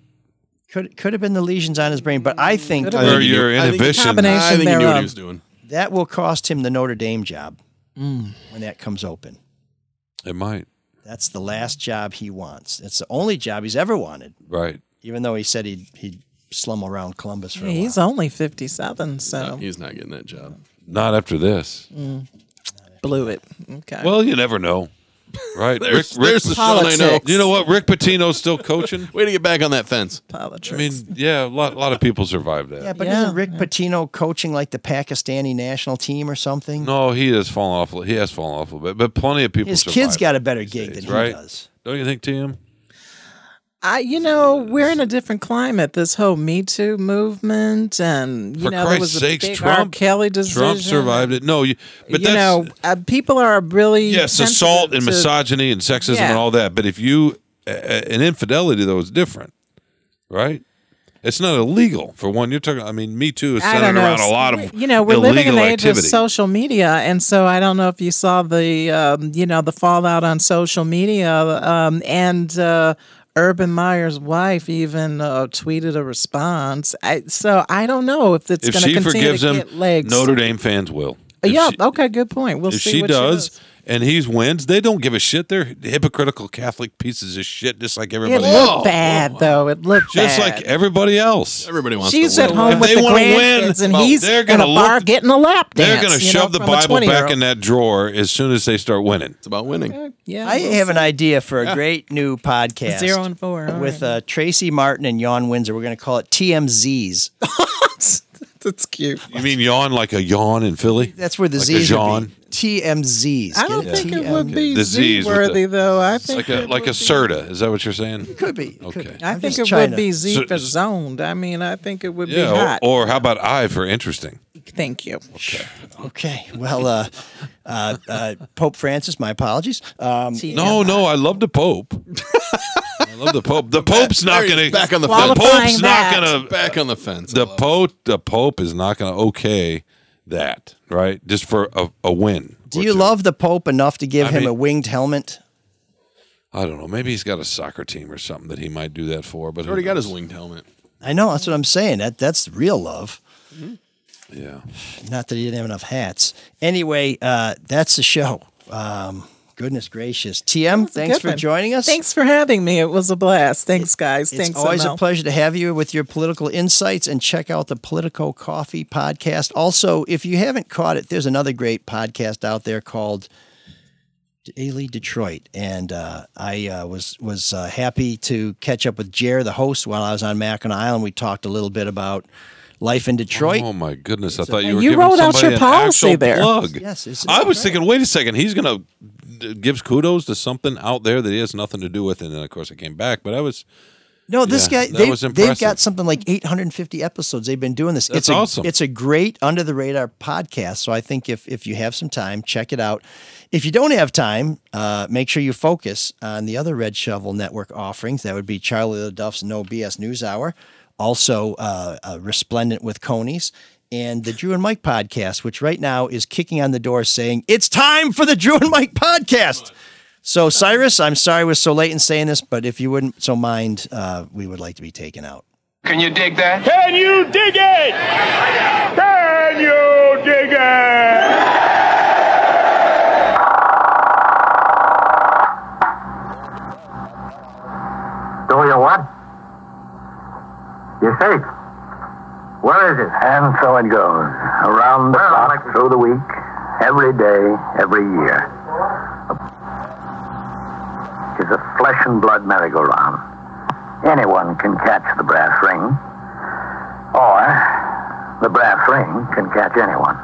Could could have been the lesions on his brain, but I think Could have Or think he your I think- inhibition. Combination I think he knew what thereof. he was doing. that will cost him the Notre Dame job Mm. when that comes open. It might. That's the last job he wants. It's the only job he's ever wanted, Right. even though he said he'd he'd slum around Columbus for Yeah, a while. he's only fifty-seven, so No, he's not getting that job. Not after this. blew it. Okay. Well, you never know. Right. There's, Rick, Rick, the Sean I know. Politics. you know what? Rick Pitino's still coaching. Way to get back on that fence. Politics. I mean, yeah, a lot, a lot of people survived that. Yeah, but Yeah, isn't Rick Pitino coaching like the Pakistani national team or something? No, he has fallen off. He has fallen off a little bit, but plenty of people. His survived kids got a better these gig days, than he right? does. Don't you think, Tim? I, you know, we're in a different climate. This whole Me Too movement, and you For know, there was Christ's a sakes, big Trump- R. Kelly decision. Trump survived it. No, you, but you know, uh, people are really yes, assault and to- misogyny and sexism Yeah. and all that. But if you uh, an infidelity though is different, right? It's not illegal for one. You're talking. I mean, Me Too is centered around a lot of you know we're living in the age activity. of social media, and so I don't know if you saw the um, you know the fallout on social media, um, and uh, Urban Meyer's wife even uh, tweeted a response. I, so I don't know if it's going to she continue to him, get legs. Notre Dame fans will. If yeah. she- okay. Good point. We'll if see she what does, She does. And he's wins, they don't give a shit. They're hypocritical Catholic pieces of shit, just like It everybody looked else. bad though. It looked Just bad. like everybody else. Everybody wants She's to at win. home If with they the wanna win, grandkids, and well, he's they're in a gonna bar look- getting a lap dance. They're going to you know, shove the from a Bible back in that drawer as soon as they start winning. It's about winning. Yeah, I we'll have an idea for a great new podcast. Zero and four. all with right. uh, Tracy Martin and Jan Windsor. We're going to call it TMZs. That's cute. You mean yawn like a yawn in Philly? That's where the Like a Z's would Jean? TMZs. I don't think it would be The Z Z's with worthy the- though. I think like a it like would a be- Serta. Is that what you're saying? It could be. Okay. Could be. I I'm think just it trying would to- be Z So- for zoned. I mean, I think it would be Yeah. hot. Or, or how about I for interesting? Thank you. Okay. Well, uh, uh, uh, Pope Francis, my apologies. Um, No, no, I love the Pope. I love the Pope. The Pope's not There he going is, back on the The fence. Pope's Qualifying not that. going to. Back on the fence. The Pope. The Pope is not going to okay that. Right, just for a, a win. do or you two. love the Pope enough to give I him mean- a winged helmet? I don't know. Maybe he's got a soccer team or something that he might do that for. But He's who already got his winged helmet. I know. That's what I'm saying. That That's real love. Yeah. Not that he didn't have enough hats. Anyway, uh, that's the show. Um, goodness gracious. TM, thanks for one. joining us. Thanks for having me. It was a blast. Thanks, guys. It's Thanks. always a pleasure to have you with your political insights and check out the Politico Coffee podcast. Also, if you haven't caught it, there's another great podcast out there called Daily Detroit, and uh, I uh, was was uh, happy to catch up with Jer, the host, while I was on Mackinac Island. We talked a little bit about life in Detroit. Oh my goodness! I thought you were you giving wrote out somebody your an policy actual there. plug. Yes, it's- I was thinking, wait a second, he's gonna d- gives kudos to something out there that he has nothing to do with, and then of course it came back. But I was No, this Yeah, guy they, they've got something like 850 episodes. They've been doing this. That's it's a, awesome. It's a great under the radar podcast. So I think if if you have some time, check it out. If you don't have time, uh, make sure you focus on the other Red Shovel Network offerings. That would be Charlie LeDuff's No BS News Hour. also uh, uh, resplendent with conies. And the Drew and Mike podcast, which right now is kicking on the door saying, It's time for the Drew and Mike podcast. So, Cyrus, I'm sorry I was so late in saying this, but if you wouldn't so mind, uh, we would like to be taken out. Can you dig that? Can you dig it? Can you dig it? Do you what? You're safe. Where is it? And so it goes. Around the clock, through the week, every day, every year. It's a flesh and blood merry-go-round. Anyone can catch the brass ring, or the brass ring can catch anyone.